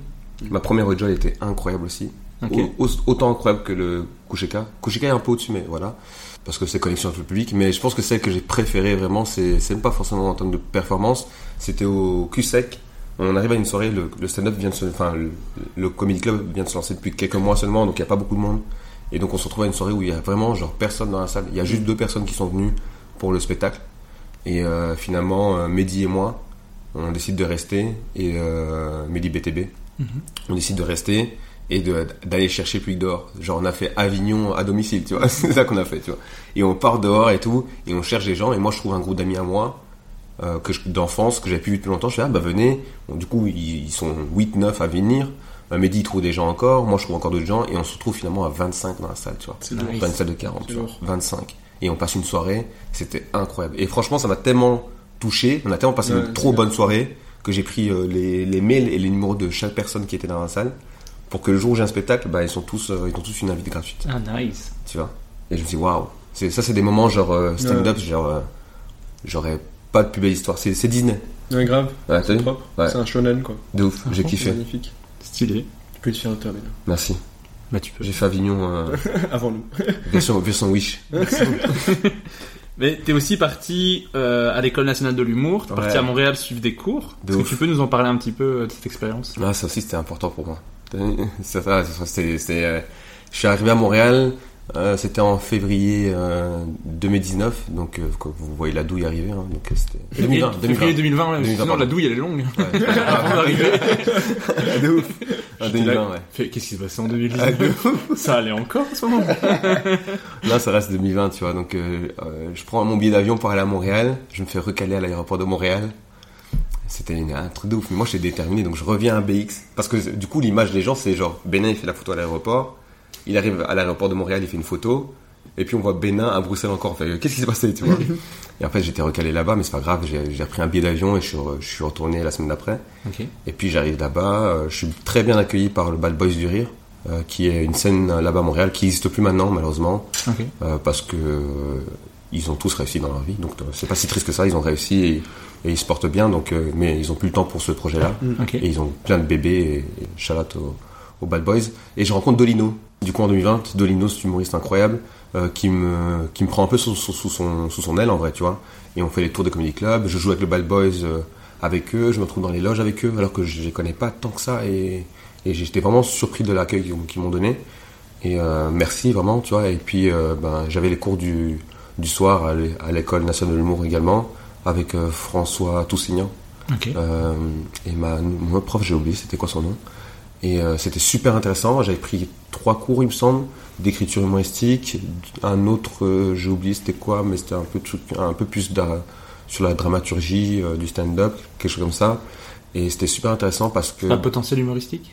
Ma première au Joy était incroyable aussi. Ok. Au- au- autant incroyable que le Kushika. Kushika est un peu au-dessus, mais voilà. Parce que c'est connexion avec le public. Mais je pense que celle que j'ai préférée vraiment, c'est, c'est même pas forcément en termes de performance. C'était au QSEC. On arrive à une soirée, le, le stand-up vient de se, enfin, le, le comedy club vient de se lancer depuis quelques mois seulement, donc il n'y a pas beaucoup de monde. Et donc on se retrouve à une soirée où il y a vraiment genre personne dans la salle. Il y a juste deux personnes qui sont venues pour le spectacle. Et euh, finalement, euh, Mehdi et moi, on décide de rester. Et euh, Mehdi BTB, on décide de rester et d'aller chercher public dehors. Genre on a fait Avignon à domicile, tu vois. C'est ça qu'on a fait, tu vois. Et on part dehors et tout, et on cherche des gens. Et moi, je trouve un groupe d'amis à moi, euh, que d'enfance, que j'avais plus vu depuis longtemps. Je fais, ah bah venez. Bon, du coup, ils, ils sont 8-9 à venir. Euh, Mehdi, il trouve des gens encore. Moi, je trouve encore d'autres gens. Et on se retrouve finalement à 25 dans la salle, tu vois. C'est une salle de 40, C'est tu vois. lourd. 25. Et on passe une soirée. C'était incroyable. Et franchement, ça m'a tellement touché. On a tellement passé Ouais, une trop bien. bonne soirée que j'ai pris euh, les, les mails et les numéros de chaque personne qui était dans la salle pour que le jour où j'ai un spectacle, bah, ils sont tous, euh, ils ont tous une invite gratuite, Ah, nice. tu vois. Et je me dis waouh, c'est ça, c'est des moments genre euh, stand-up, genre euh, j'aurais pas de plus belle histoire. C'est Disney. Ouais, grave. Ouais, C'est propre. Ouais. C'est un shonen quoi. De ouf, j'ai C'est kiffé. magnifique. Stylé. Tu peux fier de toi, Bénin. Merci. Bah tu peux. J'ai fait Avignon euh, Avant nous. version, version Wish. Mais t'es aussi parti euh, à l'école nationale de l'humour, t'es parti Ouais. à Montréal suivre des cours. De Est-ce que tu peux nous en parler un petit peu euh, de cette expérience? Ah, ça aussi, c'était important pour moi. C'est ça, c'est ça, c'était, c'était, euh, je suis arrivé à Montréal, euh, c'était en février euh, 2019, donc euh, vous voyez la douille arriver, hein, donc euh, c'était 2020, Février 2020, ouais, 2020, sinon la douille elle est longue. Ouais. Avant d'arriver. de ouf. Ah, J'étais 2020, là, ouais. Qu'est-ce qui se passait en Ah, 2019 de ouf. Ça allait encore en ce moment Là, ça reste 2020, tu vois. Donc, euh, euh, je prends mon billet d'avion pour aller à Montréal. Je me fais recaler à l'aéroport de Montréal. C'était un truc de ouf. Mais moi, j'étais déterminé. Donc, je reviens à BX. Parce que, du coup, l'image des gens, c'est genre, Bénin, il fait la photo à l'aéroport. Il arrive à l'aéroport de Montréal, il fait une photo. Et puis, on voit Bénin à Bruxelles encore. Fait, Qu'est-ce qui s'est passé, tu vois Et après, j'étais recalé là-bas, mais c'est pas grave. J'ai repris un billet d'avion et je suis, re- je suis retourné la semaine d'après. Et puis j'arrive là-bas, euh, je suis très bien accueilli par le Bad Boys du Rire, euh, qui est une scène euh, là-bas à Montréal qui n'existe plus maintenant malheureusement, euh, parce que euh, ils ont tous réussi dans leur vie, donc c'est pas si triste que ça, ils ont réussi et, et ils se portent bien, donc mais ils ont plus le temps pour ce projet-là, Ok. et ils ont plein de bébés et, et shout out aux, aux Bad Boys. Et je rencontre Dolino, du coup en 2020, Dolino, c'est un humoriste incroyable, euh, qui me qui me prend un peu sous, sous, sous son sous son aile en vrai, tu vois. Et on fait les tours des comedy clubs, je joue avec le Bad Boys euh, avec eux, je me retrouve dans les loges avec eux, alors que je les connais pas tant que ça, et, et j'étais vraiment surpris de l'accueil qu'ils, m'ont donné. Et euh, merci vraiment, tu vois. Et puis ben, j'avais les cours du, du soir à l'é- à l'école nationale de l'humour également, avec François Toussignan. Et ma, mon prof, j'ai oublié, c'était quoi son nom? Et euh, c'était super intéressant. J'avais pris trois cours, il me semble, d'écriture humoristique. Un autre, euh, j'ai oublié c'était quoi, mais c'était un peu, un plus sur la dramaturgie, euh, du stand-up, quelque chose comme ça. Et c'était super intéressant parce que... De potentiel humoristique?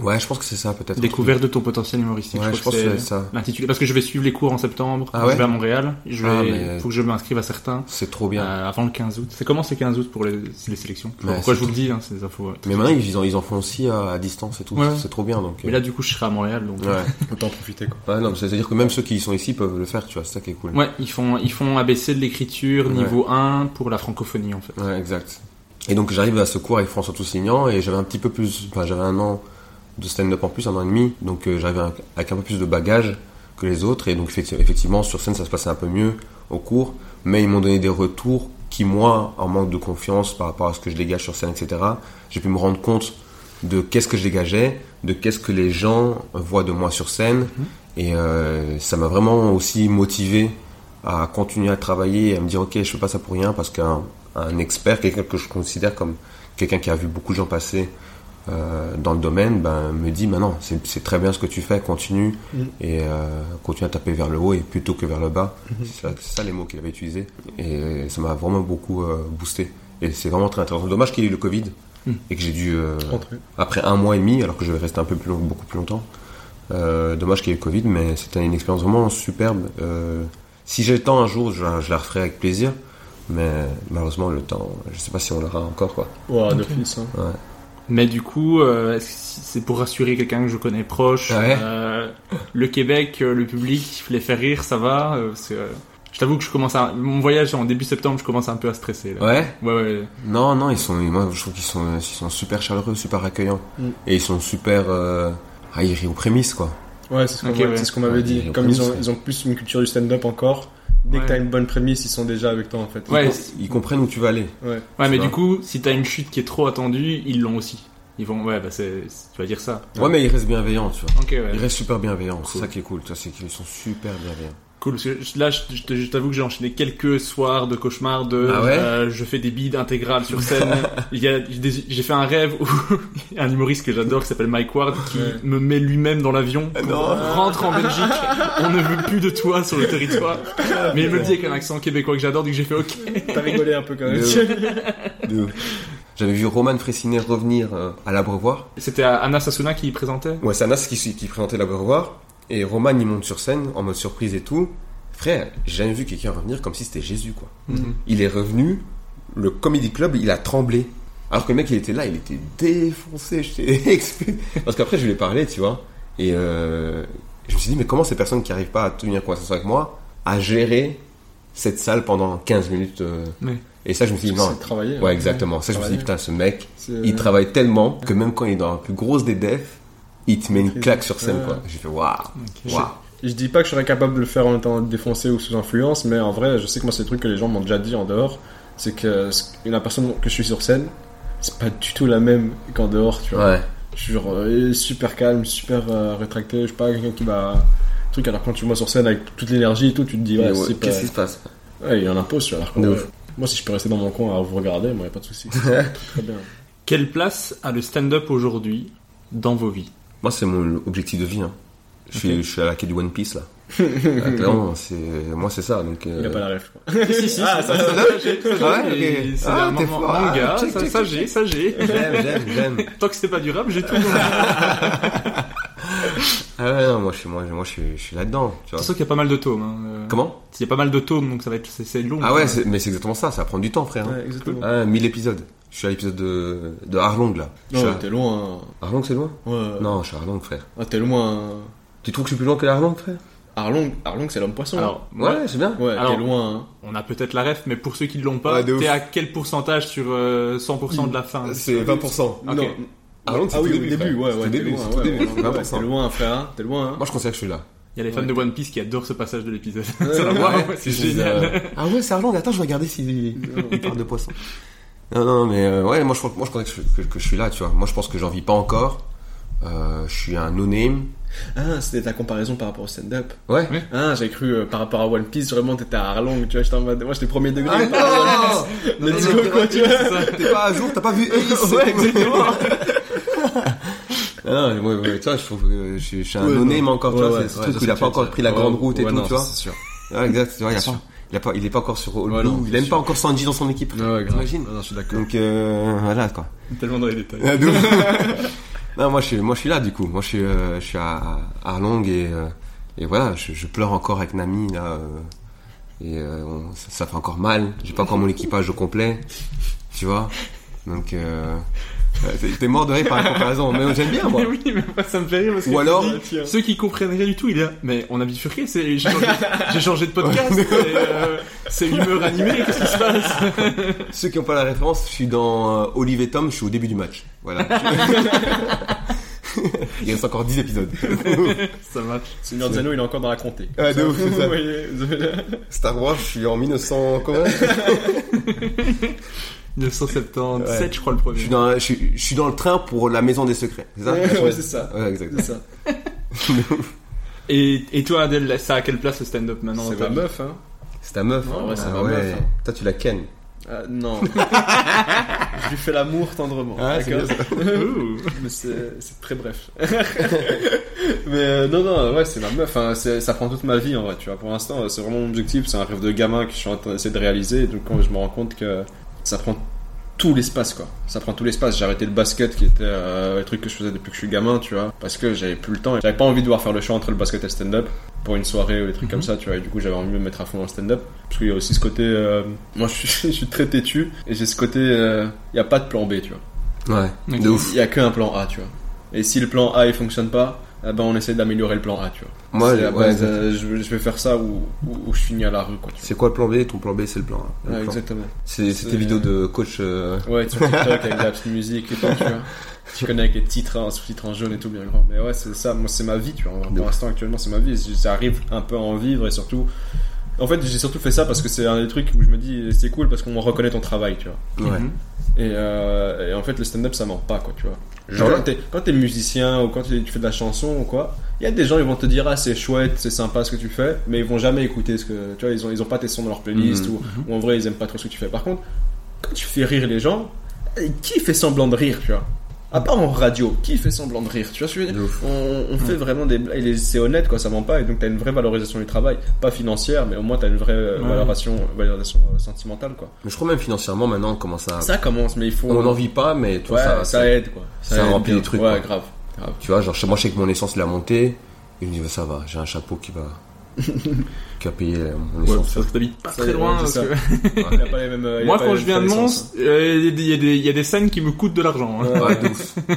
Ouais, je pense que c'est ça peut-être. Découverte de ton potentiel humoristique. Ouais, je pense que c'est ça. l'intitulé. Parce que je vais suivre les cours en septembre. Ah je vais à Montréal. Je vais, Ah, mais- faut que je m'inscrive à certains. C'est trop bien. euh, avant le 15 août. C'est comment c'est 15 août pour les, les sélections? Ouais, Pourquoi c'est je vous le dis, hein, c'est des infos. euh, Mais maintenant, ils en, ils en font aussi à, à distance et tout. Ouais. C'est trop bien. Donc, Mais euh, là, du coup, je serai à Montréal, donc. ouais. Autant en profiter, quoi. ouais, non, c'est-à-dire que même ceux qui sont ici peuvent le faire, tu vois. C'est ça qui est cool. Ouais, ils font, ils font ABC de l'écriture Ouais. niveau 1 pour la francophonie, en fait. Ouais, exact. Et donc j'arrive à ce cours avec François Toussignan et j'avais un petit peu plus, enfin j'avais un an de stand-up en plus, un an et demi, donc euh, j'arrivais avec- un peu plus de bagages que les autres. Et donc effecti- effectivement sur scène ça se passait un peu mieux au cours, mais ils m'ont donné des retours qui moi, en manque de confiance par rapport à ce que je dégage sur scène, etc., j'ai pu me rendre compte de qu'est-ce que je dégageais, de qu'est-ce que les gens voient de moi sur scène. Et euh, ça m'a vraiment aussi motivé à continuer à travailler et à me dire ok je fais pas ça pour rien parce qu'un un expert, quelqu'un que je considère comme quelqu'un qui a vu beaucoup de gens passer euh, dans le domaine, ben, me dit maintenant c'est c'est très bien ce que tu fais, continue Mm. et euh, continue à taper vers le haut et plutôt que vers le bas. C'est ça, c'est ça les mots qu'il avait utilisés et ça m'a vraiment beaucoup euh, boosté. Et c'est vraiment très intéressant. Dommage qu'il y ait eu le Covid Mm. et que j'ai dû euh, après un mois et demi, alors que je vais rester un peu plus long, beaucoup plus longtemps. Euh, dommage qu'il y ait eu le Covid, mais c'était une expérience vraiment superbe. Euh, si j'ai le temps un jour, je, la- je la referai avec plaisir. Mais malheureusement, le temps, je sais pas si on l'aura encore, quoi. Ouah, d'office, hein. Ouais. Mais du coup, euh, c'est pour rassurer quelqu'un que je connais proche. Ouais. euh, le Québec, euh, le public, les faire rire, ça va. euh, euh, je t'avoue que je commence à... Mon voyage en début septembre, je commence un peu à stresser. Là. Ouais. Ouais, ouais. Non, non, ils sont, moi, je trouve qu'ils sont, ils sont super chaleureux, super accueillants. Mm. Et ils sont super, euh, ah, ils rient aux prémices, quoi. Ouais, c'est ce qu'on ouais. ce m'avait Ouais, dit. Comme ils ont, ouais. ils ont plus une culture du stand-up encore, dès Ouais. que t'as une bonne prémisse, ils sont déjà avec toi, en fait. Ouais, Ils, ils comprennent où tu vas aller. Ouais. Mais du coup, si t'as une chute qui est trop attendue, ils l'ont aussi. Ils vont, ouais, bah c'est, tu vas dire ça. Ouais, mais ils restent bienveillants, tu vois. Ils restent super bienveillants. C'est Cool. ça qui est cool, tu vois, c'est qu'ils sont super bienveillants. Cool, parce que là, je, je te- je t'avoue que j'ai enchaîné quelques soirs de cauchemars de, Ah ouais euh, je fais des bides intégrales sur scène. Il y a, j'ai fait un rêve où un humoriste que j'adore qui s'appelle Mike Ward qui Ouais. me met lui-même dans l'avion, Ah rentre en Belgique, on ne veut plus de toi sur le territoire. Mais il me le dit avec un accent québécois que j'adore, donc j'ai fait ok. T'as rigolé un peu quand même. J'avais vu Roman Fressinet revenir euh, à l'Abreuvoir. C'était Anna Sasuna qui présentait? Ouais, c'est Anas qui, qui présentait l'Abreuvoir. Et Roman, il monte sur scène en mode surprise et tout. Frère, j'ai jamais vu quelqu'un revenir comme si c'était Jésus, quoi. Mhm. Il est revenu, le Comedy Club, il a tremblé. Alors que le mec, il était là, il était défoncé. Parce qu'après, je lui ai parlé, tu vois. Et euh, je me suis dit, mais comment ces personnes qui n'arrivent pas à tenir conversation avec moi, à gérer cette salle pendant 15 minutes euh. Et ça, je me suis dit, non. C'est travailler. Ouais, exactement. Ça, je me suis dit, putain, ce mec, il travaille tellement que même quand il est dans la plus grosse des defs, il te met une claque sur scène, Ouais. quoi. J'ai fait waouh, waouh. Je dis pas que je serais capable de le faire en étant défoncé ou sous influence, mais en vrai, je sais que moi, c'est des trucs que les gens m'ont déjà dit en dehors. C'est que la personne que je suis sur scène, c'est pas du tout la même qu'en dehors, tu vois. Ouais. Je suis genre euh, super calme, super euh, rétracté. Je suis pas quelqu'un qui va. Truc, alors quand tu me vois sur scène avec toute l'énergie et tout, tu te dis, ouais, ouais, c'est pas. Qu'est-ce qui se passe? Ouais, il en impose, tu vois. Alors De ouf. moi, si je peux rester dans mon coin à vous regarder, moi, y a pas de souci. Très bien. Quelle place a le stand-up aujourd'hui dans vos vies? Moi, c'est mon objectif de vie. Hein. Je, suis, je suis à la quête du One Piece là. Ah, clairement, c'est moi c'est ça. Donc, euh, Il a pas la ref, quoi. Si, si, Ah, ça, ça, ça, ça, j'ai, ça, j'ai. Ah ouais. C'est Ah, un. Ah, check, ça, check, ça, j'ai, ça, j'ai. J'aime, j'aime, j'aime. Tant que c'était pas durable, j'ai tout. Ah ouais, non, moi je suis, moi, moi, je suis, je suis là-dedans. Tu vois. C'est sûr qu'il y a pas mal de tomes. Hein. euh, Comment? Il y a pas mal de tomes, donc ça va être c'est, c'est long. Ah ouais, c'est- mais c'est exactement ça. Ça va prendre du temps, frère. hein. Ouais, exactement. Ah, 1000 épisodes. Je suis à l'épisode de, de Arlong là. Je Non, suis à- t'es loin. Arlong, c'est loin Ouais. Non, je suis à Arlong, frère. Ah, t'es loin. Tu trouves que je suis plus loin que Arlong, frère? Arlong, Arlong c'est l'homme poisson. Alors, Ouais, c'est bien. ouais, alors- t'es loin. hein. on a peut-être la ref, mais pour ceux qui ne l'ont pas, Ouais, t'es à quel pourcentage sur euh, 100% de la fin C'est 20%. Ok. Non. Arlong, c'est ah oui, début, au début, frère. ouais, C'est ouais, début, loin, ouais, début, ouais, c'est ouais, 20%. T'es loin, frère, hein, t'es loin. hein. Moi, je considère que je suis là. Il y a les fans Ouais, de One Piece qui adorent ce passage de l'épisode. C'est génial. Ah ouais, c'est Arlong. Attends, je vais regarder s'il il parle de poisson. Non, non, mais euh, ouais, moi je, moi, je connais que je, que, que je suis là, tu vois. Moi, je pense que j'en vis pas encore. Euh, je suis un no-name. Ah, c'était ta comparaison par rapport au stand-up. Ouais. Ah, j'ai cru euh, par rapport à One Piece, vraiment t'étais à Arlong, tu vois, j'étais en mode, moi j'étais premier degré. Ah non Piece. Let's go, quoi, tu vois. T'es pas à jour, t'as pas vu Ace Ouais, exactement. Ah non, moi, ouais, tu vois, je trouve que je, suis- je suis un Ouais, no-name non. encore, tu Ouais, vois. ouais, c'est ce ouais, truc il a pas encore pris la grande Ouais, route et ouais, tout, non, tu vois. C'est sûr. Ah, exact, tu vois, il, a pas. Il, a pas, il est pas encore sur All Ouais, Blue, non, il c'est a même sûr. pas encore Sanji dans son équipe. Ouais, grave. T'imagines non, je suis d'accord. Donc, euh, voilà, quoi. Tellement dans les détails. Ah, non, moi je suis, moi je suis là du coup. Moi je suis, euh, je suis à, à Arlong et euh, et voilà, je, je pleure encore avec Nami là. euh, et euh, on- ça, ça fait encore mal. J'ai pas encore mon équipage au complet, tu vois. Donc t'es- mort de rire par la comparaison, mais j'aime bien moi. oui, mais moi, ça me fait rire parce que Ou alors- dis, ceux qui comprennent rien du tout, il est là, mais on a bifurqué, c'est, j'ai changé, j'ai changé de podcast, et, euh, c'est humeur animée, qu'est-ce qui se passe? Ceux qui ont pas la référence, je suis dans euh, Olive et Tom, je suis au début du match. Voilà. Il reste encore 10 épisodes. Ça marche. Seigneur Zeno, il est encore dans la comté. Ah, de ouf, c'est ça. Star Wars, je suis en 1900 comment 1977, Ouais. je crois, le premier. Je suis, dans, je, suis, je suis dans le train pour la maison des secrets. C'est ça Ouais, c'est ça. Ouais. C'est ça. Et, et toi, Adèle, ça a quelle place le stand-up maintenant C'est ta ma meuf, hein. C'est ta meuf. Ouais, ouais, c'est Ah ma meuf, hein. Toi, tu la ken. Ah, non. je lui fais l'amour tendrement. Ah, c'est d'accord. Mais c'est c'est très bref. Mais euh, non, non, ouais, c'est ma meuf. Hein, c'est- ça prend toute ma vie en vrai, tu vois. Pour l'instant, c'est vraiment mon objectif. C'est un rêve de gamin que je suis en train d'essayer de réaliser. Donc, quand je me rends compte que ça prend tout l'espace, quoi. Ça prend tout l'espace. J'ai arrêté le basket qui était euh, le truc que je faisais depuis que je suis gamin, tu vois. Parce que j'avais plus le temps. J'avais pas envie de devoir faire le choix entre le basket et le stand-up pour une soirée ou des trucs comme ça, tu vois. Et du coup, j'avais envie de me mettre à fond dans le stand-up. Parce qu'il y a aussi ce côté. euh, moi, je suis, je suis très têtu. Et j'ai ce côté. euh, Il y a pas de plan B, tu vois. Ouais. De ouf. Il y a qu'un plan A, tu vois. Et si le plan A il fonctionne pas, eh ben on essaie d'améliorer le plan A, tu vois. Moi, à ouais, euh, je, je vais faire ça ou, ou, ou je finis à la rue, C'est quoi le plan B? Ton plan B, c'est le plan A. Ouais, exactement. C'est tes vidéos de coach. euh, Ouais, sur TikTok avec la petite musique et tout, tu vois. Tu connais avec les titres, hein, sous-titres en jaune et tout bien grand. Mais ouais, c'est ça, moi c'est ma vie, tu vois. Pour l'instant, actuellement, c'est ma vie. J'arrive un peu à en vivre et surtout. En fait, j'ai surtout fait ça parce que c'est un des trucs où je me dis, c'est cool parce qu'on reconnaît ton travail, tu vois. Ouais. Et, euh, et en fait, le stand-up, ça ment pas, quoi, tu vois. Genre- quand t'es, quand t'es musicien ou quand tu tu fais de la chanson ou quoi, il y a des gens, ils vont te dire, ah, c'est chouette, c'est sympa ce que tu fais, mais ils vont jamais écouter ce que, tu vois, ils ont, ils ont pas tes sons dans leur playlist Mhm. ou, ou en vrai, ils aiment pas trop ce que tu fais. Par contre, quand tu fais rire les gens, eh, qui fait semblant de rire, tu vois? À part en radio, qui fait semblant de rire Tu vois ce que je veux dire. On, on fait vraiment des blagues, et c'est honnête quoi, ça ment pas, et donc t'as une vraie valorisation du travail, pas financière, mais au moins t'as une vraie euh, Ouais. valorisation, valorisation euh, sentimentale quoi. Mais je crois même financièrement maintenant on commence à. Ça commence, mais il faut. On n'en vit pas, mais tu vois, Ouais, ça, ça, aide quoi. ça aide remplit bien. les trucs, Ouais, quoi. grave. grave. Tu vois, genre moi je sais que mon essence il a monté. Et je me bah, ça va, j'ai un chapeau qui va euh, mon Ouais, parce que t'habites pas Ça, très loin. parce que- Il a pas les mêmes, il a Moi, pas quand les je viens de Mons, connaissances, euh, il y, a des- y y a scènes qui me coûtent de l'argent. hein. Ouais, de ouf. hein.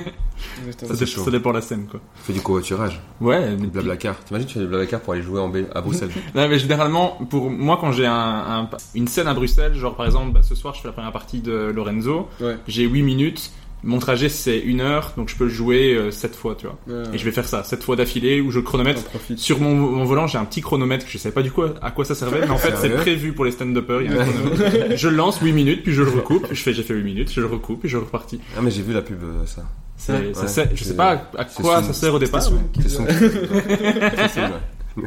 Ça, dépend de la scène, quoi. Fais du covoiturage, Ouais, du blablacar. T'imagines tu fais du blablacar pour aller jouer en B- à Bruxelles. Non, mais généralement, pour moi, quand j'ai un, un- une scène à Bruxelles, genre par exemple, bah, ce soir, je fais la première partie de Lorenzo, Ouais. j'ai 8 minutes, Mon trajet c'est une heure, donc je peux le jouer euh, sept fois, tu vois. Ouais. Et je vais faire ça, sept fois d'affilée où je chronomètre. Sur mon, mon volant, j'ai un petit chronomètre que je savais pas du coup à quoi ça servait, mais en fait c'est prévu pour les stand-uppers. il y a un chronomètre. je le lance 8 minutes, puis je le recoupe, je fais j'ai fait 8 minutes, je le recoupe, puis je repartis. Ah, mais j'ai vu la pub, euh, ça. C'est, Ouais. ça sert- je sais pas à, quoi son- ça sert au départ. C'est son. Ouais.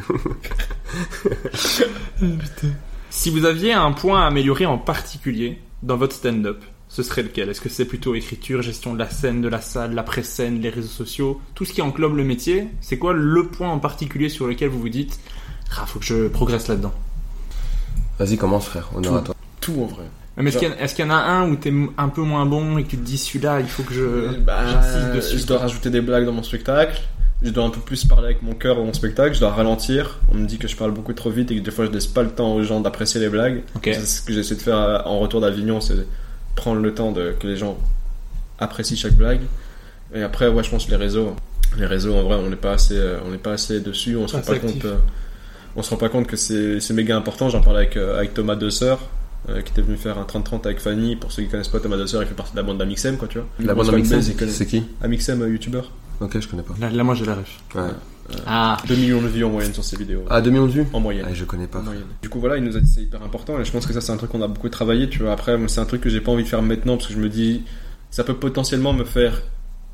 Si vous aviez un point à améliorer en particulier dans votre stand-up, ce serait lequel? Est-ce que c'est plutôt écriture, gestion de la scène, de la salle, la pré-scène, les réseaux sociaux, tout ce qui englobe le métier C'est quoi le point en particulier sur lequel vous vous dites Ah, faut que je progresse là-dedans Vas-y, commence, frère. On aura toi. Tout en vrai. Mais est-ce qu'il y, y en a un où t'es un peu moins bon et que tu te dis celui-là, il faut que je Bah, j'insiste dessus je dois rajouter des blagues dans mon spectacle. Je dois un peu plus parler avec mon cœur dans mon spectacle. Je dois ralentir. On me dit que je parle beaucoup trop vite et que des fois je laisse pas le temps aux gens d'apprécier les blagues. C'est ce que j'essaie de faire euh, en retour d'Avignon, c'est prendre le temps de que les gens apprécient chaque blague. Et après, ouais, je pense que les réseaux, les réseaux en vrai, on n'est pas assez, euh, on n'est pas assez dessus. On se rend pas compte. euh, on se rend pas compte que c'est c'est méga important. J'en parlais avec, euh, avec Thomas Desseur, euh, qui était venu faire un 30-30 avec Fanny. Pour ceux qui connaissent pas Thomas Desseur, il fait partie de la bande d'Amixem, quoi, tu vois. La bande se fait Amixem, baiser, il connaît- c'est qui? Amixem, euh, youtubeur. Ok, je connais pas. Là, là, moi j'ai la ref. Ouais. Ah 2 millions de vues en moyenne sur ses vidéos. Ah, 2 millions de vues En moyenne. Ah, je connais pas. En moyenne. Du coup, voilà, il nous a dit c'est hyper important et je pense que ça, c'est un truc qu'on a beaucoup travaillé, tu vois. Après, c'est un truc que j'ai pas envie de faire maintenant parce que je me dis, ça peut potentiellement me faire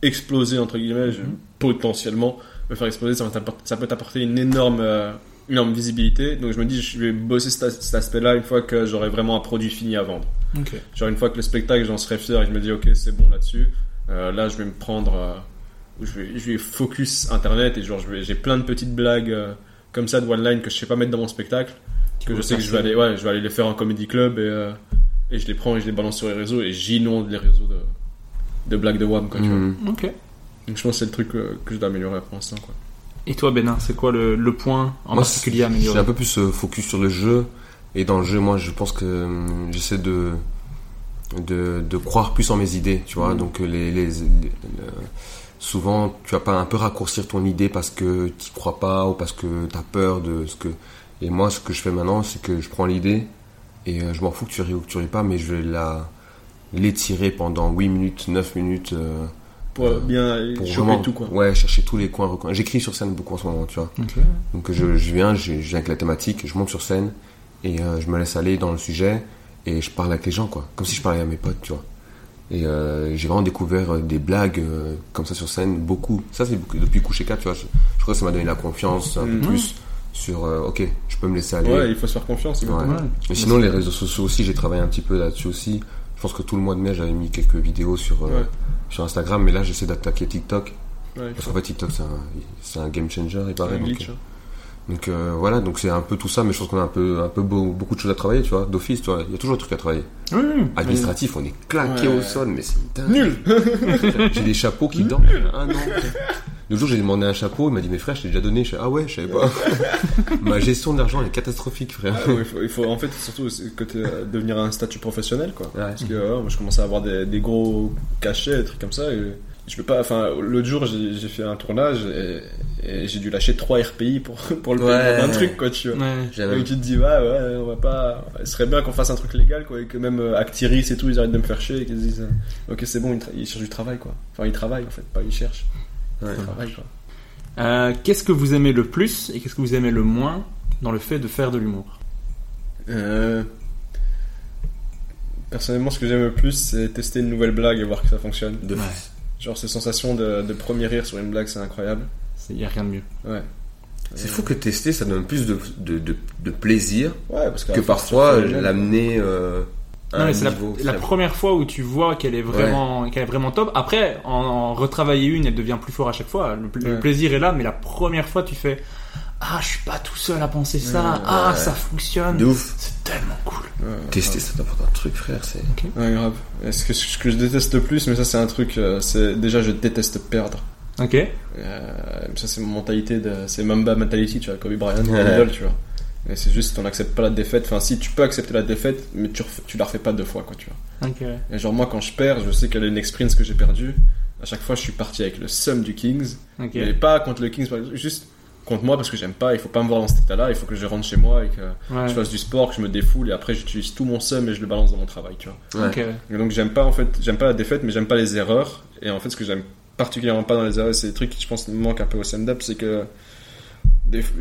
exploser, entre guillemets, je- potentiellement me faire exploser, ça, peut t'apporter une énorme, euh, énorme visibilité. Donc, je me dis, je vais bosser cet, as- cet aspect-là une fois que j'aurai vraiment un produit fini à vendre. Ok. Genre, une fois que le spectacle, j'en serai fier et je me dis, ok, c'est bon là-dessus, euh, là, je vais me prendre. Je, vais, je vais focus internet et genre, j'ai plein de petites blagues euh, comme ça de one-line que je sais pas mettre dans mon spectacle. Que je sais que je vais, aller, ouais, je vais aller les faire en comedy club et, euh, et je les prends et je les balance sur les réseaux et j'inonde les réseaux de, de blagues de WAM, quoi, tu vois. Mhm. Ok. Donc, je pense que c'est le truc euh, que je dois améliorer pour l'instant, quoi. Et toi Bénin, c'est quoi le, le point en Moi, particulier à c'est- améliorer C'est un peu plus euh, focus sur le jeu. Et dans le jeu, moi, je pense que j'essaie de, de, de croire plus en mes idées, tu vois. Donc, euh, les, les, les- le- souvent, tu vas pas un peu raccourcir ton idée parce que tu crois pas ou parce que tu as peur de ce que. Et moi, ce que je fais maintenant, c'est que je prends l'idée et euh, je m'en fous que tu ris ou que tu ris pas, mais je vais la l'étirer pendant 8 minutes, 9 minutes. euh, Pour Euh, bien pour choper vraiment- tout, quoi. Ouais, chercher tous les coins, recoins. J'écris sur scène beaucoup en ce moment, tu vois. Donc je, je viens, je, je viens avec la thématique, je monte sur scène et euh, je me laisse aller dans le sujet et je parle avec les gens, quoi. Comme si je parlais à mes potes, tu vois. Et euh, j'ai vraiment découvert euh, des blagues euh, comme ça sur scène, beaucoup. Ça, c'est depuis Coucher 4, tu vois. Je, je crois que ça m'a donné la confiance un Mhm. peu plus sur, euh, ok, je peux me laisser aller. Ouais, il faut se faire confiance. Ouais. Et sinon, les réseaux sociaux aussi, j'ai travaillé un petit peu là-dessus aussi. Je pense que tout le mois de mai, j'avais mis quelques vidéos sur, Ouais. sur Instagram, mais là, j'essaie d'attaquer TikTok. Ouais, Parce qu'en fait, TikTok, c'est un, game changer, il paraît. un donc, glitch. hein. Donc euh, voilà, donc c'est un peu tout ça, mais je pense qu'on a un peu, un peu beau- beaucoup de choses à travailler, tu vois, d'office, tu vois, il y a toujours des trucs à travailler. Oui. Administratif, on est claqué Ouais. au sol, mais c'est dingue. Nul J'ai des chapeaux qui dorment un an. Le jour, j'ai demandé un chapeau, il m'a dit, mais frère, je t'ai déjà donné. Je ah ouais, je savais pas. Ma gestion de l'argent elle est catastrophique, frère. Ah, ouais, il, faut, il faut- en fait surtout côté euh, devenir un statut professionnel quoi Ouais. parce que euh, moi je commençais à avoir des, des gros cachets des trucs comme ça et je peux pas enfin l'autre jour j'ai fait un tournage et, et j'ai dû lâcher 3 RPI pour pour le Ouais. payer d'un truc quoi tu vois Ouais. Donc tu te dis ouais ouais on va pas il serait bien qu'on fasse un truc légal quoi et que même euh, Actiris et tout ils arrêtent de me faire chier et qu'ils se disent euh, ok c'est bon ils, cherchent du travail quoi enfin ils travaillent en fait pas ils cherchent Ouais. ils travaillent quoi Euh, qu'est-ce que vous aimez le plus et qu'est-ce que vous aimez le moins dans le fait de faire de l'humour? Euh, Personnellement, ce que j'aime le plus, c'est tester une nouvelle blague et voir que ça fonctionne. De Ouais. Genre, ces sensations de, de premier rire sur une blague, c'est incroyable. Il n'y a rien de mieux. Ouais. C'est fou que tester, ça donne plus de, de, de, de plaisir Ouais, parce que qu'à parfois l'amener euh, c'est la, première fois où tu vois qu'elle est vraiment, qu'elle est vraiment top. Après, en, en retravailler une, elle devient plus fort à chaque fois. Le, plaisir est là, mais la première fois, tu fais Ah, je suis pas tout seul à penser ça. ah, ça fonctionne. De ouf. C'est tellement cool. Tester, ça t'apporte un truc, frère. C'est... Ouais, grave. Et ce que, ce que je déteste le plus, mais ça, c'est un truc, euh, c'est déjà, je déteste perdre. Ok. Euh, ça, c'est mon mentalité de, c'est Mamba mentality, tu vois, Kobe Bryant, idole, tu vois. Et c'est juste, on n'accepte pas la défaite. Enfin, si, tu peux accepter la défaite, mais tu, refais- tu la refais pas deux fois, quoi, tu vois. Ok. Et genre, moi, quand je perds, je sais qu'elle est une experience que j'ai perdue. À chaque fois, je suis parti avec le sum du Kings. Ok. Mais pas contre le Kings, par exemple, juste contre moi parce que j'aime pas. Il faut pas me voir dans cet état-là. Il faut que je rentre chez moi et que Ouais. je fasse du sport, que je me défoule et après j'utilise tout mon seum et je le balance dans mon travail, tu vois. Ouais. Ok. Et donc j'aime pas en fait, j'aime pas la défaite, mais j'aime pas les erreurs. Et en fait, ce que j'aime particulièrement pas dans les erreurs, c'est des trucs qui je pense me manquent un peu au stand-up, c'est que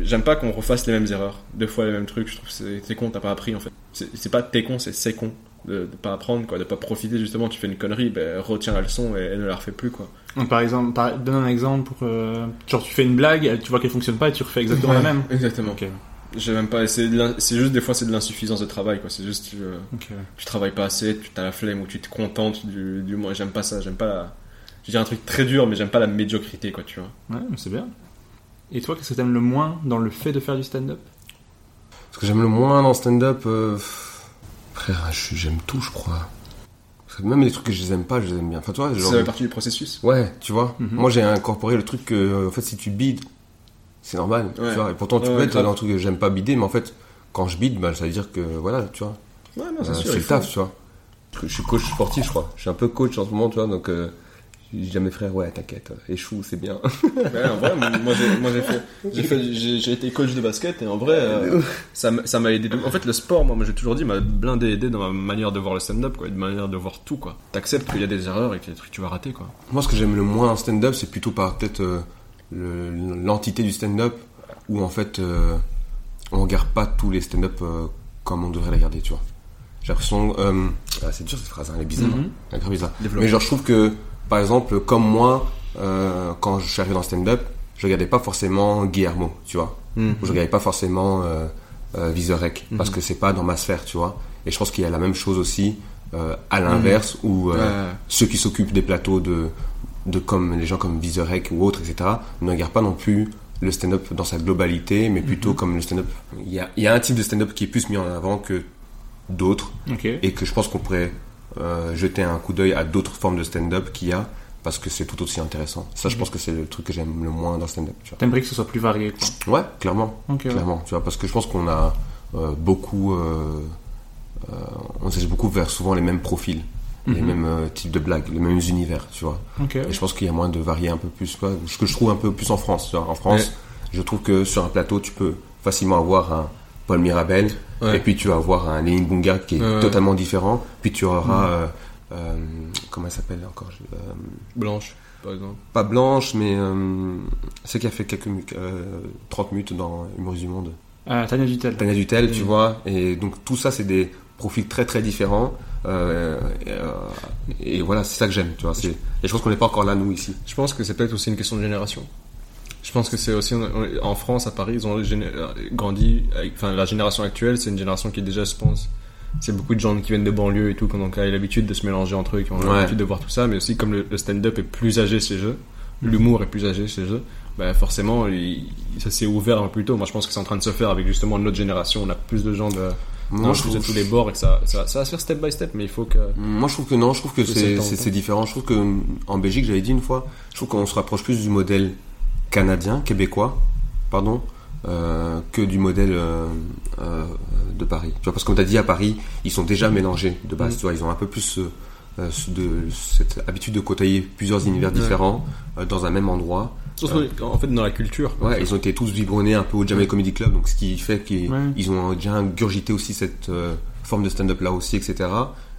j'aime pas qu'on refasse les mêmes erreurs, deux fois les mêmes trucs. Je trouve que c'est t'es con, t'as pas appris en fait. C'est c'est pas t'es con, c'est c'est con de, de pas apprendre quoi, de pas profiter justement. Tu fais une connerie, ben retiens la leçon et, et ne la refais plus quoi. Donc, par exemple, par- donne un exemple pour. euh, genre, tu fais une blague, elle- tu vois qu'elle fonctionne pas et tu refais exactement la même. Exactement. Ok. J'ai même pas. C'est juste des fois c'est de l'insuffisance de travail quoi. C'est juste tu, euh, tu travailles pas assez, tu as la flemme ou tu te contentes du, du moins. J'aime pas ça. J'aime pas la. Je dis un truc très dur, mais j'aime pas la médiocrité quoi, tu vois. Ouais, mais c'est bien. Et toi, qu'est-ce que t'aimes le moins dans le fait de faire du stand-up? Ce que j'aime le moins dans le stand-up, euh, suis- j'aime tout, je crois. Même les trucs que je les aime pas, je les aime bien. Enfin, toi, genre, Ça fait partie du processus. ouais, tu vois. Mhm. Moi, j'ai incorporé le truc que, en fait, si tu bides, c'est normal, Ouais. tu vois. Et pourtant, tu Ouais, peux ouais, être dans un truc que j'aime pas bider, mais en fait, quand je bide, bah, ça veut dire que, voilà, tu vois. Ouais, non, c'est Euh, sûr. c'est le taf, tu vois. Je suis coach sportif, je crois. Je suis un peu coach en ce moment, tu vois, donc, euh, à mes frères, ouais, t'inquiète, échoue, c'est bien. Ouais, en vrai, moi j'ai, moi, j'ai fait, j'ai j'ai, j'ai été coach de basket et en vrai, euh, ça, m'a- ça m'a aidé. de- En fait, le sport, moi, j'ai toujours dit, m'a blindé aidé dans ma manière de voir le stand-up, quoi, une manière de voir tout, quoi. T'acceptes qu'il y a des erreurs et qu'il y a des trucs que tu vas rater, quoi. Moi, ce que j'aime le moins en stand-up, c'est plutôt par peut-être euh, le- l'entité du stand-up, où en fait, euh, on regarde pas tous les stand-up euh, comme on devrait les regarder, tu vois. J'ai l'impression. euh, ah, c'est dur cette phrase, hein, elle est bizarre. Hein. Elle est bizarre. Mais genre, je trouve que, par exemple, comme moi, euh, quand je suis arrivé dans le stand-up, je regardais pas forcément Guillermo, tu vois. Mhm. Ou je regardais pas forcément euh, euh, Vizorek, parce que c'est pas dans ma sphère, tu vois. Et je pense qu'il y a la même chose aussi euh, à l'inverse, où euh, ceux qui s'occupent des plateaux de, de comme les gens comme Vizorek ou autres, etc., ne regardent pas non plus le stand-up dans sa globalité, mais plutôt comme le stand-up. Il y a, il y a un type de stand-up qui est plus mis en avant que d'autres, et que je pense qu'on pourrait euh, jeter un coup d'œil à d'autres formes de stand-up qu'il y a, parce que c'est tout aussi intéressant. Ça, je pense que c'est le truc que j'aime le moins dans stand-up, tu. T'aimerais que ce soit plus varié, quoi. Ouais, clairement. Ouais. clairement, tu vois, parce que je pense qu'on a euh, beaucoup, euh, euh, on s'agit beaucoup vers souvent les mêmes profils, les Mhm. mêmes types de blagues, les mêmes univers, tu vois. Et je pense qu'il y a moins de varier un peu plus, quoi. ce que je trouve un peu plus en France. tu vois. En France, je trouve que sur un plateau, tu peux facilement avoir un Paul Mirabel, Ouais. et puis tu vas avoir un Lénine Bunga qui est Ouais. totalement différent, puis tu auras, Mhm. euh, euh, comment elle s'appelle encore euh, Blanche, par exemple. Pas Blanche, mais euh, celle qui a fait quelques mu- euh, 30 minutes dans Humoristes du Monde. Euh, Tania Dutel. Tania Dutel, tu Mm. vois. Et donc tout ça, c'est des profils très très différents. Euh, et, euh, et voilà, c'est ça que j'aime, tu vois. c'est- Et je pense qu'on n'est pas encore là, nous, ici. Je pense que c'est peut-être aussi une question de génération. Je pense que c'est aussi en France, à Paris, ils ont géné- grandi. avec- Enfin, la génération actuelle, c'est une génération qui déjà, je pense, c'est beaucoup de gens qui viennent de banlieue et tout, qui ont l'habitude de se mélanger entre eux, qui ont Ouais. l'habitude de voir tout ça. Mais aussi, comme le, le stand-up est plus âgé chez eux, l'humour est plus âgé chez eux, bah forcément, il- ça s'est ouvert un peu plus tôt. Moi, je pense que c'est en train de se faire avec justement notre génération. On a plus de gens de, Moi, non, je plus de trouve- tous les bords et que ça, ça, ça va se faire step by step. Mais il faut que Moi, je trouve que non, je trouve que quoi. c'est différent. Je trouve que en Belgique, j'avais dit une fois, je trouve qu'on se rapproche plus du modèle canadien, québécois, pardon, euh, que du modèle euh, euh, de Paris. Tu vois, parce que comme tu as dit, à Paris, ils sont déjà mélangés de base. Mhm. Tu vois, ils ont un peu plus de, cette habitude de côtoyer plusieurs univers différents euh, dans un même endroit. en fait dans la culture. Ouais, ils ont été tous biberonnés un peu au Jamaica Comedy Club, donc ce qui fait qu'ils Ouais. ont déjà ingurgité aussi cette forme de stand-up là aussi, etc.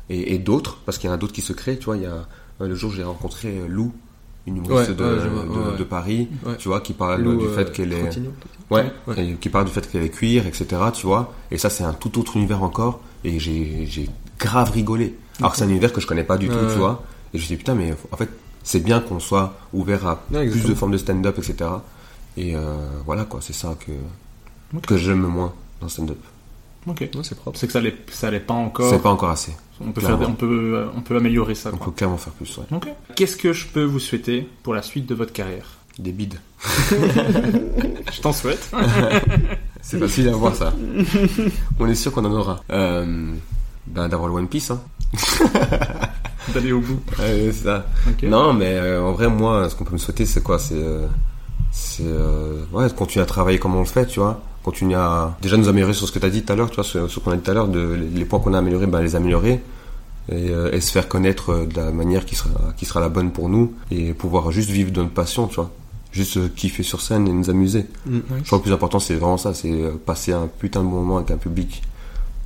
Et, et d'autres, parce qu'il y en a d'autres qui se créent, tu vois, il y a, le jour j'ai rencontré Lou, une humoriste Ouais, de, ouais, je vois, de, ouais, ouais. de Paris, Ouais. tu vois, qui parle Lou, du euh, fait qu'elle est... Ouais, Ouais. et qui parle du fait qu'elle est cuir, etc., tu vois. Et ça, c'est un tout autre univers encore, et j'ai j'ai grave rigolé. Alors que c'est un univers que je connais pas du tout, Ouais. tu vois. Et je me suis dit, putain, mais en fait, c'est bien qu'on soit ouvert à Ouais, plus de formes de stand-up, etc. Et euh, voilà, quoi, c'est ça que, que j'aime moins dans le stand-up. Ok. Ouais, c'est propre. C'est que ça l'est, ça l'est pas encore. C'est pas encore assez. On peut faire, on peut, euh, on peut améliorer ça. On quoi. peut clairement faire plus, ouais. Qu'est-ce que je peux vous souhaiter pour la suite de votre carrière? Des bides. Je t'en souhaite. C'est facile à voir, ça. On est sûr qu'on en aura. Euh, ben, d'avoir le One Piece, hein. D'aller au bout. Ça. Non, mais euh, en vrai, moi, ce qu'on peut me souhaiter, c'est quoi? C'est c'est ouais, de continuer à travailler comme on le fait, tu vois. Continuer à déjà nous améliorer sur ce que tu as dit tout à l'heure, tu vois, sur, sur ce qu'on a dit tout à l'heure, de les, les points qu'on a améliorés, ben les améliorer et, euh, et se faire connaître euh, de la manière qui sera qui sera la bonne pour nous et pouvoir juste vivre de notre passion, tu vois. juste euh, kiffer sur scène et nous amuser. Mm. Je crois que le plus important, c'est vraiment ça, c'est passer un putain de bon moment avec un public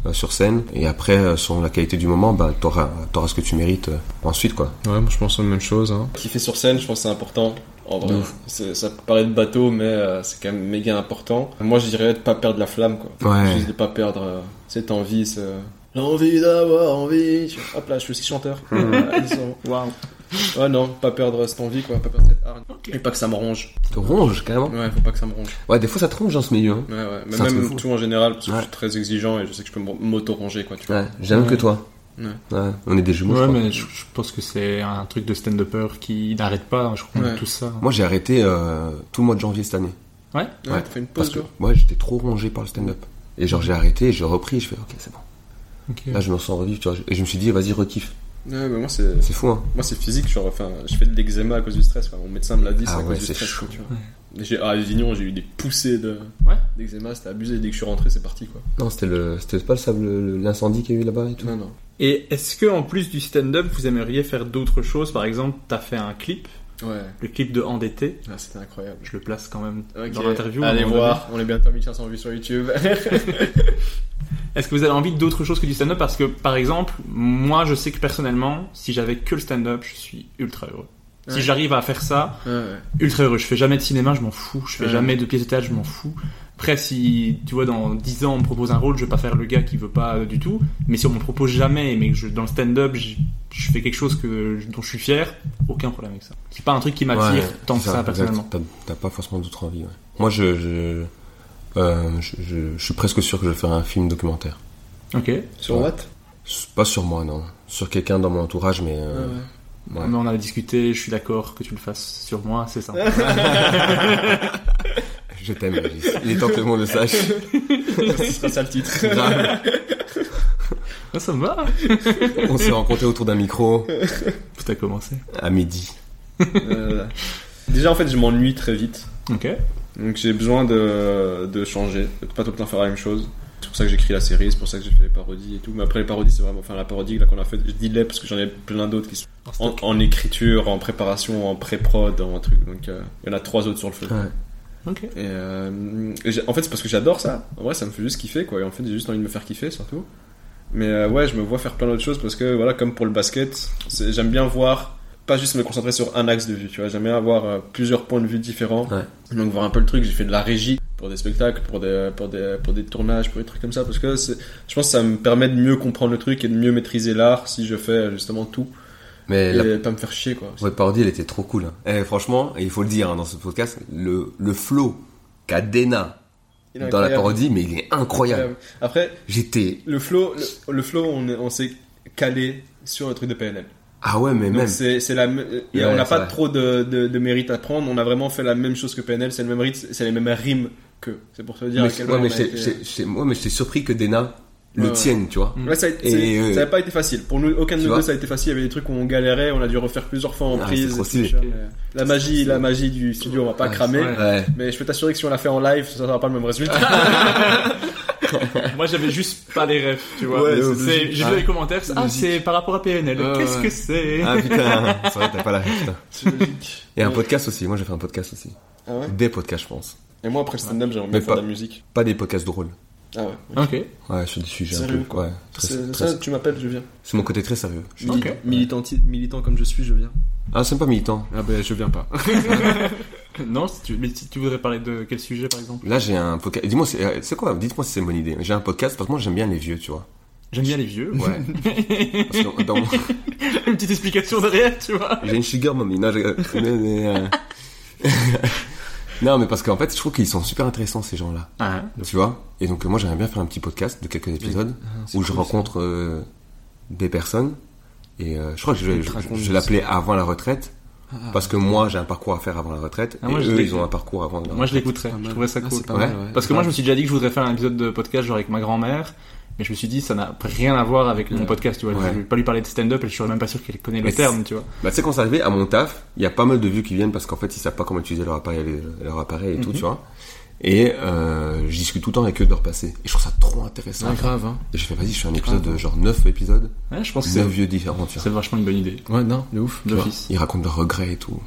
euh, sur scène. Et après, euh, selon la qualité du moment, bah, t'auras, t'auras ce que tu mérites euh, ensuite, quoi. Ouais, moi je pense la même chose. Hein. Kiffer sur scène, je pense que c'est important. En vrai, ça peut paraître bateau, mais euh, c'est quand même méga important. Moi, je dirais de pas perdre la flamme, quoi. Ouais. Juste de pas perdre euh, cette envie, ce... l'envie d'avoir envie. Hop là, je suis aussi chanteur. Ouais, disons. Waouh. ouais, non, pas perdre cette envie, quoi. Pas perdre cette hargne. Et pas que ça me ronge. Te ronge, carrément. Ouais, faut pas que ça me ronge. Ouais, des fois, ça te ronge dans ce milieu. Hein. Ouais, ouais. Mais même tout en général, parce que Ouais. je suis très exigeant et je sais que je peux m'auto-ronger, quoi. Tu vois. Ouais, j'aime que toi. Ouais. Ouais, on est des jumeaux. je Ouais, crois. mais je, je pense que c'est un truc de stand-upper qui n'arrête pas. Je crois Ouais. tous ça. Moi, j'ai arrêté euh, tout le mois de janvier cette année. Ouais? Ouais, t'as fait une Parce pause, que, ouais, j'étais trop rongé par le stand-up. Et genre, j'ai arrêté, j'ai repris, je fais, ok, c'est bon. Là, je me sens revivre, tu vois. Et je me suis dit, vas-y, rekiffe. Ouais, mais moi, c'est. C'est fou, hein. Moi, c'est physique, genre, enfin, je fais de l'eczéma à cause du stress. Enfin, mon médecin me l'a dit, c'est Ah à ouais, cause du stress, chaud. quoi, tu vois. J'ai, à Avignon, j'ai eu des poussées de, Ouais. d'eczéma, c'était abusé. Dès que je suis rentré, c'est parti, quoi. Non, c'était le, c'était pas le sable, le- l'incendie qu'il y a eu là-bas et tout. Non, non. Et est-ce que en plus du stand-up, vous aimeriez faire d'autres choses? Par exemple, t'as fait un clip, Ouais, le clip de Endetté. ah, c'était incroyable. Je le place quand même dans l'interview. Allez voir, on est bientôt à 1500 vues sur YouTube. Est-ce que vous avez envie d'autre chose que du stand-up? Parce que, par exemple, moi, je sais que personnellement, si j'avais que le stand-up, je suis ultra heureux. Si j'arrive à faire ça, ouais, ouais. ultra heureux. Je fais jamais de cinéma, je m'en fous. Je fais jamais de pièces de théâtre, je m'en fous. Après, si, tu vois, dans 10 ans, on me propose un rôle, je vais pas faire le gars qui veut pas euh, du tout. Mais si on me propose jamais, mais que je, dans le stand-up, je, je fais quelque chose que, dont je suis fier, aucun problème avec ça. C'est pas un truc qui m'attire Ouais, tant que ça, exact. personnellement. T'as, pas forcément d'autres envies, ouais. Moi, je, je, euh, je, je- je suis presque sûr que je vais faire un film documentaire. Ok. Sur Ouais. what? Pas sur moi, non. Sur quelqu'un dans mon entourage, mais, euh, Ouais, ouais. Mais on a discuté, je suis d'accord que tu le fasses sur moi, c'est ça. Je t'aime, Régis. Il est temps que le monde le sache. Ce sera ça le titre. Grave. Ah, ça me va. On s'est rencontrés autour d'un micro Tout a commencé. à midi. Euh, Déjà, en fait, je m'ennuie très vite. Ok. Donc j'ai besoin de, de changer, de pas tout le temps faire la même chose. C'est pour ça que j'écris la série, c'est pour ça que j'ai fait les parodies et tout. Mais après les parodies, c'est vraiment, enfin la parodie là qu'on a fait, je dis les parce que j'en ai plein d'autres qui sont en, en écriture, en préparation, en pré-prod, en truc. Donc euh, il y en a trois autres sur le feu. Ouais. Ok. Et, euh, et en fait, c'est parce que j'adore ça. En vrai, ça me fait juste kiffer quoi. Et en fait, j'ai juste envie de me faire kiffer surtout. Mais euh, ouais, je me vois faire plein d'autres choses parce que voilà, comme pour le basket, j'aime bien voir, pas juste me concentrer sur un axe de vue, tu vois. J'aime bien avoir euh, plusieurs points de vue différents. Ouais. Donc voir un peu le truc. J'ai fait de la régie pour des spectacles, pour des, pour des, pour des tournages, pour des trucs comme ça. Parce que je pense que ça me permet de mieux comprendre le truc et de mieux maîtriser l'art si je fais justement tout. Mais Et la, pas me faire chier quoi. votre parodie, elle était trop cool. hein. Eh, franchement, et il faut le dire hein, dans ce podcast, le, le flow qu'a Dena dans la parodie, mais il est incroyable. Après, J'étais. le flow, le, le flow, on, on s'est calé sur le truc de PNL. Ah ouais, mais Donc même. c'est c'est la Ouais, on n'a pas vrai. trop de, de, de mérite à prendre on a vraiment fait la même chose que PNL c'est le même rythme c'est les mêmes rimes que c'est pour te dire Mais, à quel ouais, point mais j'étais- été- mais j'étais surpris que Dena le tienne, tu vois. Ouais, ça, a été- Et, c'est- euh, ça n'a pas été facile. Pour nous, aucun de nous deux, ça a été facile. Il y avait des trucs où on galérait, on a dû refaire plusieurs fois en Ah, prise. c'est trop et tout, La magie, la magie du studio, on va pas cramer. ouais. Mais je peux t'assurer que si on l'a fait en live, ça sera pas le même résultat. Moi, j'avais juste pas les refs, tu vois. Ouais. J'ai Ah. vu les commentaires, c'est- ah, c'est par rapport à PNL. Qu'est-ce que c'est Ah putain, c'est vrai, t'as pas la logique. Et un podcast aussi, moi j'ai fait un podcast aussi. Ah ouais Des podcasts, je pense. Et moi, après le stand-up, j'aimerais Mais bien faire pas- de la musique. Pas des podcasts drôles. Ah ouais. Ok. Ouais, sur des sujets un Sérieux, peu. quoi. Ouais, très, C'est- très- ça, tu m'appelles, je viens. c'est mon côté très sérieux. Je- Mili- Ok. militanti- militant comme je suis, je viens. Ah, c'est pas militant. Ah ben, je viens pas. Non, si tu, mais si tu voudrais parler de quel sujet, par exemple? Là, j'ai un podcast. Dis-moi, c'est euh, c'est quoi Dites-moi si c'est une bonne idée. J'ai un podcast parce que moi j'aime bien les vieux, tu vois. J'aime bien les vieux. Ouais. Parce que dans mon- Une petite explication derrière, tu vois. J'ai une sugar mommy. Non, je- mais- mais, euh, non, mais parce qu'en fait, je trouve qu'ils sont super intéressants ces gens-là. Ah, Tu vois? Et donc, moi, j'aimerais bien faire un petit podcast de quelques épisodes où je rencontre euh, des personnes. Et euh, je crois que je, je, je l'appeler avant la retraite. Parce que moi, j'ai un parcours à faire avant la retraite. Ah, et moi, eux, ils ont un parcours avant la Moi, je retraite. l'écouterais. Je trouverais ça Ah, cool. mal, ouais. Parce que moi, je me suis déjà dit que je voudrais faire un épisode de podcast genre avec ma grand-mère. Mais je me suis dit, ça n'a rien à voir avec mon podcast, tu vois. Ouais. Je vais pas lui parler de stand-up et je suis même pas sûr qu'elle connaît le Mais terme, tu vois. Bah, tu sais, quand c'est arrivé à mon taf, il y a pas mal de vues qui viennent parce qu'en fait, ils savent pas comment utiliser leur appareil, leur appareil et tout, Mhm. tu vois. Et euh, je discute tout le temps avec eux de leur passé. Et je trouve ça trop intéressant. Ah, grave, hein. Et je fais, vas-y, je fais un épisode de genre 9 épisodes, Ouais, je pense que c'est, 9 vieux différents, tu c'est vois. vachement une bonne idée. Ouais, non, de ouf. D'office. Ils racontent leurs regrets et tout.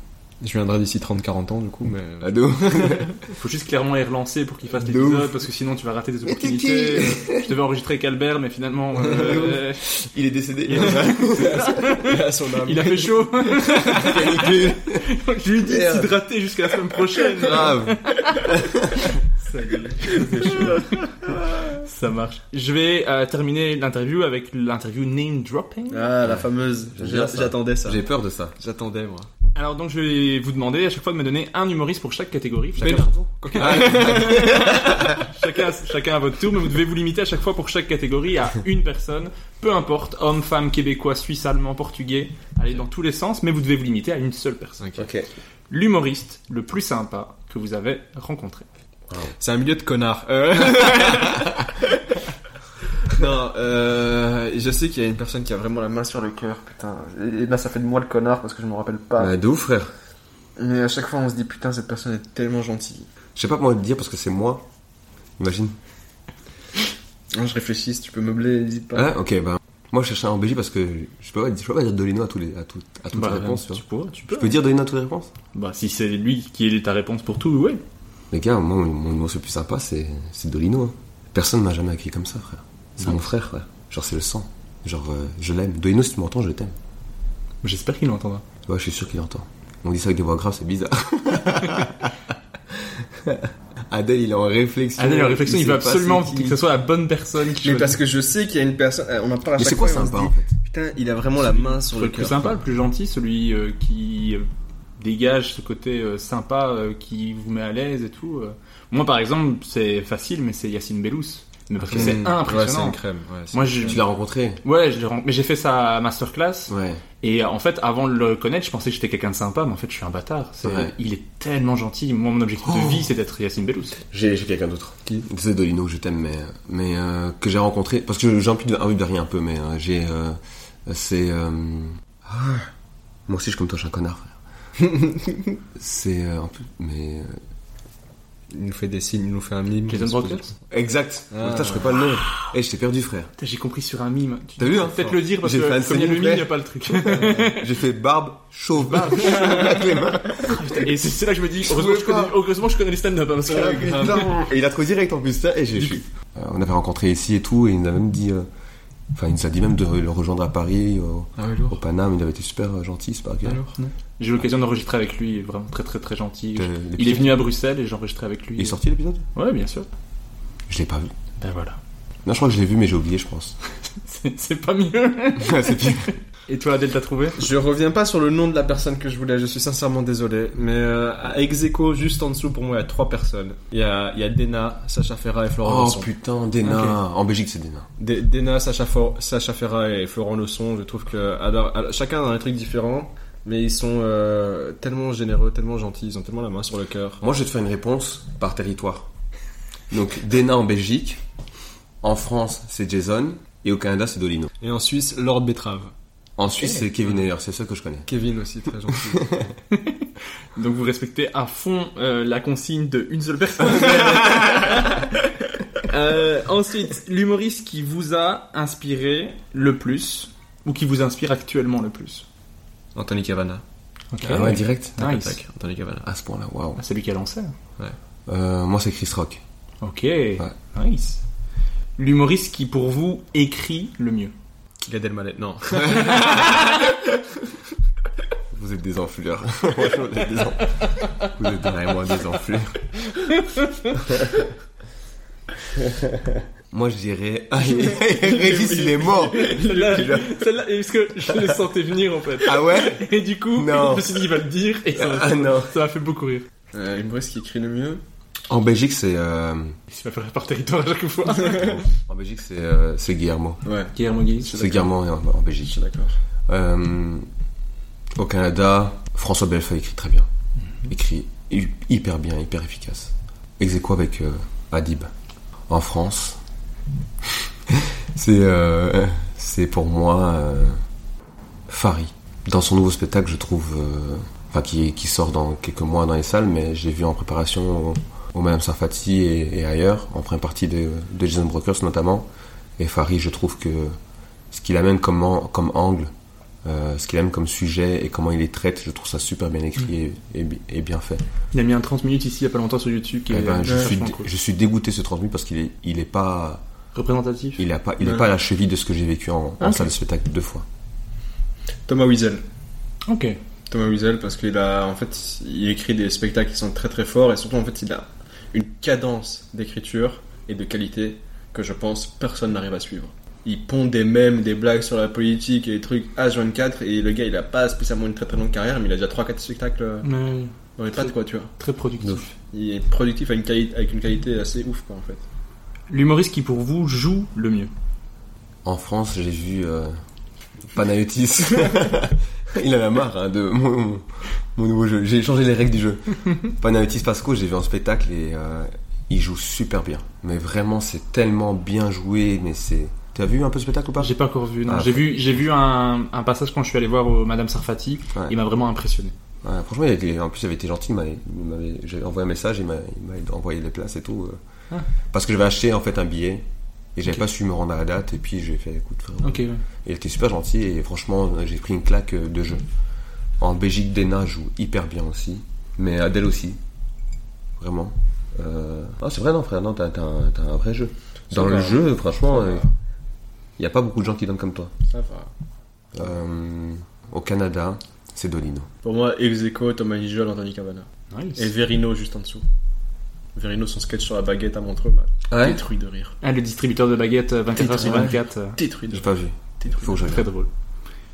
Je viendrai d'ici 30-40 ans, du coup, mais. Ado. Faut juste clairement les relancer pour qu'ils fassent De l'épisode parce que sinon tu vas rater des opportunités. Euh, je devais enregistrer avec Albert, mais finalement euh, Il est décédé. à son âme. il a fait chaud. je lui ai dit de s'hydrater jusqu'à la semaine prochaine. Grave. Ça chaud. Marche. Je vais euh, terminer l'interview avec l'interview name dropping. Ah, la fameuse. J'attendais ça. J'ai peur de ça. J'attendais, moi. Alors donc je vais vous demander à chaque fois de me donner un humoriste pour chaque catégorie. Chacun, chacun, chacun à votre tour, mais vous devez vous limiter à chaque fois pour chaque catégorie à une personne, peu importe, homme, femme, québécois, suisse, allemand, portugais, allez dans tous les sens, mais vous devez vous limiter à une seule personne. Ok. L'humoriste le plus sympa que vous avez rencontré. C'est un milieu de connards. Euh... non, euh, je sais qu'il y a une personne qui a vraiment la main sur le cœur, putain. Et là, ça fait de moi le connard parce que je me rappelle pas. Ouais, de ouf, frère. Mais à chaque fois, on se dit, putain, cette personne est tellement gentille. Je sais pas comment te dire parce que c'est moi. Imagine. Non, je réfléchis, si tu peux meubler, n'hésite pas. Ah, ok, bah. Moi, je cherchais un en Belgique parce que je peux pas, je peux pas dire Dolino à, tous les, à, tout- à toutes Bah, les réponses. tu tu vois. peux, tu peux. Je peux dire Dolino à toutes les réponses Bah si c'est lui qui est ta réponse pour tout, ouais. Les gars, moi, mon mot le plus sympa, c'est c'est Dolino. hein. Personne m'a jamais accueilli comme ça, frère. C'est mon frère, frère. Genre, c'est le sang. Genre, euh, je l'aime. Dolino, si tu m'entends, je t'aime. J'espère qu'il l'entendra. Ouais, je suis sûr qu'il entend. On dit ça avec des voix graves, c'est bizarre. Adèle, il est en réflexion. Allez, la réflexion, il, veut absolument que ce soit la bonne personne qui Mais parce que je sais qu'il y a une personne, euh, on en parle à Mais chaque c'est quoi fois. sympa, dit, en fait Putain, il a vraiment la main sur le, le plus cœur. sympa, le plus gentil, celui euh, qui euh, dégage ce côté euh, sympa, euh, qui vous met à l'aise et tout. euh. Moi, par exemple, c'est facile, mais c'est Yacine Bellous. Mais parce que c'est impressionnant. Ouais, c'est une crème. Ouais, Moi, je, Tu l'as rencontré ouais, je mais j'ai fait sa masterclass. Ouais. Et euh, en fait, avant de le connaître, je pensais que j'étais quelqu'un de sympa, mais en fait, je suis un bâtard. C'est- Ouais. Il est tellement gentil. Moi, mon objectif de vie, c'est d'être Yacine Bellous. J'ai quelqu'un d'autre. Qui? C'est Dolino, je t'aime, mais, mais euh, que j'ai rencontré. Parce que j'ai envie de, envie de rien un peu, mais euh, j'ai. euh, c'est. euh, ah, moi aussi, je comme toi, je suis un connard, frère. c'est. euh, un peu. Mais. euh, Il nous fait des signes, il nous fait un mime. Jason Brockers Exact. Ah. Putain, je ferais pas le nom. Eh, je t'ai perdu, frère. Putain, J'ai compris sur un mime. Tu T'as vu, hein Peut-être le dire parce J'ai que fait un comme il y a le mime, il n'y a pas le truc. J'ai fait barbe, chauve, barbe, avec les mains. Et c'est là que je me dis, heureusement, je connais, heureusement, je connais les stand-up. hein, que- Et il a trop direct en plus, ça, et j'ai. Euh, on avait rencontré ici et tout, et il nous a même dit. euh, Enfin, il nous a dit même de le rejoindre à Paris, au, Ah au. Paname, il avait été super gentil, c'est pas grave. Alors, non. J'ai eu l'occasion d'enregistrer avec lui, vraiment très très très gentil. Il est venu à Bruxelles et j'ai enregistré avec lui. Il est sorti l'épisode? Ouais, bien sûr. Je l'ai pas vu. Ben voilà. Non, je crois que je l'ai vu, mais j'ai oublié, je pense. C'est pas mieux. c'est pire. Et toi, Adèle, t'as trouvé? Je reviens pas sur le nom de la personne que je voulais, je suis sincèrement désolé. Mais euh, à Execo, juste en dessous, pour moi, il y a trois personnes. Il y a, il y a Dena, Sacha Ferra et Florent Oh Lawson. putain, Dena. En Belgique, c'est Dena. D- Dena, Sacha, For- Sacha Ferra et Florent Lawson, je trouve que alors, alors, chacun a un truc différent, mais ils sont euh, tellement généreux, tellement gentils, ils ont tellement la main sur le cœur. Moi, je vais te faire une réponse par territoire. Donc, Dena en Belgique. En France, c'est Jason. Et au Canada, c'est Dolino. Et en Suisse, Lord Betrave. En Suisse, c'est Kevin Ayer, c'est ça que je connais. Kevin aussi, très gentil. Donc vous respectez à fond euh, la consigne de une seule personne. Euh, ensuite, l'humoriste qui vous a inspiré le plus ou qui vous inspire actuellement le plus. Anthony Cavana. Ah ouais, direct. Nice. Tac, Anthony Cavana. À ce point-là, waouh. Ah, c'est lui qui a lancé. Euh, moi, c'est Chris Rock. Ok, nice. L'humoriste qui pour vous écrit le mieux. Gad Elmaleh, non. Vous êtes des enflures. Franchement, vous êtes des enflures. Vous êtes vraiment des enflures. Moi, je dirais. Ah, Régis, il est mort. Celle-là, celle-là, est-ce que je le sentais venir en fait Ah ouais Et du coup, Non. je me suis dit, il va le dire et ça m'a Ah non. ça m'a fait beaucoup rire. euh, humoriste qui écrit le mieux. En Belgique, c'est. euh, Il faire par territoire à chaque fois. En Belgique, c'est euh, c'est Guillermo. Ouais, Guillermo. C'est Guillermo en, en je Belgique. suis d'accord. Euh, au Canada, François Bellefeuille écrit très bien. Écrit hy- hyper bien, hyper efficace. Ex aequo avec euh, Adib. En France, c'est euh, c'est pour moi euh, Fari. Dans son nouveau spectacle, je trouve, euh, enfin qui, qui sort dans quelques mois dans les salles, mais j'ai vu en préparation au, au Madame Sarfati et, et ailleurs, en première partie de, de Jason Brokers notamment. Et Fari, je trouve que ce qu'il amène comme, an- comme angle euh, ce qu'il aime comme sujet et comment il les traite. Je trouve ça super bien écrit et, et bi- et bien fait. Il a mis un 30 minutes ici il y a pas longtemps sur YouTube qui Eh est ben, je, suis, je suis dégoûté ce 30 minutes parce qu'il est, il est pas, représentatif. il est pas, il est Ouais. pas à la cheville de ce que j'ai vécu en, salle de spectacle deux fois. Thomas Wiesel. Ok. Thomas Wiesel parce qu'il a en fait il écrit des spectacles qui sont très très forts et surtout en fait il a une cadence d'écriture et de qualité que je pense personne n'arrive à suivre. Il pond des mèmes, des blagues sur la politique et des trucs H24 et le gars il a pas spécialement une très très longue carrière mais il a déjà 3-4 spectacles euh, Mais dans les pattes quoi tu vois. très productif. Il est productif avec une, quali- avec une qualité assez ouf quoi en fait. L'humoriste qui pour vous joue le mieux. En France, j'ai vu euh, Panayotis. il en a marre hein, de mon, mon nouveau jeu. J'ai changé les règles du jeu. Panayotis Pasco, j'ai vu en spectacle et euh, il joue super bien. Mais vraiment, c'est tellement bien joué. Mais c'est. Tu as vu un peu le spectacle ou pas? J'ai pas encore vu. Non, Ah, j'ai vu, j'ai vu un, un passage quand je suis allé voir au Madame Sarfati. Ouais. Il m'a vraiment impressionné. Ouais, franchement, il en plus, il avait été gentil. il m'avait- envoyé un message, il m'a il m'a envoyé les places et tout. euh. Ah. Parce que j'avais acheté en fait un billet et j'avais Ok. pas su me rendre à la date. Et puis j'ai fait, écoute, frère, Ok. ouais. Il était super gentil et franchement, j'ai pris une claque de jeu. En Belgique, Dena joue hyper bien aussi, mais Adèle aussi. Vraiment. Euh... Ah, c'est vrai, non, frère, non, t'as t'as un, t'as un vrai jeu. Dans Ça le va. jeu, franchement, il n'y a pas beaucoup de gens qui donnent comme toi. Ça va. Euh, au Canada, c'est Dolino. Pour moi, Execo, Thomas Nigel, Anthony Cavana. Nice. Et Verino juste en dessous. Verino, son sketch sur la baguette à Montreux, m'a Ah Ouais détruit de rire. Ah, le distributeur de baguettes euh, 24 heures sur Ouais. 24. euh, Détruit de J'ai rire. pas vu. Détruit Faut de rire. Très drôle.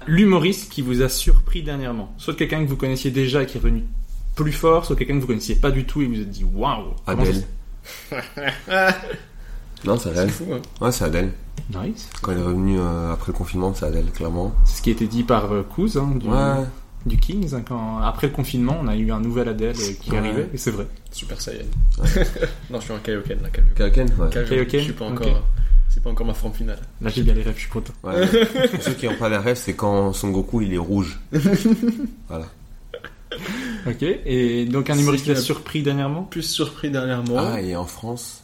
L'humoriste qui vous a surpris dernièrement. Soit quelqu'un que vous connaissiez déjà et qui est revenu plus fort, soit quelqu'un que vous connaissiez pas du tout et vous vous êtes dit waouh. Adèle. non, c'est C'est Adèle. fou, hein. Ouais, c'est Adèle. Nice. Quand elle est revenue euh, après le confinement, c'est Adèle, clairement. C'est ce qui a été dit par euh, Kouz, hein, du, Ouais. Du Kings. hein, quand, après le confinement, on a eu un nouvel Adèle qui Ouais. arrivait et c'est vrai. Super Saiyan. non, je suis en Kaioken là, Kaioken. Ouais. Kaioken, Kaioken, Je suis pas encore. C'est pas encore ma forme finale. Là j'ai bien les rêves, je suis content. Ouais. Pour ceux qui n'ont pas la rêve, c'est quand Son Goku il est rouge. voilà. Ok. Et donc un humoriste qui a surpris dernièrement? Plus surpris dernièrement. Ah, et en France,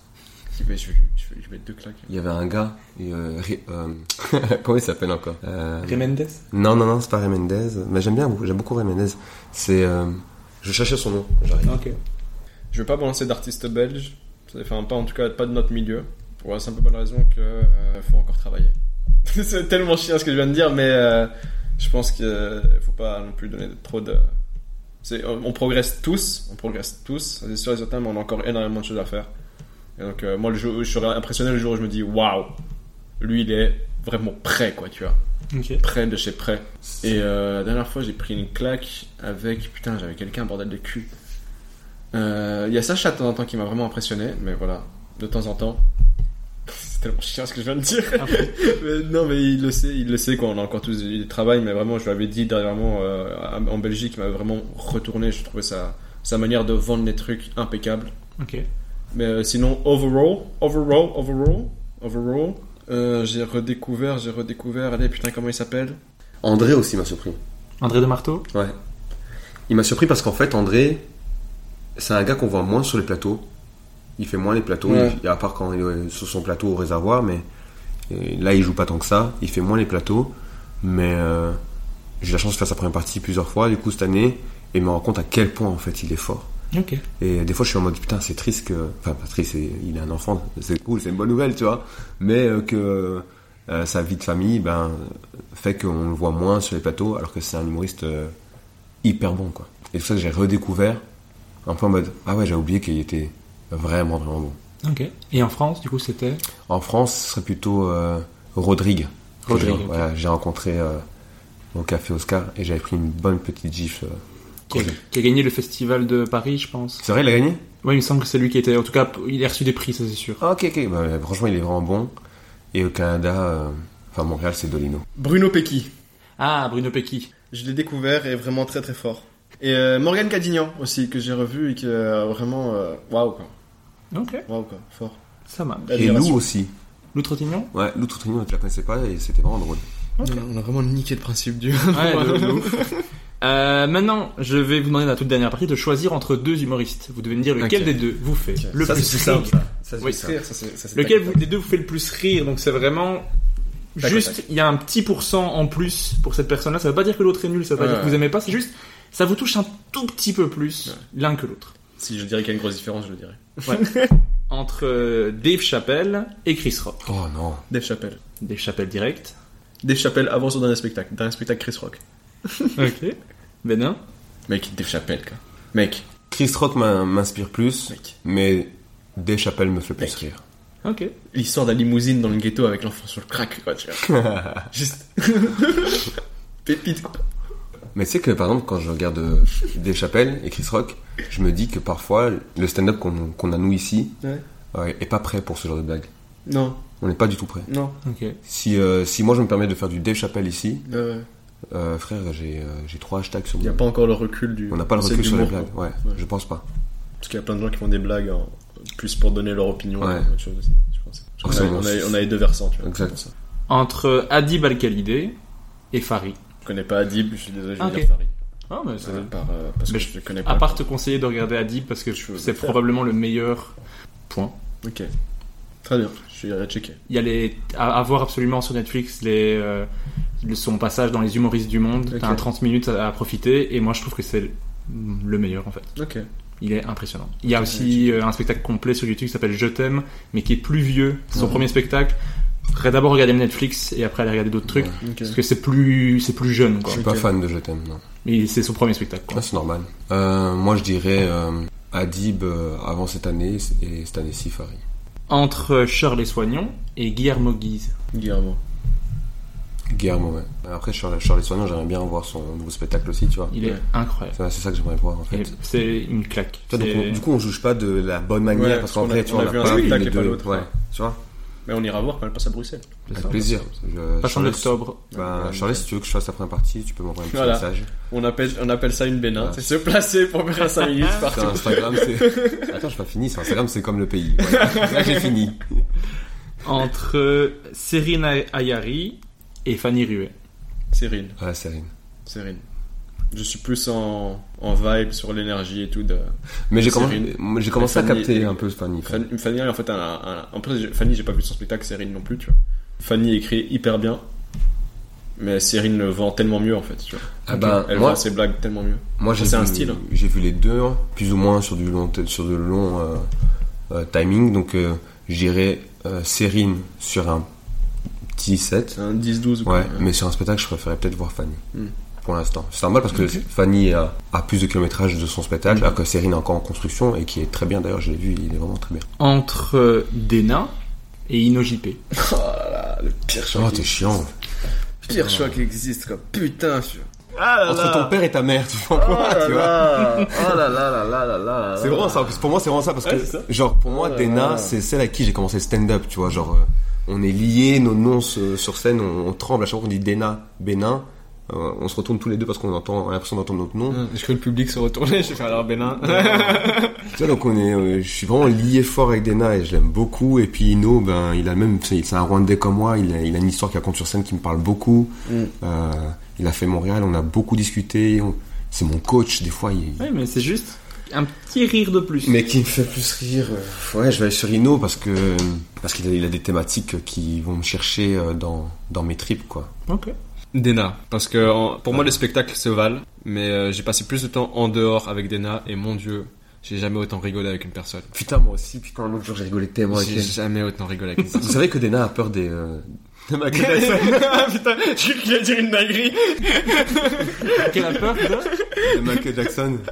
Je vais, je, vais, je, vais, je vais mettre deux claques. il y avait un gars. et, euh, Ré- euh, comment il s'appelle encore? Euh, Remendes? Non, non, non, c'est pas Ray Mendez. Mais j'aime bien, j'aime beaucoup Ray Mendez. C'est. euh, je cherchais son nom, j'arrive. Ok. Je vais pas balancer d'artistes belges. Enfin, pas en tout cas, pas de notre milieu. Pour la simple bonne raison que euh, faut encore travailler. c'est tellement chiant ce que je viens de dire, mais euh, je pense qu'il faut pas non plus donner trop de. on progresse tous, on progresse tous, c'est sûr et certain, mais on a encore énormément de choses à faire. Et donc, euh, moi, le jour, je serais impressionné le jour où je me dis, waouh, lui, il est vraiment prêt, quoi, tu vois. Ok. Prêt de chez prêt. Et euh, la dernière fois, j'ai pris une claque avec. Putain, j'avais quelqu'un, bordel de cul. Euh, Il y a Sacha de temps en temps qui m'a vraiment impressionné, mais voilà, de temps en temps. C'est tellement chiant ce que je viens de dire. Mais non, mais il le sait, il le sait, quoi. On a encore tous du travail, mais vraiment, je lui avais dit dernièrement euh, en Belgique, il m'avait vraiment retourné. Je trouvais sa, sa manière de vendre les trucs impeccable. Ok. Mais euh, sinon, overall, overall, overall, overall, euh, j'ai redécouvert, j'ai redécouvert. Allez, putain, comment il s'appelle? André aussi m'a surpris. André de Marteau? Ouais. Il m'a surpris parce qu'en fait, André, c'est un gars qu'on voit moins sur les plateaux. Il fait moins les plateaux, Ouais. il- à part quand il est sur son plateau au réservoir, mais là, il joue pas tant que ça. Il fait moins les plateaux, mais euh, j'ai eu la chance de faire sa première partie plusieurs fois, du coup, cette année, et me rends compte à quel point, en fait, il est fort. Et des fois, je suis en mode putain, c'est triste que. Enfin, pas triste, il est un enfant, c'est cool, c'est une bonne nouvelle, tu vois. Mais euh, que euh, sa vie de famille, ben, fait qu'on le voit moins sur les plateaux, alors que c'est un humoriste euh, hyper bon, quoi. Et c'est ça que j'ai redécouvert, un peu en mode ah ouais, j'ai oublié qu'il était vraiment, vraiment bon. Ok. Et en France, du coup, c'était? En France, ce serait plutôt Rodrigue. Rodrigue, j'ai-. Voilà, rencontré au Café Oscar et j'avais pris une bonne petite gifle. Qui a, qui gagné le festival de Paris, je pense. C'est vrai, il a gagné? Ouais, il me semble que c'est lui qui était. En tout cas, il a reçu des prix, ça c'est sûr. Ah, ok, ok. Bah, franchement, il est vraiment bon. Et au Canada, euh, enfin Montréal, c'est Dolino. Bruno Pecky. Ah, Bruno Pecky. Je l'ai découvert et vraiment très très fort. Et euh, Morgan Cadignan aussi, que j'ai revu et que euh, vraiment. euh, Waouh, quoi. Ok. Waouh, quoi. Fort. Ça marche. Et. Lou aussi. Lou Trottignon Ouais, Lou Trottignon, tu la connaissais pas et c'était vraiment drôle. On a- On a vraiment niqué le principe du. Ouais, de- de ouf. Euh, maintenant, je vais vous demander dans la toute dernière partie de choisir entre deux humoristes. Vous devez me dire lequel des deux vous fait le ça, plus rire. ça. Ça, c'est Oui. c'est Lequel vous- des deux vous fait le plus rire? Donc c'est vraiment juste, il y a un petit pourcent en plus pour cette personne-là. Ça veut pas dire que l'autre est nul, ça veut pas Ouais, dire que vous aimez pas. C'est juste, ça vous touche un tout petit peu plus l'un que l'autre. Si je dirais qu'il y a une grosse différence, je le dirais. Entre euh, Dave Chappelle et Chris Rock. Oh non. Dave Chappelle. Dave Chappelle direct. Dave Chappelle avant son dernier spectacle. Dernier spectacle Chris Rock. Ok. Benin. Mec, Dave Chappelle, quoi. Mec. Chris Rock m'in- m'inspire plus, Mec. mais Dave Chappelle me fait plus Mec. rire. Ok. L'histoire de la limousine dans le ghetto avec l'enfant sur le crack, quoi, tu vois. Juste. Pépite, quoi. Mais tu sais que par exemple, quand je regarde euh, Dave Chappelle et Chris Rock, je me dis que parfois le stand-up qu'on qu'on a nous ici Ouais. euh, est pas prêt pour ce genre de blague. Non, On n'est pas du tout prêt. non. Ok. Si, euh, si moi je me permets de faire du Dave Chappelle ici, Euh, euh, frère, j'ai euh, j'ai trois hashtags sur Il n'y a mon- pas encore le recul du. On n'a pas le recul sur les blagues. Ouais, Ouais. je pense pas. Parce qu'il y a plein de gens qui font des blagues en- plus pour donner leur opinion. Ouais. que autre chose aussi, je pense. On, a, bon. on, a, on a les deux versants, tu vois. Exact. c'est pour ça. Entre Adib Al-Khalidé et Farid. Je connais pas Adib, je suis désolé, je vais Ok. dire Farid. Ah, mais c'est... Voilà, par, euh, parce que Mais je le connais pas. À part te conseiller de regarder Adib parce que Je c'est probablement le meilleur point. Ok. Très bien, je vais checker. Il y a les à, à voir absolument sur Netflix les euh, le- son passage dans les humoristes du monde. T'as un 30 minutes à, à profiter et moi je trouve que c'est le meilleur en fait. Ok. Il est impressionnant. Il y a aussi euh, un spectacle complet sur YouTube qui s'appelle Je t'aime, mais qui est plus vieux. C'est son premier spectacle. D'abord regarder le Netflix et après aller regarder d'autres trucs. Parce que c'est plus, c'est plus jeune, quoi. Je suis pas fan de Je t'aime, non. Mais c'est son premier spectacle. Ah, c'est normal. Euh, moi je dirais euh, Adib euh, avant cette année et cette année-ci Farid. Entre Shirley Soignon et Guillermo Guise. Guillermo. Guillermo, ouais. Après Charles, Charles Soignon, j'aimerais bien voir son nouveau spectacle aussi, tu vois. Il est Ouais. incroyable. C'est ça que j'aimerais voir en fait. C'est une claque. Tu vois, donc, C'est- on- du coup, on juge pas de la bonne manière Ouais, parce parce qu'en vrai, a- tu on vois, a on a vu un spectacle et pas l'autre, Ouais, ouais. tu vois. Mais on ira voir quand elle passe à Bruxelles. Avec plaisir. Je- Passe en octobre. Bah, Charles, si tu veux que je fasse la première partie, tu peux m'envoyer un petit Voilà. message. On appelle, on appelle ça une bénin. Ouais. C'est se placer pour faire 5 minutes Sur partout. Instagram, c'est. Attends, je pas fini. Sur Instagram, c'est comme le pays. Ouais. Là, j'ai fini. Entre Serine Ayari et Fanny Ruet. Cyril. Ouais, rien. Cyril. Je suis plus en, en vibe sur l'énergie et tout de. Mais j'ai commencé, j'ai à Fanny- capter un peu Fanny. Fanny, Fanny, en fait, un, un, en plus, j'ai- Fanny, j'ai pas vu son spectacle, Cyril non plus, tu vois. Fanny écrit hyper bien. Mais Cyril le vend tellement mieux, en fait, tu vois. Ah ben, Elle moi- vend ses blagues tellement mieux. Moi, j'ai C'est un style. J'ai vu les deux, hein, plus ou moins sur du long, sur de long euh, euh, timing. Donc, euh, j'irai euh, Sérine sur un petit set. Un 10-12 ou Ouais, quoi. mais sur un spectacle, je préférais peut-être voir Fanny. Hmm. Pour l'instant. C'est normal parce que Fanny a, a plus de kilométrage de son spectacle, alors que Sérine est encore en construction et qui est très bien d'ailleurs, je l'ai vu, il est vraiment très bien. Entre euh, Dena et Inojp. Oh là là, le pire choix. Oh, t'es chiant. Pire choix qui existe, quoi. Putain, tu Entre ton père et ta mère, tu vois Oh quoi, là tu vois. là, oh là là là là là là. C'est vraiment ça. Pour moi, c'est vraiment ça parce Ouais, que, ça. genre, pour moi, Oh là Dena, là. c'est celle à qui j'ai commencé le stand-up, tu vois. Genre, euh, on est liés, nos noms se- sur scène, on, on tremble à chaque fois qu'on dit Dena, Bénin. Euh, on se retourne tous les deux parce qu'on entend, on a l'impression d'entendre notre nom. J'ai cru le public se retourner, j'ai fait alors Bénin. Tu vois, donc on est, euh, je suis vraiment lié fort avec Dena et je l'aime beaucoup. Et puis Ino, ben, il a même, c'est un Rwandais comme moi, il a, il a une histoire qui raconte sur scène qui me parle beaucoup. Mm. Euh, il a fait Montréal, on a beaucoup discuté. on- C'est mon coach, des fois, il, Ouais, mais c'est juste un petit rire de plus. Mais qui me fait plus rire, euh, ouais, je vais aller sur Ino parce que parce qu'il a, il a des thématiques qui vont me chercher euh, dans dans mes tripes quoi. Ok. Dena, parce que en- pour moi les spectacles se valent, mais euh, j'ai passé plus de temps en dehors avec Dena et mon dieu, j'ai jamais autant rigolé avec une personne. Putain moi aussi, putain l'autre jour j'ai rigolé tellement avec J'ai elle. jamais autant rigolé avec une Vous personne. savez que Dena a peur des euh, de Michael Jackson. Putain, qu'il allait dire une dinguerie. Quelle a peur de Michael Jackson.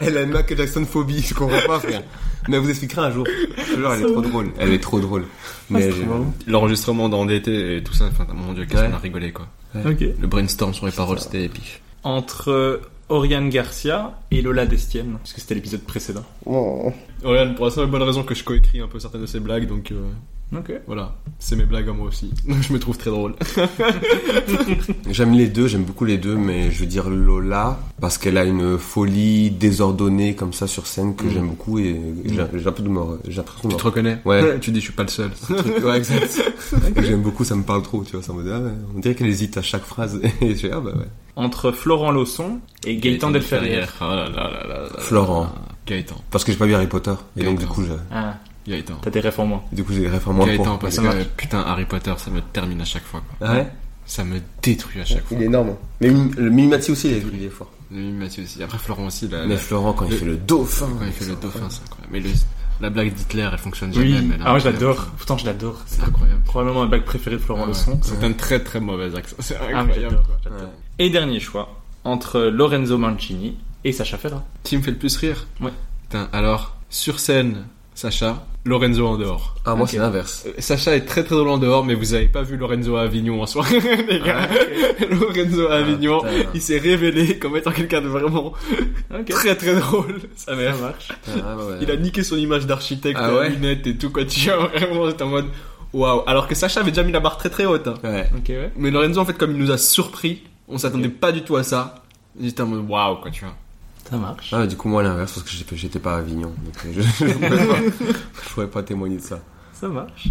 Elle a une Michael Jackson phobie, je comprends pas frère. Mais elle vous expliquera un jour. Je te jure, elle est trop drôle. Elle est trop drôle. Mais j'ai- L'enregistrement dans d'été et tout ça, enfin mon dieu, qu'est-ce Ouais. qu'on a rigolé quoi. Le brainstorm sur les paroles, c'était épique. Entre euh, Oriane Garcia et Lola Destienne, parce que c'était l'épisode précédent. Oriane, pour la seule bonne raison que je coécris un peu certaines de ses blagues, donc euh, Ok. voilà, c'est mes blagues à moi aussi. je me trouve très drôle. J'aime les deux, j'aime beaucoup les deux, mais je veux dire Lola parce qu'elle a une folie désordonnée comme ça sur scène que Mm. j'aime beaucoup et j'ai j'ai un peu de me, j'ai l'impression de Tu te reconnais Ouais. Tu dis je suis pas le seul. ouais, exact. J'aime beaucoup, ça me parle trop, tu vois, ça me dit, ah ouais, on dirait qu'elle hésite à chaque phrase et je ah bah ouais. Entre Florent Lausson et Gaëtan Delferrière. Oh là là là là là là. Florent. Gaëtan. Parce que j'ai pas vu Harry Potter et donc du coup je... Ah. Gaëtan. T'as des refs en moins. Du coup, j'ai des refs en moins Gaëtan, pour. parce que putain, Harry Potter, ça me termine à chaque fois. Quoi. Ah ouais Ça me détruit à chaque fois. Il est énorme. Mais le Mimimati aussi, il est, il est fort. Le Mathieu aussi. Après, Florent aussi. La, Mais la- Florent, quand il fait le dauphin. Quand il fait le dauphin, c'est incroyable. Mais le, la blague d'Hitler, elle fonctionne Oui, jamais. ah moi je l'adore. Pourtant je l'adore. C'est incroyable. Probablement ma blague préférée de Florent Ah ouais. Leçon. C'est un très très mauvais accent. C'est Ah, incroyable. Et dernier choix, entre Lorenzo Mancini et Sacha Ferra. Qui me fait le plus rire Ouais. Putain, alors, sur scène, Sacha, Lorenzo en dehors. Ah, moi, c'est l'inverse. Euh, Sacha est très très drôle en dehors, mais vous avez pas vu Lorenzo à Avignon en soirée, les gars. Lorenzo à Avignon, Ah, putain. il s'est révélé comme étant quelqu'un de vraiment très très drôle. Ça marche. Ah, ouais. Il a niqué son image d'architecte, Ah la ouais lunette et tout, quoi. Tu vois, vraiment, j'étais en mode, waouh. Alors que Sacha avait déjà mis la barre très très haute, hein. Ouais. Mais Lorenzo, en fait, comme il nous a surpris, on s'attendait pas du tout à ça. J'étais en mode, waouh, quoi, tu vois. Ça marche. Ah, du coup, moi, l'inverse, parce que j'étais- pas à Avignon. Donc, euh, je, je, pouvais pas, je pouvais pas témoigner de ça. Ça marche.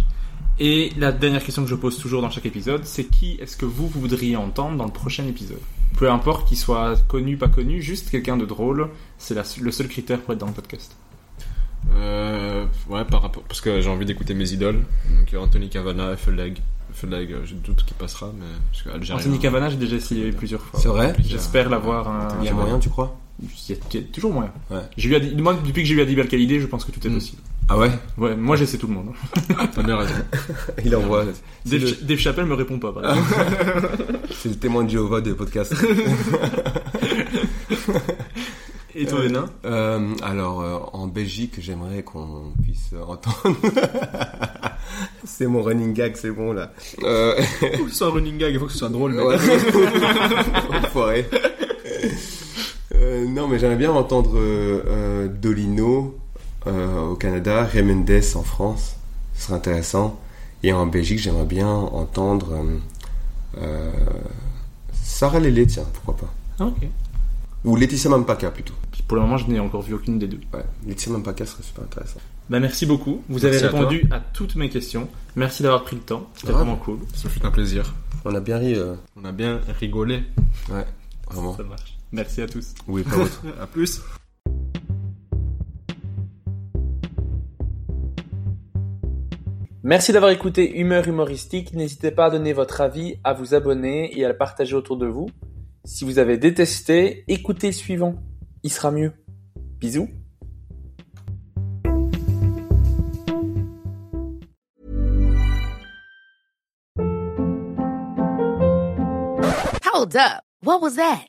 Et la dernière question que je pose toujours dans chaque épisode, c'est qui est-ce que vous voudriez entendre dans le prochain épisode? Peu importe qu'il soit connu, pas connu, juste quelqu'un de drôle, c'est le seul critère pour être dans le podcast. Euh, ouais, par rapport, parce que j'ai envie d'écouter mes idoles. Donc, euh, Anthony Cavana. Felleg, euh, je doute qu'il passera, mais, parce que Algérien. Anthony Cavana, j'ai déjà essayé plusieurs fois. C'est vrai? J'espère l'avoir un... Il y a moyen, tu crois? Il y a, il y a toujours moyen. Ouais. J'ai eu Adi- moi, depuis que j'ai eu Adibal Khalidé, je pense que tout est Mm. possible. Ah ouais? Ouais, moi j'essaie tout le monde. T'as bien raison. Il envoie. C'est Dave, le, Dave Chappelle me répond pas, par exemple. c'est le témoin de Jéhovah des podcasts. Et toi, Léna Euh, alors, euh, en Belgique, j'aimerais qu'on puisse entendre. c'est mon running gag, c'est bon là. Euh... faut que ce soit un running gag, il faut que ce soit drôle, mec. Ouais. Euh, non, mais j'aimerais bien entendre euh, euh, Dolino euh, au Canada, Ray Mendes en France. Ce serait intéressant. Et en Belgique, j'aimerais bien entendre euh, euh, Sarah Lélé, tiens, pourquoi pas. Ah, ok. Ou Laetitia Mampaka plutôt. Pour le moment, je n'ai encore vu aucune des deux. Ouais, Laetitia Mampaka serait super intéressant. Bah, merci beaucoup. Vous Merci avez répondu à, toutes mes questions. Merci d'avoir pris le temps. C'était vraiment cool. Ça fait un plaisir. On a bien ri. euh, On a bien rigolé. Ouais, vraiment. Ça marche. Merci à tous. Oui, pas autre. À plus. Merci d'avoir écouté Humeur humoristique. N'hésitez pas à donner votre avis, à vous abonner et à le partager autour de vous. Si vous avez détesté, écoutez le suivant. Il sera mieux. Bisous. Hold up. What was that?